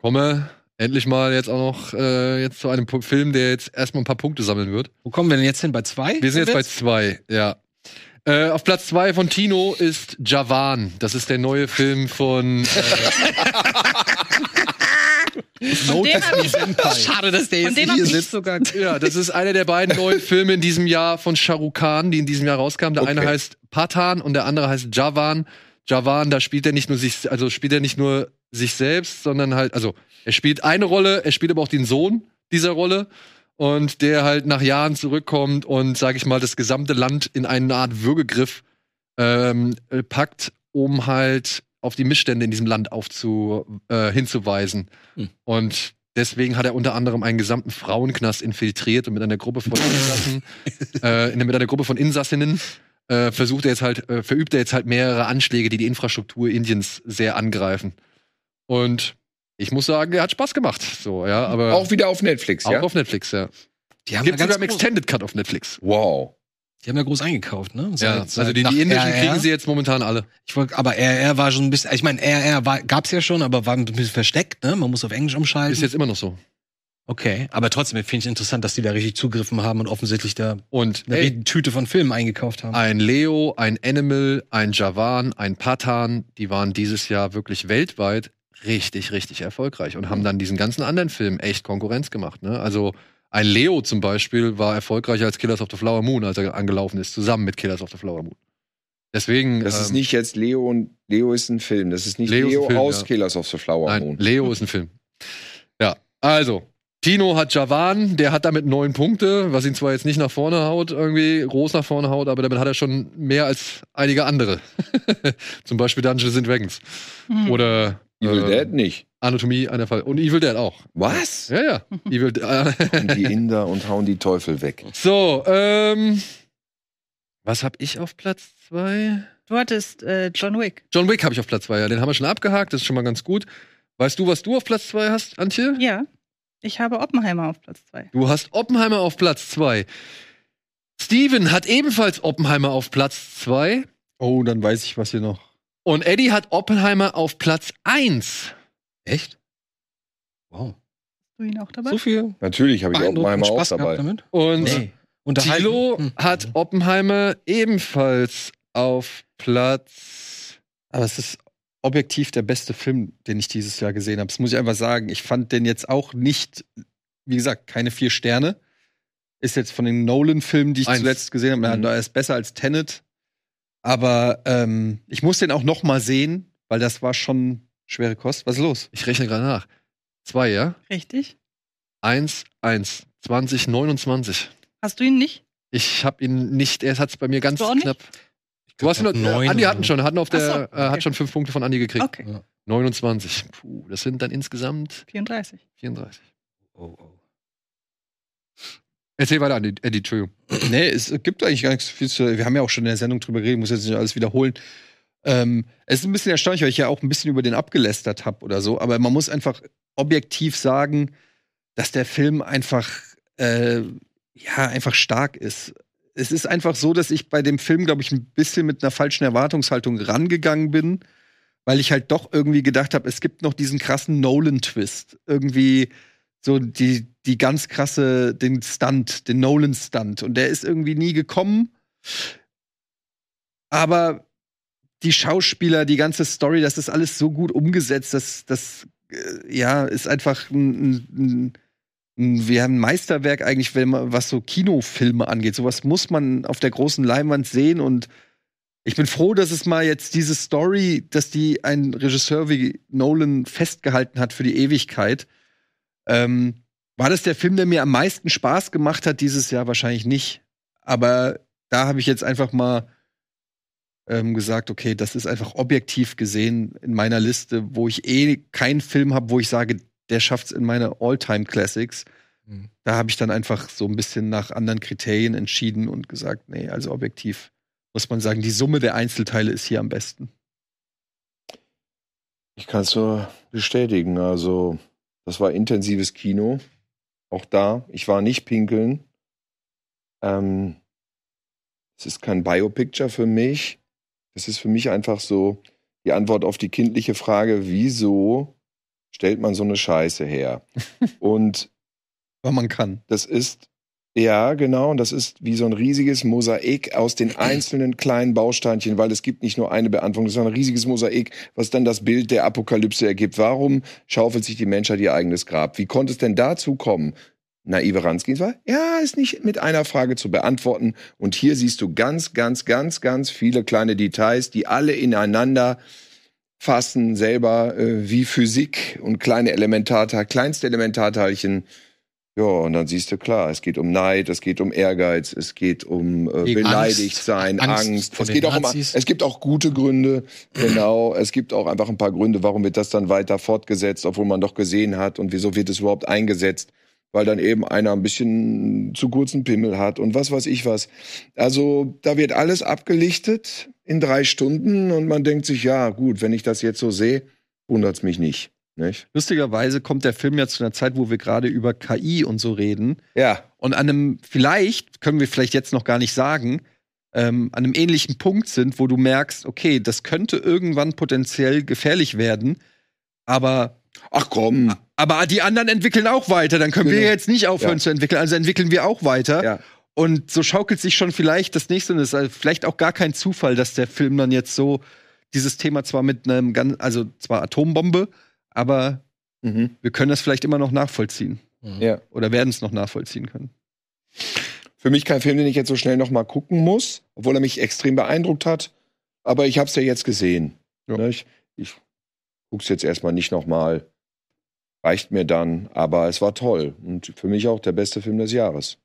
komme endlich mal jetzt auch noch äh, jetzt zu einem Pu- Film, der jetzt erstmal ein paar Punkte sammeln wird. Wo kommen wir denn jetzt hin? Bei zwei? Wir sind jetzt bei zwei, ja. Äh, auf Platz zwei von Tino ist Javan. Das ist der neue Film von. Äh, Von dem hab ich, Schade, dass der von jetzt dem hier sitzt. sogar. ja, das ist einer der beiden neuen Filme in diesem Jahr von Shah Rukh Khan, die in diesem Jahr rauskamen. Der eine Okay. heißt Patan und der andere heißt Javan. Javan, da spielt er nicht nur sich, also spielt er nicht nur sich selbst, sondern halt, also er spielt eine Rolle, er spielt aber auch den Sohn dieser Rolle und der halt nach Jahren zurückkommt und, sag ich mal, das gesamte Land in eine Art Würgegriff ähm, äh, packt, um halt auf die Missstände in diesem Land aufzu, äh, hinzuweisen. Hm. Und deswegen hat er unter anderem einen gesamten Frauenknast infiltriert und mit einer Gruppe von Insassen, äh, mit einer Gruppe von Insassinnen äh, versucht er jetzt halt, äh, verübt er jetzt halt mehrere Anschläge, die die Infrastruktur Indiens sehr angreifen. Und ich muss sagen, er hat Spaß gemacht. So, ja, aber Auch wieder auf Netflix, auch ja? auf Netflix, ja. Die haben, ja Gibt sogar im groß, Extended Cut auf Netflix. Wow. die haben ja groß eingekauft, ne? Ja, Seit- also seit die, die indischen RR. kriegen sie jetzt momentan alle. Ich wollt, aber RR war schon ein bisschen, ich meine, RR war, gab's ja schon, aber war ein bisschen versteckt, ne? Man muss auf Englisch umschalten. Ist jetzt immer noch so. Okay, aber trotzdem finde ich interessant, dass die da richtig zugriffen haben und offensichtlich da Und eine ey, Tüte von Filmen eingekauft haben. ein Leo, ein Animal, ein Javan, ein Patan, die waren dieses Jahr wirklich weltweit richtig, richtig erfolgreich und haben dann diesen ganzen anderen Filmen echt Konkurrenz gemacht. Ne? Also ein Leo zum Beispiel war erfolgreicher als Killers of the Flower Moon, als er angelaufen ist, zusammen mit Killers of the Flower Moon. Deswegen. Das ist ähm, nicht jetzt Leo und Leo ist ein Film. Das ist nicht Leo Leo, ist Film, aus ja. Killers of the Flower Nein, Moon. Leo ist ein Film. Ja, also. Tino hat Javan, der hat damit neun Punkte, was ihn zwar jetzt nicht nach vorne haut, irgendwie groß nach vorne haut, aber damit hat er schon mehr als einige andere. Zum Beispiel Dungeons and Dragons. Hm. Oder Evil äh, Dead nicht. Anatomie einer Fall. Und Evil Dead auch. Was? Ja, ja. Evil Dead. Und die Inder und hauen die Teufel weg. so, ähm. Was hab ich auf Platz zwei? Du hattest äh, John Wick. John Wick habe ich auf Platz zwei, ja. Den haben wir schon abgehakt, das ist schon mal ganz gut. Weißt du, was du auf Platz zwei hast, Antje? Ja. Ich habe Oppenheimer auf Platz zwei. Du hast Oppenheimer auf Platz 2. Steven hat ebenfalls Oppenheimer auf Platz 2. Oh, dann weiß ich, was hier noch. Und Eddie hat Oppenheimer auf Platz 1. Echt? Wow. Hast du ihn auch dabei? So viel Natürlich habe ich Oppenheimer auch Spaß dabei. damit? Und Nee. Tilo Hm. hat Oppenheimer ebenfalls auf Platz. Aber es ist objektiv der beste Film, den ich dieses Jahr gesehen habe. Das muss ich einfach sagen. Ich fand den jetzt auch nicht, wie gesagt, keine vier Sterne. Ist jetzt von den Nolan-Filmen, die ich Eins. zuletzt gesehen habe, Mhm. da ist besser als Tenet. Aber ähm, ich muss den auch noch mal sehen, weil das war schon schwere Kost. Was ist los? Ich rechne gerade nach. Zwei, ja? Richtig? Eins, eins. 2029. Hast du ihn nicht? Ich habe ihn nicht, er hat es bei mir ganz auch nicht? Du hast nur, neun Andi hatten schon, hatten auf der, so, äh, okay. hat schon fünf Punkte von Andi gekriegt. Okay. 29. Puh, das sind dann insgesamt 34. 34. Oh, oh. Erzähl weiter, Andi, Eddie, Entschuldigung. Nee, es gibt eigentlich gar nichts viel zu. Wir haben ja auch schon in der Sendung drüber geredet, muss jetzt nicht alles wiederholen. Ähm, es ist ein bisschen erstaunlich, weil ich ja auch ein bisschen über den abgelästert habe oder so. Aber man muss einfach objektiv sagen, dass der Film einfach, äh, ja, einfach stark ist. Es ist einfach so, dass ich bei dem Film, glaube ich, ein bisschen mit einer falschen Erwartungshaltung rangegangen bin, weil ich halt doch irgendwie gedacht habe, es gibt noch diesen krassen Nolan-Twist. Irgendwie so die, die ganz krasse, den Stunt, den Nolan-Stunt. Und der ist irgendwie nie gekommen. Aber die Schauspieler, die ganze Story, das ist alles so gut umgesetzt, dass das äh, ja ist einfach ein, ein, ein, ein, wir haben ein Meisterwerk eigentlich, wenn man, was so Kinofilme angeht. Sowas muss man auf der großen Leinwand sehen und ich bin froh, dass es mal jetzt diese Story, dass die ein Regisseur wie Nolan festgehalten hat für die Ewigkeit. Ähm, war das der Film, der mir am meisten Spaß gemacht hat dieses Jahr? Wahrscheinlich nicht. Aber da habe ich jetzt einfach mal ähm, gesagt, okay, das ist einfach objektiv gesehen in meiner Liste, wo ich eh keinen Film habe, wo ich sage, der schafft's in meine All-Time-Classics. Mhm. Da habe ich dann einfach so ein bisschen nach anderen Kriterien entschieden und gesagt, nee, also objektiv muss man sagen, die Summe der Einzelteile ist hier am besten. Ich kann es nur bestätigen. Also, das war intensives Kino. Auch da. Ich war nicht pinkeln. Ähm, es ist kein Biopicture für mich. Es ist für mich einfach so die Antwort auf die kindliche Frage, wieso stellt man so eine Scheiße her? Und Aber man kann. das ist, ja, genau, und das ist wie so ein riesiges Mosaik aus den einzelnen kleinen Bausteinchen, weil es gibt nicht nur eine Beantwortung, das ist ein riesiges Mosaik, was dann das Bild der Apokalypse ergibt. Warum schaufelt sich die Menschheit ihr eigenes Grab? Wie konnte es denn dazu kommen? Naive Herangehensweise? Ja, ist nicht mit einer Frage zu beantworten. Und hier siehst du ganz, ganz, ganz, ganz viele kleine Details, die alle ineinander fassen, selber äh, wie Physik und kleine Elementarteil, kleinste Elementarteilchen ja, und dann siehst du klar, es geht um Neid, es geht um Ehrgeiz, es geht um äh, beleidigt Angst. sein, Angst Angst. Es geht auch um, es gibt auch gute Gründe, genau. Es gibt auch einfach ein paar Gründe, warum wird das dann weiter fortgesetzt, obwohl man doch gesehen hat und wieso wird es überhaupt eingesetzt, weil dann eben einer ein bisschen zu kurzen Pimmel hat und was weiß ich was. Also da wird alles abgelichtet in drei Stunden und man denkt sich, ja gut, wenn ich das jetzt so sehe, wundert's mich nicht. Nicht? Lustigerweise kommt der Film ja zu einer Zeit, wo wir gerade über KI und so reden. Ja, Und an einem, vielleicht, können wir vielleicht jetzt noch gar nicht sagen, ähm, an einem ähnlichen Punkt sind, wo du merkst, okay, das könnte irgendwann potenziell gefährlich werden, aber, ach komm. aber die anderen entwickeln auch weiter. Dann können wir Genau. jetzt nicht aufhören Ja. zu entwickeln, also entwickeln wir auch weiter. Ja. Und so schaukelt sich schon vielleicht das nächste und es ist also vielleicht auch gar kein Zufall, dass der Film dann jetzt so dieses Thema zwar mit einem ganz, also zwar Atombombe, aber Mhm. wir können das vielleicht immer noch nachvollziehen. Ja. Oder werden es noch nachvollziehen können. Für mich kein Film, den ich jetzt so schnell noch mal gucken muss, obwohl er mich extrem beeindruckt hat. Aber ich habe es ja jetzt gesehen. Ja. Ne, Ich, ich guck's jetzt erstmal nicht noch mal. Reicht mir dann. Aber es war toll und für mich auch der beste Film des Jahres.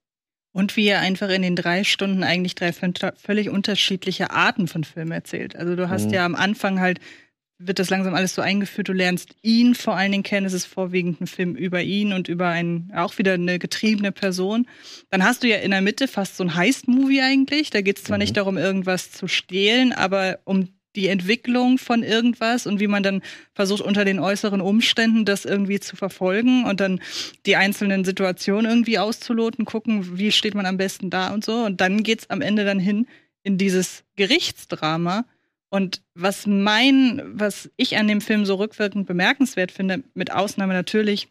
Und wie er einfach in den drei Stunden eigentlich drei vö- völlig unterschiedliche Arten von Filmen erzählt. Also du hast Mhm. ja am Anfang halt, wird das langsam alles so eingeführt, du lernst ihn vor allen Dingen kennen, es ist vorwiegend ein Film über ihn und über einen, auch wieder eine getriebene Person. Dann hast du ja in der Mitte fast so ein Heist-Movie eigentlich. Da geht es zwar Mhm. nicht darum, irgendwas zu stehlen, aber um die Entwicklung von irgendwas und wie man dann versucht, unter den äußeren Umständen das irgendwie zu verfolgen und dann die einzelnen Situationen irgendwie auszuloten, gucken, wie steht man am besten da und so. Und dann geht's am Ende dann hin in dieses Gerichtsdrama. Und was mein, was ich an dem Film so rückwirkend bemerkenswert finde, mit Ausnahme natürlich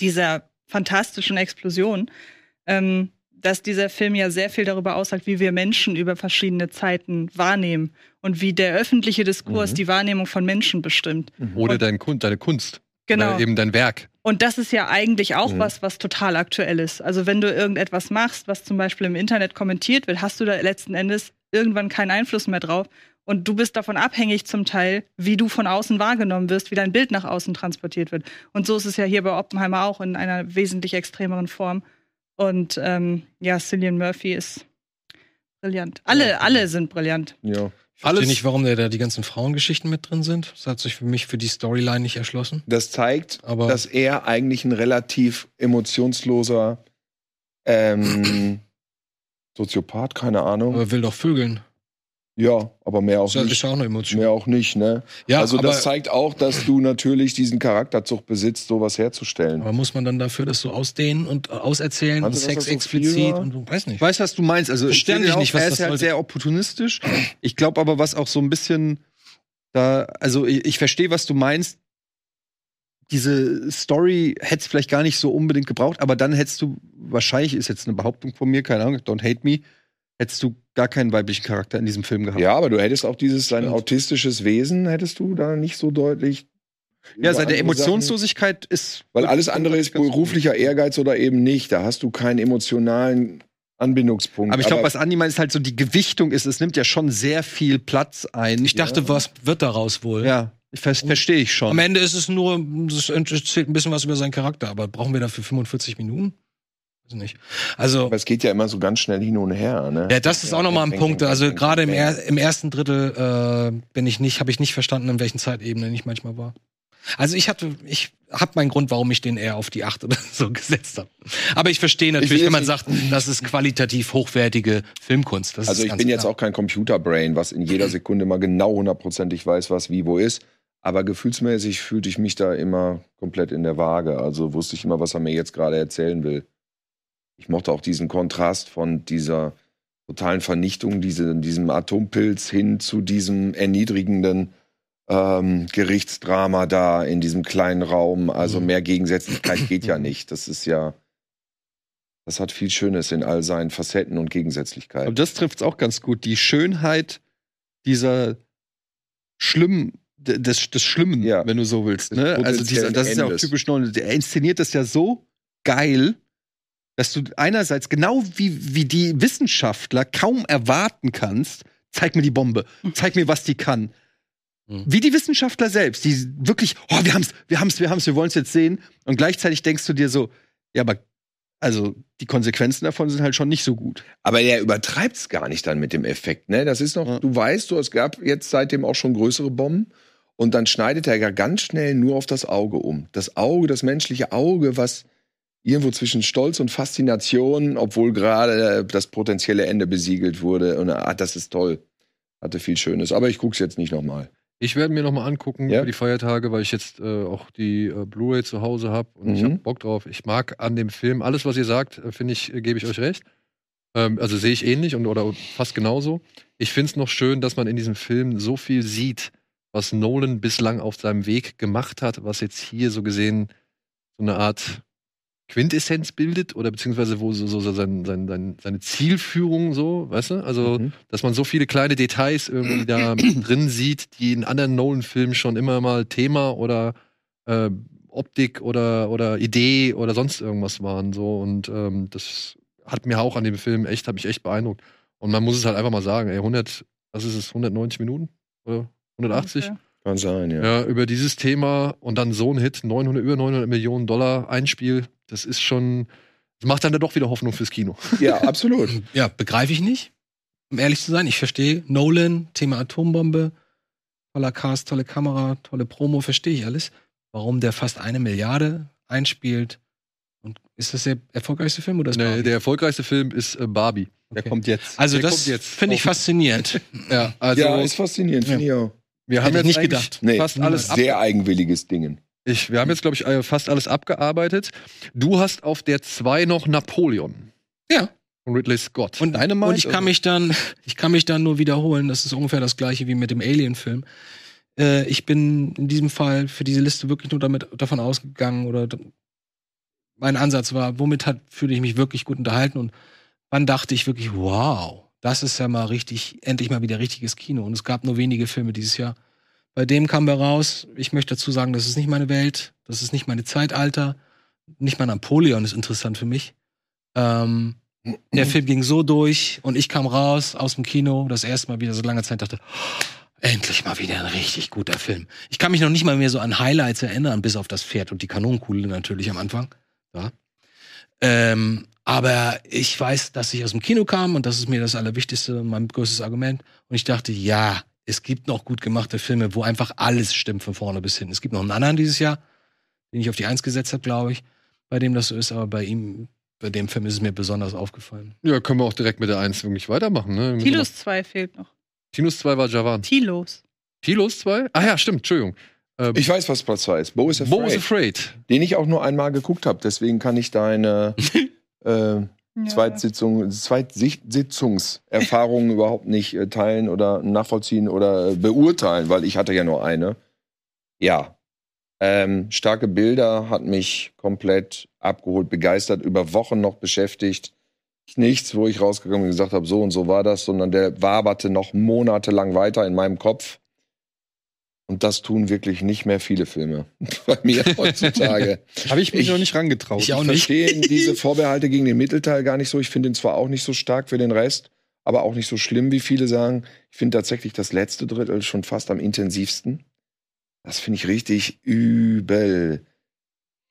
dieser fantastischen Explosion, ähm, dass dieser Film ja sehr viel darüber aussagt, wie wir Menschen über verschiedene Zeiten wahrnehmen und wie der öffentliche Diskurs Mhm. die Wahrnehmung von Menschen bestimmt. Oder Und- dein Kun deine Kunst. Genau. Oder eben dein Werk. Und das ist ja eigentlich auch Mhm. was, was total aktuell ist. Also wenn du irgendetwas machst, was zum Beispiel im Internet kommentiert wird, hast du da letzten Endes irgendwann keinen Einfluss mehr drauf. Und du bist davon abhängig zum Teil, wie du von außen wahrgenommen wirst, wie dein Bild nach außen transportiert wird. Und so ist es ja hier bei Oppenheimer auch in einer wesentlich extremeren Form. Und ähm, ja, Cillian Murphy ist brillant. Alle, alle sind brillant. Ja. Ich verstehe Alles- nicht, warum da da die ganzen Frauengeschichten mit drin sind. Das hat sich für mich für die Storyline nicht erschlossen. Das zeigt, Aber- dass er eigentlich ein relativ emotionsloser ähm, Soziopath, keine Ahnung. Aber will doch vögeln. Ja, aber mehr auch Das ist nicht. ja auch eine Emotion. Mehr auch nicht, ne? Ja, also aber, das zeigt auch, dass du natürlich diesen Charakterzug besitzt, sowas herzustellen. aber muss man dann dafür das so ausdehnen und äh, auserzählen und Sex so explizit und so, weiß nicht. Ich weiß, was du meinst. Also sehe den nicht, auch, was er das ist halt sollte. sehr opportunistisch. Ich glaube aber, was auch so ein bisschen da, also ich, ich verstehe, was du meinst. Diese Story hätte es vielleicht gar nicht so unbedingt gebraucht, aber dann hättest du, wahrscheinlich ist jetzt eine Behauptung von mir, keine Ahnung, don't hate me, hättest du gar keinen weiblichen Charakter in diesem Film gehabt. Ja, aber du hättest auch dieses sein Stimmt. autistisches Wesen, hättest du da nicht so deutlich. Ja, seine Emotionslosigkeit ist. Sachen- Weil alles andere ist beruflicher Ehrgeiz oder eben nicht. Da hast du keinen emotionalen Anbindungspunkt. Aber ich glaube, was Andi meint, ist halt so die Gewichtung ist, es nimmt ja schon sehr viel Platz ein. Ich dachte, was wird daraus wohl? Ja, verstehe ich schon. Am Ende ist es nur, es erzählt ein bisschen was über seinen Charakter, aber brauchen wir dafür 45 Minuten? Weiß nicht. Also, Aber es geht ja immer so ganz schnell hin und her. Ne? ja, das ist auch nochmal ein Punkt. Also gerade im, er, im ersten Drittel äh, bin ich nicht, habe ich nicht verstanden, in welchen Zeitebenen ich manchmal war. Also ich hatte, ich habe meinen Grund, warum ich den eher auf die 8 oder so gesetzt habe. Aber ich verstehe natürlich, jetzt wenn man sagt, das ist qualitativ hochwertige Filmkunst. Das Also ich bin jetzt klar. auch kein Computerbrain, was in jeder Sekunde mal genau hundertprozentig weiß, was wie wo ist. Aber gefühlsmäßig fühlte ich mich da immer komplett in der Waage. Also wusste ich immer, was er mir jetzt gerade erzählen will. Ich mochte auch diesen Kontrast von dieser totalen Vernichtung, diese, diesem Atompilz hin zu diesem erniedrigenden ähm, Gerichtsdrama da in diesem kleinen Raum. Also Mhm. mehr Gegensätzlichkeit geht ja nicht. Das ist ja, das hat viel Schönes in all seinen Facetten und Gegensätzlichkeiten. Aber das trifft es auch ganz gut. Die Schönheit dieser schlimmen, des, des Schlimmen, Ja. wenn du so willst. Ne? Also dieser, das ist ja auch Endes. typisch Nolan. Er inszeniert das ja so geil, dass du einerseits genau wie, wie die Wissenschaftler kaum erwarten kannst, zeig mir die Bombe, zeig mir, was die kann. Mhm. Wie die Wissenschaftler selbst, die wirklich, oh, wir haben's, wir haben's, wir haben's, wir wollen's jetzt sehen. Und gleichzeitig denkst du dir so, ja, aber also die Konsequenzen davon sind halt schon nicht so gut. Aber er übertreibt es gar nicht dann mit dem Effekt, ne? Das ist noch, Ja. du weißt, du, es gab jetzt seitdem auch schon größere Bomben. Und dann schneidet er ja ganz schnell nur auf das Auge um. Das Auge, das menschliche Auge, was irgendwo zwischen Stolz und Faszination, obwohl gerade das potenzielle Ende besiegelt wurde. Und ah, das ist toll. Hatte viel Schönes. Aber ich guck's jetzt nicht nochmal. Ich werde mir noch mal angucken Ja? über die Feiertage, weil ich jetzt äh, auch die äh, Blu-ray zu Hause habe und ich Mhm. habe Bock drauf. Ich mag an dem Film alles, was ihr sagt, äh, finde ich, äh, gebe ich euch recht. Ähm, also sehe ich ähnlich und oder fast genauso. Ich finde es noch schön, dass man in diesem Film so viel sieht, was Nolan bislang auf seinem Weg gemacht hat, was jetzt hier so gesehen so eine Art Quintessenz bildet oder beziehungsweise wo so, so, so sein, sein, sein, seine Zielführung so, weißt du? Also Mhm. dass man so viele kleine Details irgendwie da drin sieht, die in anderen Nolan-Filmen schon immer mal Thema oder äh, Optik oder, oder Idee oder sonst irgendwas waren. So. Und ähm, das hat mir auch an dem Film echt, hat mich echt beeindruckt. Und man muss es halt einfach mal sagen, ey, 100, was ist es, 190 Minuten? Oder 180? Ungefähr. Kann sein, ja. Ja, über dieses Thema und dann so ein Hit, 900, über 900 Millionen Dollar Einspiel, das ist schon, das macht dann da doch wieder Hoffnung fürs Kino. Ja, absolut. Ja, begreife ich nicht. Um ehrlich zu sein, ich verstehe Nolan, Thema Atombombe, toller Cast, tolle Kamera, tolle Promo, verstehe ich alles. Warum der fast eine Milliarde einspielt. Und ist das der erfolgreichste Film oder ist Nee, Barbie? der erfolgreichste Film ist äh, Barbie. Der Okay. kommt jetzt. Also der das finde ich faszinierend. Ja, also ja, ist faszinierend, finde ich auch. Wir haben jetzt ich nicht eigentlich gedacht. Nee, fast alles sehr eigenwilliges Dingen. ich, Wir haben jetzt, glaube ich, äh, fast alles abgearbeitet. Du hast auf der 2 noch Napoleon. Ja. Von Ridley Scott. Und, Dynamite, und ich kann mich dann, ich kann mich dann nur wiederholen. Das ist ungefähr das gleiche wie mit dem Alien-Film. Äh, ich bin in diesem Fall für diese Liste wirklich nur damit davon ausgegangen oder mein Ansatz war, womit hat fühle ich mich wirklich gut unterhalten und wann dachte ich wirklich, wow, das ist ja mal richtig, endlich mal wieder richtiges Kino. Und es gab nur wenige Filme dieses Jahr, Bei dem kam wir raus, ich möchte dazu sagen, das ist nicht meine Welt, das ist nicht meine Zeitalter, nicht mal Napoleon ist interessant für mich. Ähm, der Film ging so durch und ich kam raus aus dem Kino, das erste Mal wieder so lange Zeit, dachte, endlich mal wieder ein richtig guter Film. Ich kann mich noch nicht mal mehr so an Highlights erinnern, bis auf das Pferd und die Kanonenkuhle natürlich am Anfang. Ja. Ähm, aber ich weiß, dass ich aus dem Kino kam und das ist mir das Allerwichtigste, mein größtes Argument. Und ich dachte, ja, es gibt noch gut gemachte Filme, wo einfach alles stimmt von vorne bis hin. Es gibt noch einen anderen dieses Jahr, den ich auf die Eins gesetzt habe, glaube ich, bei dem das so ist, aber bei ihm, bei dem Film ist es mir besonders aufgefallen. Ja, können wir auch direkt mit der 1 wirklich weitermachen. Ne? Tilos 2 fehlt noch. noch- Tilos 2 war Javan. Tilos. Tilos 2? Ah ja, stimmt, Entschuldigung. Ähm, Ich weiß, was Platz 2 ist. Bo is Bo is Afraid. Afraid. Den ich auch nur einmal geguckt habe. Deswegen kann ich deine äh. Zweitsitzung, Zweitsitzungserfahrungen überhaupt nicht äh, teilen oder nachvollziehen oder äh, beurteilen, weil ich hatte ja nur eine. Ja. Ähm, starke Bilder hat mich komplett abgeholt, begeistert, über Wochen noch beschäftigt. Nichts, wo ich rausgegangen bin und gesagt habe, so und so war das, sondern der waberte noch monatelang weiter in meinem Kopf. Und das tun wirklich nicht mehr viele Filme bei mir heutzutage. Habe ich mich Ich- noch nicht rangetraut. Ich auch Ich verstehe diese Vorbehalte gegen den Mittelteil gar nicht so. Ich finde ihn zwar auch nicht so stark für den Rest, aber auch nicht so schlimm, wie viele sagen. Ich finde tatsächlich das letzte Drittel schon fast am intensivsten. Das finde ich richtig übel.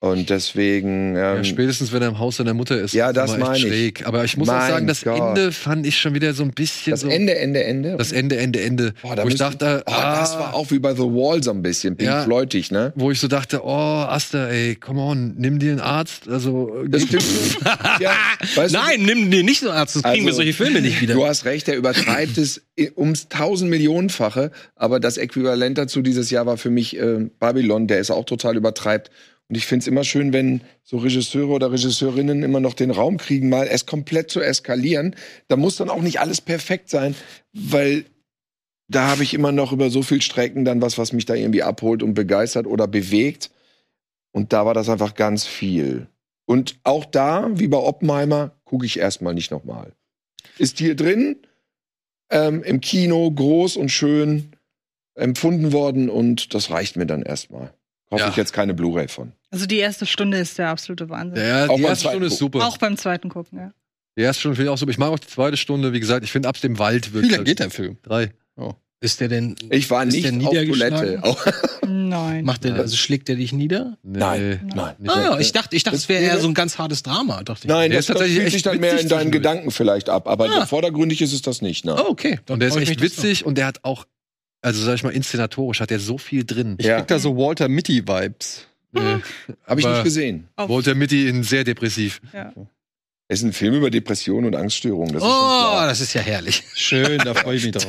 Und deswegen. Ja, Ähm, spätestens, wenn er im Haus seiner Mutter ist. Ja, ist das echt meine ich. schräg. Aber ich muss auch Mein sagen, das Gott. Ende fand ich schon wieder so ein bisschen das so. Ende, Ende, Ende. Das Ende, Ende, Ende. Boah, da wo ich dachte, oh, das ah, war auch wie bei The Wall so ein bisschen, Pink Ja. Floydig, ne? wo ich so dachte, oh, Asta, ey, come on, nimm dir einen Arzt. Also, Das stimmt. ja, weißt du, Nein, nimm dir nicht so Arzt, sonst kriegen wir Also, solche Filme nicht wieder. Du hast recht, der übertreibt es ums tausend Millionenfache, aber das Äquivalent dazu dieses Jahr war für mich äh, Babylon, der es auch total übertreibt. Und ich finde es immer schön, wenn so Regisseure oder Regisseurinnen immer noch den Raum kriegen, mal es komplett zu eskalieren. Da muss dann auch nicht alles perfekt sein, weil da habe ich immer noch über so viel Strecken dann was, was mich da irgendwie abholt und begeistert oder bewegt. Und da war das einfach ganz viel. Und auch da, wie bei Oppenheimer, gucke ich erstmal nicht nochmal. Ist hier drin, ähm, im Kino, groß und schön empfunden worden und das reicht mir dann erstmal. Kaufe Ja. ich jetzt keine Blu-ray von. Also die erste Stunde ist der absolute Wahnsinn. ja, Auch die beim erste Stunde ist zweiten super. Auch beim zweiten gucken, ja. Die erste Stunde finde ich auch super. Ich mag auch die zweite Stunde. Wie gesagt, ich finde ab dem Wald Wie wirklich. lange geht der Film? Drei. Ist der denn, Ich war nicht der auf Toilette. Nein. macht der, also schlägt der dich nieder? Nee. Nein, nein. Ah, ja, ich dachte, ich dachte, es wäre eher so ein ganz hartes Drama, dachte ich. Nein, Der das, ist tatsächlich echt sich dann mehr in deinen. Gedanken vielleicht ab, aber Ah. vordergründig ist es das nicht. Ne? Oh, okay. Dann Und der ist echt witzig und der hat auch, also sag ich mal, inszenatorisch hat er so viel drin. Ich Ja. krieg da so Walter Mitty-Vibes. Nee. Habe ich nicht gesehen. Walter Mitty in sehr depressiv. Ja. Es ist ein Film über Depressionen und Angststörungen. Das ist Oh, das ist ja herrlich. Schön, da freue ich mich drauf.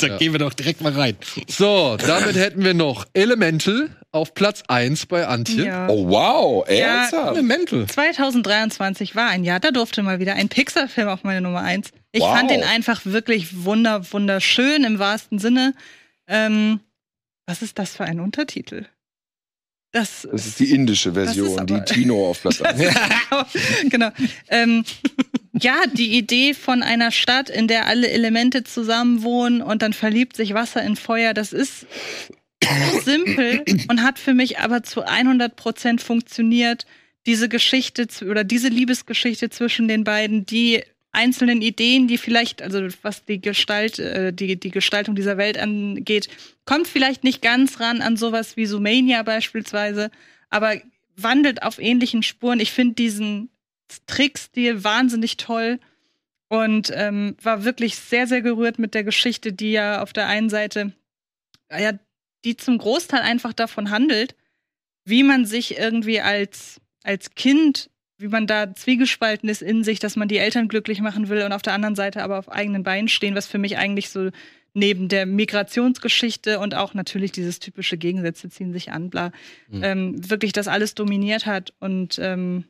da Ja. gehen wir doch direkt mal rein. So, damit hätten wir noch Elemental auf Platz 1 bei Antje. Ja. Oh wow, Ja, ernsthaft? Elemental. 2023 war ein Jahr, da durfte mal wieder ein Pixar-Film auf meine Nummer 1. Ich Wow. fand den einfach wirklich wunder, wunderschön im wahrsten Sinne. Ähm, was ist das für ein Untertitel? Das, Das ist die indische Version, aber- die Tino auf Platz 1. genau. Ähm, ja, die Idee von einer Stadt, in der alle Elemente zusammenwohnen und dann verliebt sich Wasser in Feuer, das ist simpel und hat für mich aber zu 100 Prozent funktioniert. Diese Geschichte oder diese Liebesgeschichte zwischen den beiden, die einzelnen Ideen, die vielleicht, also was die Gestalt, äh, die, die Gestaltung dieser Welt angeht, kommt vielleicht nicht ganz ran an sowas wie Sumania beispielsweise, aber wandelt auf ähnlichen Spuren. Ich finde diesen Trickstil wahnsinnig toll und ähm, war wirklich sehr, sehr gerührt mit der Geschichte, die ja auf der einen Seite, ja, die zum Großteil einfach davon handelt, wie man sich irgendwie als, als Kind, wie man da zwiegespalten ist in sich, dass man die Eltern glücklich machen will und auf der anderen Seite aber auf eigenen Beinen stehen, was für mich eigentlich so neben der Migrationsgeschichte und auch natürlich dieses typische Gegensätze ziehen sich an, bla, Mhm. ähm, wirklich das alles dominiert hat und ähm,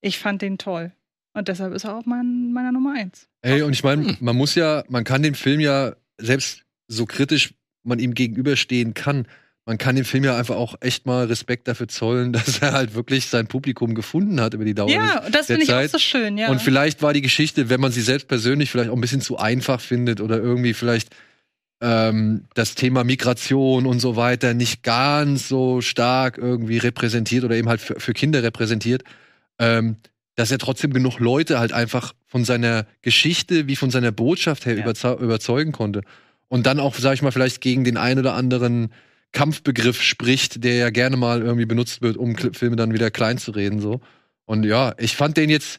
ich fand den toll. Und deshalb ist er auch mein, meiner Nummer eins. Ey, und ich meine, Hm. man muss ja, man kann dem Film ja, selbst so kritisch man ihm gegenüberstehen kann, man kann dem Film ja einfach auch echt mal Respekt dafür zollen, dass er halt wirklich sein Publikum gefunden hat über die Dauer. ja, und das finde ich auch so schön, ja. Und vielleicht war die Geschichte, wenn man sie selbst persönlich vielleicht auch ein bisschen zu einfach findet oder irgendwie vielleicht ähm, das Thema Migration und so weiter nicht ganz so stark irgendwie repräsentiert oder eben halt für, für Kinder repräsentiert, ähm, dass er trotzdem genug Leute halt einfach von seiner Geschichte wie von seiner Botschaft her Ja. überzeu überzeugen konnte. Und dann auch, sag ich mal, vielleicht gegen den ein oder anderen Kampfbegriff spricht, der ja gerne mal irgendwie benutzt wird, um Filme dann wieder klein zu reden, so. Und ja, ich fand den jetzt,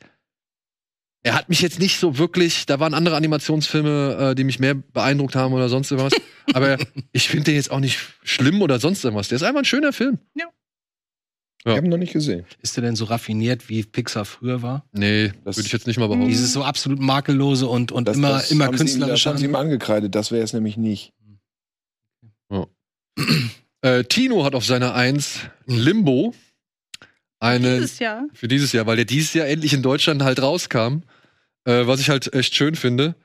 er hat mich jetzt nicht so wirklich, da waren andere Animationsfilme, äh, die mich mehr beeindruckt haben oder sonst irgendwas. aber ich finde den jetzt auch nicht schlimm oder sonst irgendwas. Der ist einfach ein schöner Film. Ja. Ich habe ihn noch nicht gesehen. Ist der denn so raffiniert, wie Pixar früher war? Nee, Das- würde ich jetzt nicht mal behaupten. Dieses so absolut makellose und, und Das, immer, das immer haben sie ihm- künstlerisch. Das haben sie ihm angekreidet, das wäre es nämlich nicht. Äh, Tino hat auf seiner Eins Limbo. Eine, Dieses Jahr. für dieses Jahr, weil der dieses Jahr endlich in Deutschland halt rauskam. Äh, was ich halt echt schön finde.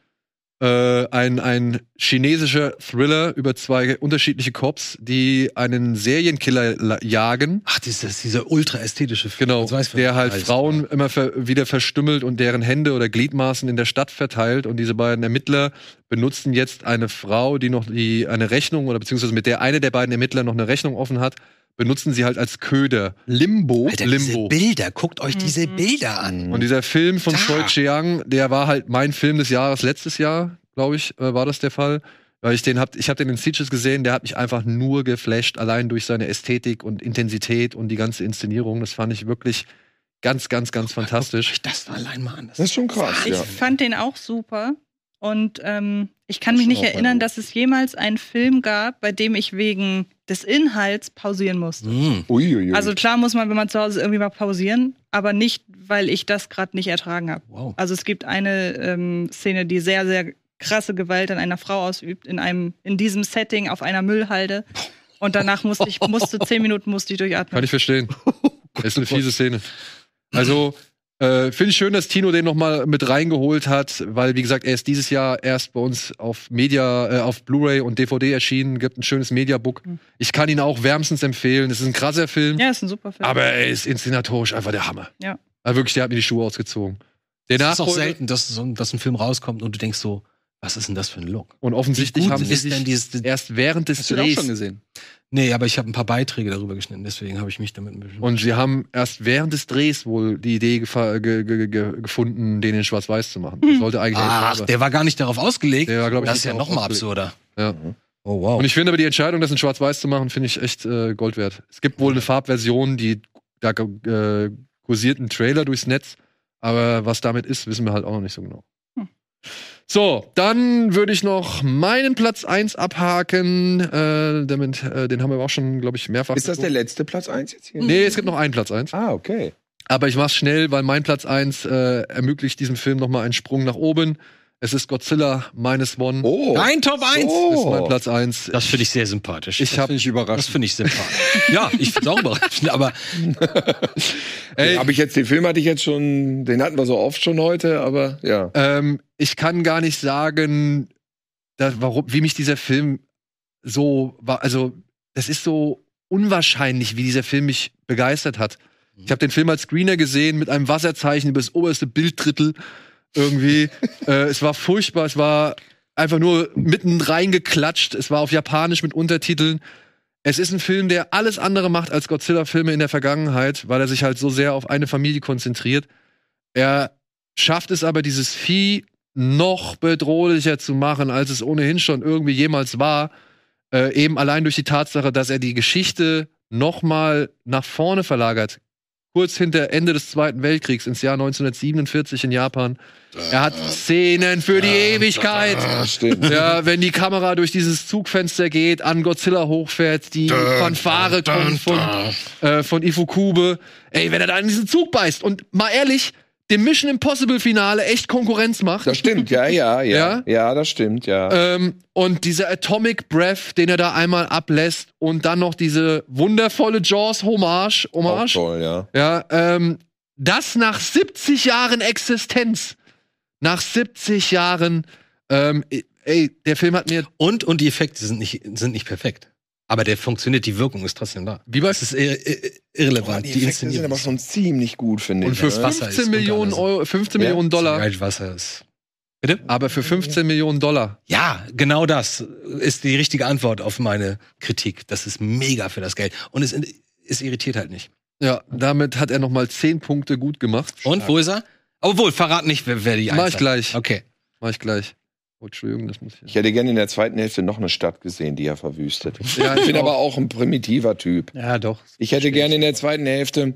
Äh, ein, ein chinesischer Thriller über zwei unterschiedliche Cops, die einen Serienkiller jagen. Ach, dieses, dieser ultra ästhetische Film. Genau, weiß der halt meinst. Frauen immer ver wieder verstümmelt und deren Hände oder Gliedmaßen in der Stadt verteilt. Und diese beiden Ermittler benutzen jetzt eine Frau, die noch die eine Rechnung oder beziehungsweise mit der eine der beiden Ermittler noch eine Rechnung offen hat, benutzen sie halt als Köder. Limbo. Alter, Limbo. diese Bilder, guckt euch diese Mhm. Bilder an. Und dieser Film von Da. Choi Chiang, der war halt mein Film des Jahres letztes Jahr, glaube ich, äh, war das der Fall. Weil ich den hab, ich habe den in Sieges gesehen, der hat mich einfach nur geflasht, allein durch seine Ästhetik und Intensität und die ganze Inszenierung. Das fand ich wirklich ganz, ganz, ganz fantastisch. Guckt euch das allein mal an. Das Das ist schon krass, Ich ja. fand den auch super. Und ähm, ich kann mich nicht erinnern, dass es jemals einen Film gab, bei dem ich wegen des Inhalts pausieren musste. Mhm. Uiuiui. Also klar muss man, wenn man zu Hause ist, irgendwie mal pausieren, aber nicht, weil ich das gerade nicht ertragen habe. Wow. Also es gibt eine ähm, Szene, die sehr, sehr krasse Gewalt an einer Frau ausübt, in einem, in diesem Setting auf einer Müllhalde. Und danach musste ich, musste zehn Minuten musste ich durchatmen. Kann ich verstehen. ist eine fiese Szene. Also, äh, finde ich schön, dass Tino den nochmal mit reingeholt hat, weil, wie gesagt, er ist dieses Jahr erst bei uns auf Media, äh, auf Blu-ray und DVD erschienen, gibt ein schönes Mediabook. Mhm. Ich kann ihn auch wärmstens empfehlen. Es ist ein krasser Film, Ja, ist ein super Film. aber er ist inszenatorisch einfach der Hammer. Ja. Also wirklich, der hat mir die Schuhe ausgezogen. Der Es ist auch selten, dass, so, ein- dass ein Film rauskommt und du denkst so, was ist denn das für ein Look? Und offensichtlich haben sie sich dieses- erst während des Hast du den auch Drehs schon gesehen? Nee, aber ich habe ein paar Beiträge darüber geschnitten, deswegen habe ich mich damit ein bisschen. Und sie haben erst während des Drehs wohl die Idee ge ge ge gefunden, den in Schwarz-Weiß zu machen. Das sollte eigentlich Ach, der war gar nicht darauf ausgelegt. Der war, ich, das ist ja darauf noch mal ausgelegt. absurder. Ja. Oh, wow. Und ich finde aber die Entscheidung, das in Schwarz-Weiß zu machen, finde ich echt äh, Gold wert. Es gibt wohl eine Farbversion, die da äh, kursiert einen Trailer durchs Netz, aber was damit ist, wissen wir halt auch noch nicht so genau. Hm. So, dann würde ich noch meinen Platz 1 abhaken. Äh, damit, äh, den haben wir auch schon, glaube ich, mehrfach. ist das der letzte Platz 1 jetzt hier? Nee, es gibt noch einen Platz 1. Ah, okay. Aber ich mach's schnell, weil mein Platz 1 äh, ermöglicht diesem Film nochmal einen Sprung nach oben. Es ist Godzilla Minus One. Oh. Dein Top 1! So. Das ist mein Platz 1. Das finde ich sehr sympathisch. Ich habe Finde ich das überraschend. finde ich sympathisch. ja, ich finde auch überraschend, aber Ey, Habe ich jetzt den Film hatte ich jetzt schon, den hatten wir so oft schon heute, aber ja. Ähm, ich kann gar nicht sagen, da, warum, wie mich dieser Film so war. Also, das ist so unwahrscheinlich, wie dieser Film mich begeistert hat. Ich habe den Film als Screener gesehen mit einem Wasserzeichen über das oberste Bilddrittel irgendwie. äh, es war furchtbar. Es war einfach nur mitten reingeklatscht. Es war auf Japanisch mit Untertiteln. Es ist ein Film, der alles andere macht als Godzilla-Filme in der Vergangenheit, weil er sich halt so sehr auf eine Familie konzentriert. Er schafft es aber, dieses Vieh noch bedrohlicher zu machen, als es ohnehin schon irgendwie jemals war. Äh, eben allein durch die Tatsache, dass er die Geschichte noch mal nach vorne verlagert. Kurz hinter Ende des Zweiten Weltkriegs ins Jahr 1947 in Japan. Er hat Szenen für die Ewigkeit. Ah, stimmt. Ja, wenn die Kamera durch dieses Zugfenster geht, an Godzilla hochfährt, die Fanfare kommt von, äh, von Ifukube. Ey, wenn er da in diesen Zug beißt und mal ehrlich, dem Mission Impossible Finale echt Konkurrenz macht. Das stimmt, ja, ja, ja. Ja? Ja, das stimmt, ja. Ähm, und dieser Atomic Breath, den er da einmal ablässt und dann noch diese wundervolle Jaws-Hommage, Auch Hommage, toll, ja. ja, ähm, das nach 70 Jahren Existenz, nach 70 Jahren, ähm, ey, der Film hat mir, und und die Effekte sind nicht sind nicht perfekt. Aber der funktioniert, die Wirkung ist trotzdem da. wie ist irre, irre, irrelevant. die die Effekte sind aber schon ziemlich gut, finde und ich. für ne? Wasser 15 ist Millionen Euro, 15 Ja, Millionen Dollar Wasser ist. Bitte? Aber für 15 Millionen Dollar. Ja, genau das ist die richtige Antwort auf meine Kritik. Das ist mega für das Geld. Und es, es irritiert halt nicht. Ja, damit hat er noch mal 10 Punkte gut gemacht. Und wo ist er? Obwohl, verrat nicht, wer, wer die Mach Eins ich hat. gleich. Okay. Mach ich gleich. Oh, Entschuldigung, das muss ich. Ich hätte gerne in der zweiten Hälfte noch eine Stadt gesehen, die er verwüstet. Ja, Ich bin auch. aber auch ein primitiver Typ. Ja, doch. Ich hätte gerne in der zweiten Hälfte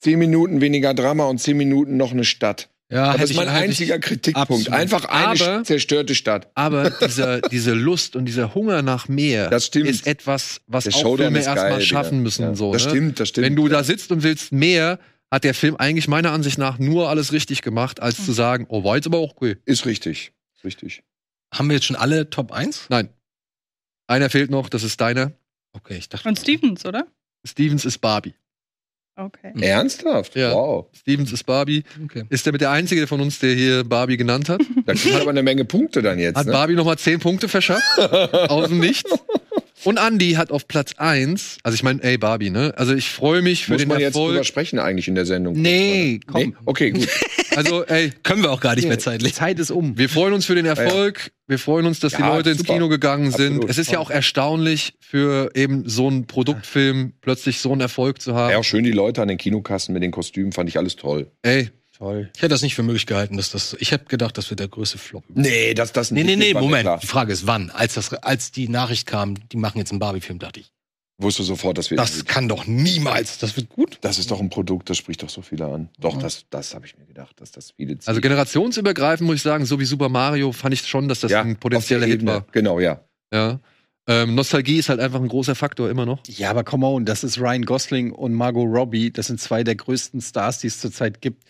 zehn Minuten weniger Drama und zehn Minuten noch eine Stadt. Ja, Das ist mein ich- ich- einziger Kritikpunkt. absolut. Einfach eine Aber- zerstörte Stadt. Aber dieser, diese Lust und dieser Hunger nach mehr ist etwas, was Der auch Showdown Filme erstmal schaffen müssen. Ja. So, das ne? stimmt, das stimmt. Wenn du da sitzt und willst mehr, hat der Film eigentlich meiner Ansicht nach nur alles richtig gemacht, als Hm. zu sagen, oh, war jetzt aber auch cool. ist richtig. Ist richtig. Haben wir jetzt schon alle Top 1? Nein. Einer fehlt noch, das ist deiner. Okay, ich dachte. Und Stevens, oder? Stevens ist Barbie. Okay. Hm. Ernsthaft? Ja. Wow. Stevens ist Barbie. Okay. Ist der mit der Einzige von uns, der hier Barbie genannt hat? Da kriegt man aber eine Menge Punkte dann jetzt. Hat Ne? Barbie nochmal 10 Punkte verschafft. aus dem Nichts. Und Andy hat auf Platz 1, also ich meine, ey, Barbie, ne? Also ich freue mich für Muss den man jetzt drüber sprechen eigentlich in der Sendung? Nee, komm. Nee? Okay, gut. Also, ey, Können wir auch gar nicht mehr Die zeitlich. Zeit ist um. Wir freuen uns für den Erfolg. Wir freuen uns, dass die Ja, Leute ins super. Kino gegangen sind. Absolut. Es ist ja auch erstaunlich, für eben so einen Produktfilm plötzlich so einen Erfolg zu haben. Ja, auch schön die Leute an den Kinokassen mit den Kostümen, fand ich alles toll. Ey, Toll. Ich hätte das nicht für möglich gehalten, dass das. Ich habe gedacht, das wird der größte Flop. Nee, das, das Nee, nee, nee, mir Moment. Die Frage ist, wann? Als, das, als die Nachricht kam, die machen jetzt einen Barbie-Film, dachte ich. Wusste sofort, dass wir. Das kann doch niemals. Das wird gut. das ist doch ein Produkt, das spricht doch so viele an. Doch, das, das habe ich mir gedacht, dass das viele zieht. also generationsübergreifend muss ich sagen, so wie Super Mario fand ich schon, dass das ja, ein potenzieller Hit war. Genau, ja. Ja. Ähm, Nostalgie ist halt einfach ein großer Faktor immer noch. Ja, aber come on, das ist Ryan Gosling und Margot Robbie. Das sind zwei der größten Stars, die es zurzeit gibt.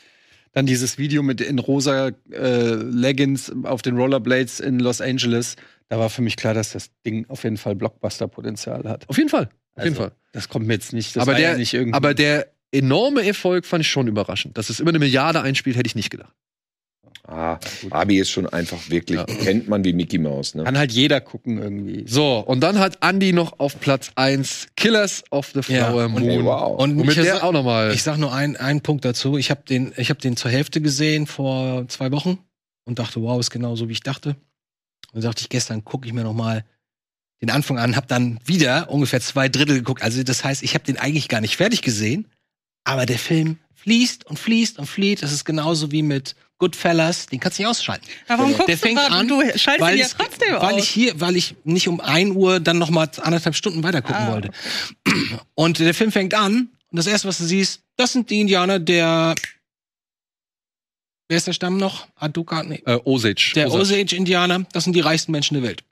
Dann dieses Video mit in rosa äh, Leggings auf den Rollerblades in Los Angeles. Da war für mich klar, dass das Ding auf jeden Fall Blockbuster-Potenzial hat. Auf jeden Fall. Auf jeden Also, Fall. Das kommt mir jetzt nicht. Aber der, ja nicht irgendwie. aber der enorme Erfolg fand ich schon überraschend. Dass es immer eine Milliarde einspielt, hätte ich nicht gedacht. Ah, Barbie ist schon einfach wirklich, Ja. kennt man wie Mickey Mouse, ne? kann halt jeder gucken irgendwie. So, und dann hat Andy noch auf Platz 1 Killers of the Ja, Flower und- Moon. Hey, wow. Und ich, der auch nochmal. ich sag nur ein- einen Punkt dazu. Ich habe den, ich hab den zur Hälfte gesehen vor zwei Wochen und dachte, wow, ist genau so, wie ich dachte. Und dachte ich, gestern gucke ich mir noch mal den Anfang an, habe dann wieder ungefähr zwei Drittel geguckt. Also das heißt, ich habe den eigentlich gar nicht fertig gesehen, aber der Film fließt und fließt und fließt. Das ist genauso wie mit Goodfellas, den kannst du nicht ausschalten. Aber warum guckst Der du fängt grad- an, Du schaltest weil ihn ja trotzdem weil aus. ich hier, weil ich nicht um 1 Uhr dann noch mal anderthalb Stunden weiter gucken Ah, wollte. Und der Film fängt an und das erste, was du siehst, das sind die Indianer der Wer ist der Stamm noch? Aduka? Nee. äh, Osage. Der Osage. Osage-Indianer, das sind die reichsten Menschen der Welt.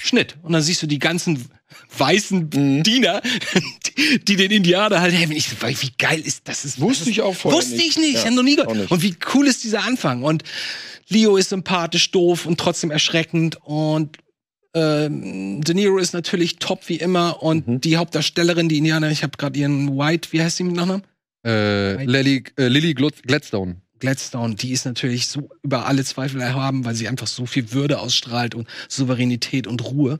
Schnitt. Und dann siehst du die ganzen weißen Mhm. Diener, die, die den Indianer halt helfen. Ich, wie geil ist das? Ist, Wusste das ich auch vorher Wusste nicht. ich nicht. Ja, ich hab noch nie gehört. Und wie cool ist dieser Anfang? Und Leo ist sympathisch, doof und trotzdem erschreckend. Und ähm, De Niro ist natürlich top wie immer. Und Mhm. die Hauptdarstellerin, die Indianer, ich habe gerade ihren White, wie heißt sie mit Nachnamen? Äh, Lily, äh, Lily Gladstone. Gladstone, die ist natürlich so über alle Zweifel erhaben, weil sie einfach so viel Würde ausstrahlt und Souveränität und Ruhe.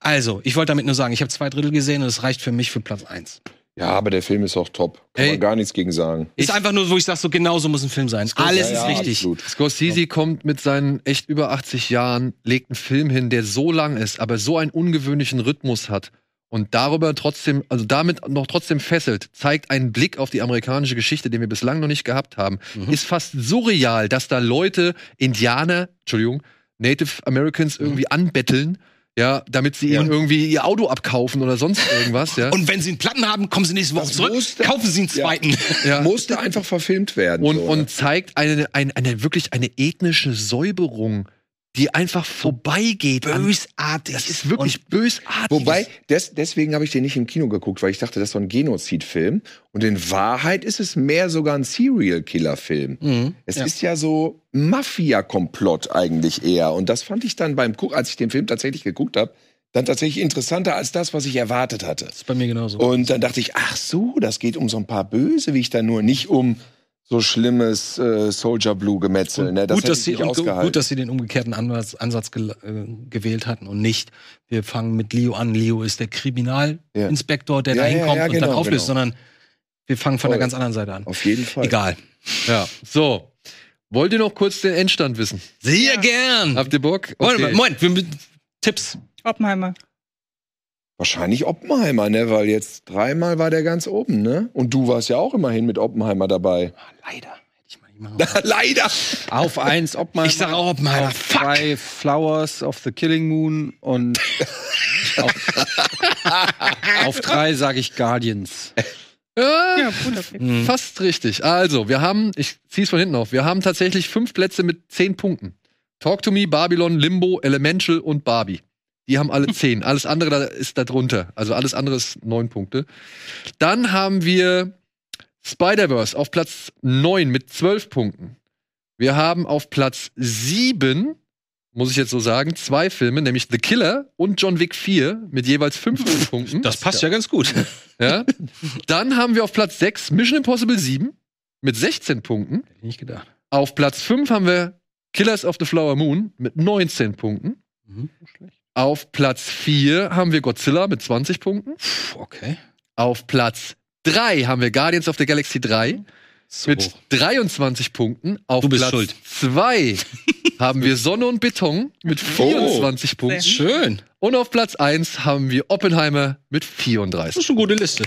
Also, ich wollte damit nur sagen, ich habe zwei Drittel gesehen und es reicht für mich für Platz eins. Ja, aber der Film ist auch top. Kann Ey. man gar nichts gegen sagen. Ist einfach nur, wo ich sage, so genau so muss ein Film sein. Alles Ja, ist ja, richtig. absolut. Scorsese kommt mit seinen echt über 80 Jahren, legt einen Film hin, der so lang ist, aber so einen ungewöhnlichen Rhythmus hat und darüber trotzdem, also damit noch trotzdem fesselt, zeigt einen Blick auf die amerikanische Geschichte, den wir bislang noch nicht gehabt haben, Mhm. ist fast surreal, dass da Leute, Indianer, Entschuldigung, Native Americans irgendwie anbetteln, ja, damit sie Ja. ihnen irgendwie ihr Auto abkaufen oder sonst irgendwas, ja. Und wenn sie einen Platten haben, kommen sie nächste Woche Das zurück, musste- kaufen sie einen Ja. zweiten. ja. Musste einfach verfilmt werden. und, so, ne? und zeigt eine, eine, eine wirklich eine ethnische Säuberung, die einfach vorbeigeht. Bösartig. Das ist wirklich bösartig. Wobei, des, deswegen habe ich den nicht im Kino geguckt, weil ich dachte, das ist so ein Genozidfilm. Und in Wahrheit ist es mehr sogar ein Serial-Killer-Film. Mhm. Es Ja. ist ja so Mafia-Komplott eigentlich eher. Und das fand ich dann beim Guck, als ich den Film tatsächlich geguckt habe, dann tatsächlich interessanter als das, was ich erwartet hatte. Das ist bei mir genauso. Und dann dachte ich, ach so, das geht um so ein paar Bösewichter nur, nicht um so schlimmes äh, Soldier Blue Gemetzel. Ne? Das gut, dass sie, gut, dass sie den umgekehrten Ansatz, Ansatz gel- äh, gewählt hatten und nicht, wir fangen mit Leo an. Leo ist der Kriminalinspektor, der Ja, da ja, hinkommt ja, und dann genau, auflöst, genau. sondern wir fangen von der Voll. ganz anderen Seite an. Auf jeden Fall. Egal. Ja, so. Wollt ihr noch kurz den Endstand wissen? Sehr gern. Habt ihr Bock? Moment, Okay. Moment, wir müssen Tipps. Oppenheimer. Wahrscheinlich Oppenheimer, ne? Weil jetzt dreimal war der ganz oben, ne? Und du warst ja auch immerhin mit Oppenheimer dabei. Leider. Hätte ich mal nicht machen sollen. Leider. Auf eins Oppenheimer. Ich sag auch Oppenheimer. Auf zwei Flowers of the Killing Moon und auf, auf drei sage ich Guardians. Ja, Ja, guter Pick. Hm. Fast richtig. Also, wir haben, ich zieh's von hinten auf, wir haben tatsächlich fünf Plätze mit zehn Punkten. Talk to Me, Babylon, Limbo, Elemental und Barbie. Die haben alle zehn. Alles andere da ist da drunter. Also alles andere ist neun Punkte. Dann haben wir Spider-Verse auf Platz neun mit zwölf Punkten. Wir haben auf Platz sieben, muss ich jetzt so sagen, zwei Filme, nämlich The Killer und John Wick 4 mit jeweils 15 Punkten. Das passt ja ganz gut. Ja. Dann haben wir auf Platz 6 Mission Impossible 7 mit 16 Punkten. Hätte ich nicht gedacht. Auf Platz 5 haben wir Killers of the Flower Moon mit 19 Punkten. Mhm. Auf Platz 4 haben wir Godzilla mit 20 Punkten. Okay. Auf Platz 3 haben wir Guardians of the Galaxy 3 mit 23 Punkten. Auf Platz schuld. 2 haben wir Sonne und Beton mit 24 Punkten. Schön. Und auf Platz 1 haben wir Oppenheimer mit Das 34. ist eine gute Liste.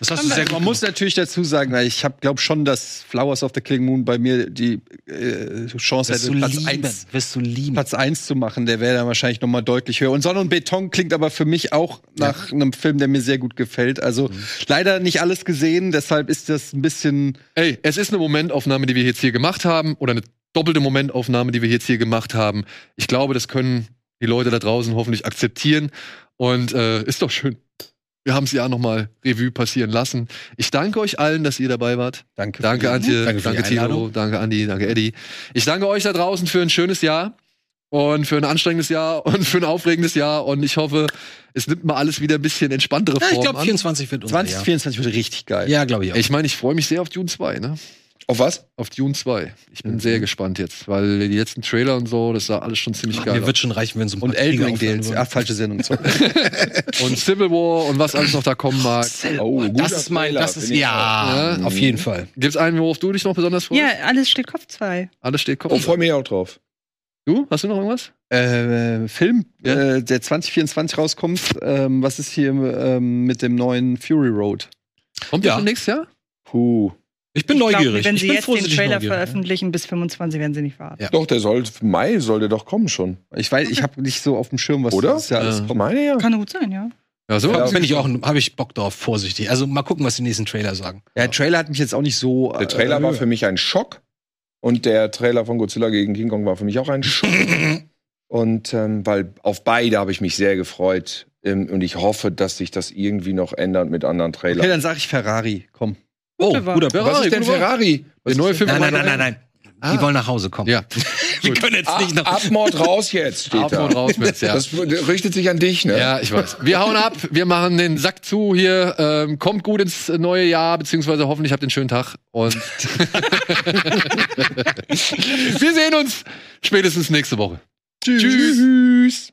Das hast du sehr gut Man muss natürlich dazu sagen, ich habe glaube schon, dass Flowers of the Killing Moon bei mir die äh, Chance Wirst hätte, du Platz lieben. eins, Wirst du lieben. Platz eins zu machen. Der wäre dann wahrscheinlich noch mal deutlich höher. Und Sonne und Beton klingt aber für mich auch nach einem Film, der mir sehr gut gefällt. Also leider nicht alles gesehen, deshalb ist das ein bisschen Ey, es ist eine Momentaufnahme, die wir jetzt hier gemacht haben, oder eine doppelte Momentaufnahme, die wir jetzt hier gemacht haben. Ich glaube, das können die Leute da draußen hoffentlich akzeptieren. Und äh, ist doch schön. Wir haben es ja nochmal Revue passieren lassen. Ich danke euch allen, dass ihr dabei wart. Danke. Danke, Antje. Danke Danke, Tino. Danke, Andi. Danke, Eddie. Ich danke euch da draußen für ein schönes Jahr und für ein anstrengendes Jahr und für ein aufregendes Jahr. Und ich hoffe, es nimmt mal alles wieder ein bisschen entspanntere Ja, ich Form glaube, an. 24 wird unser 2024 wird richtig geil. Ja, glaube ich auch. Ich meine, ich freue mich sehr auf Dune 2, ne? Auf was? Auf Dune 2. Ich bin Mhm. sehr gespannt jetzt, weil die letzten Trailer und so, das sah alles schon ziemlich geil Mir wird schon reichen, wenn so ein Und paar Elden Dinge Ring DLC. Ach, falsche Sendung. Und Civil War und was alles noch da kommen mag. Oh, Das guter ist mein, das ist, ja, auch. auf jeden Fall. Gibt's einen, worauf du dich noch besonders freust? Ja, alles steht Kopf 2. Alles steht Kopf. Oh, freue mich auch drauf. du? Hast du noch irgendwas? äh, Film, Ja. äh, der 2024 rauskommt. Ähm, was ist hier ähm, mit dem neuen Fury Road? Kommt Ja. der schon nächstes Jahr? Puh. Ich bin Ich glaub, neugierig. wenn ich sie bin jetzt froh, den Trailer neugierig veröffentlichen, bis 25 werden sie nicht warten. Ja. Doch, der soll, Mai sollte doch kommen schon. Ich weiß, ich habe nicht so auf dem Schirm, was Oder? dieses Jahr alles Ja. kommt. Meine ja. Kann gut sein, ja. Ja, so. Ja, Bin ich auch, habe ich Bock drauf, vorsichtig. Also mal gucken, was die nächsten Trailer sagen. Ja, der Trailer hat mich jetzt auch nicht so. Der Trailer äh, war für mich ein Schock. Und der Trailer von Godzilla gegen King Kong war für mich auch ein Schock. und ähm, weil auf beide habe ich mich sehr gefreut. Ähm, und ich hoffe, dass sich das irgendwie noch ändert mit anderen Trailern. Okay, dann sage ich Ferrari. Komm. Oh, guter Ja, Was ist denn. Ferrari? Der neue Film Nein, nein, nein, nein, nein. Die Ah. wollen nach Hause kommen. Ja. Wir können jetzt nicht noch. Abmord raus jetzt, steht da. Abmord raus mit, ja. Das richtet sich an dich, ne? Ja, ich weiß. Wir hauen ab, wir machen den Sack zu hier. Ähm, kommt gut ins neue Jahr, beziehungsweise hoffentlich habt ihr einen schönen Tag. Und wir sehen uns spätestens nächste Woche. Tschüss. Tschüss.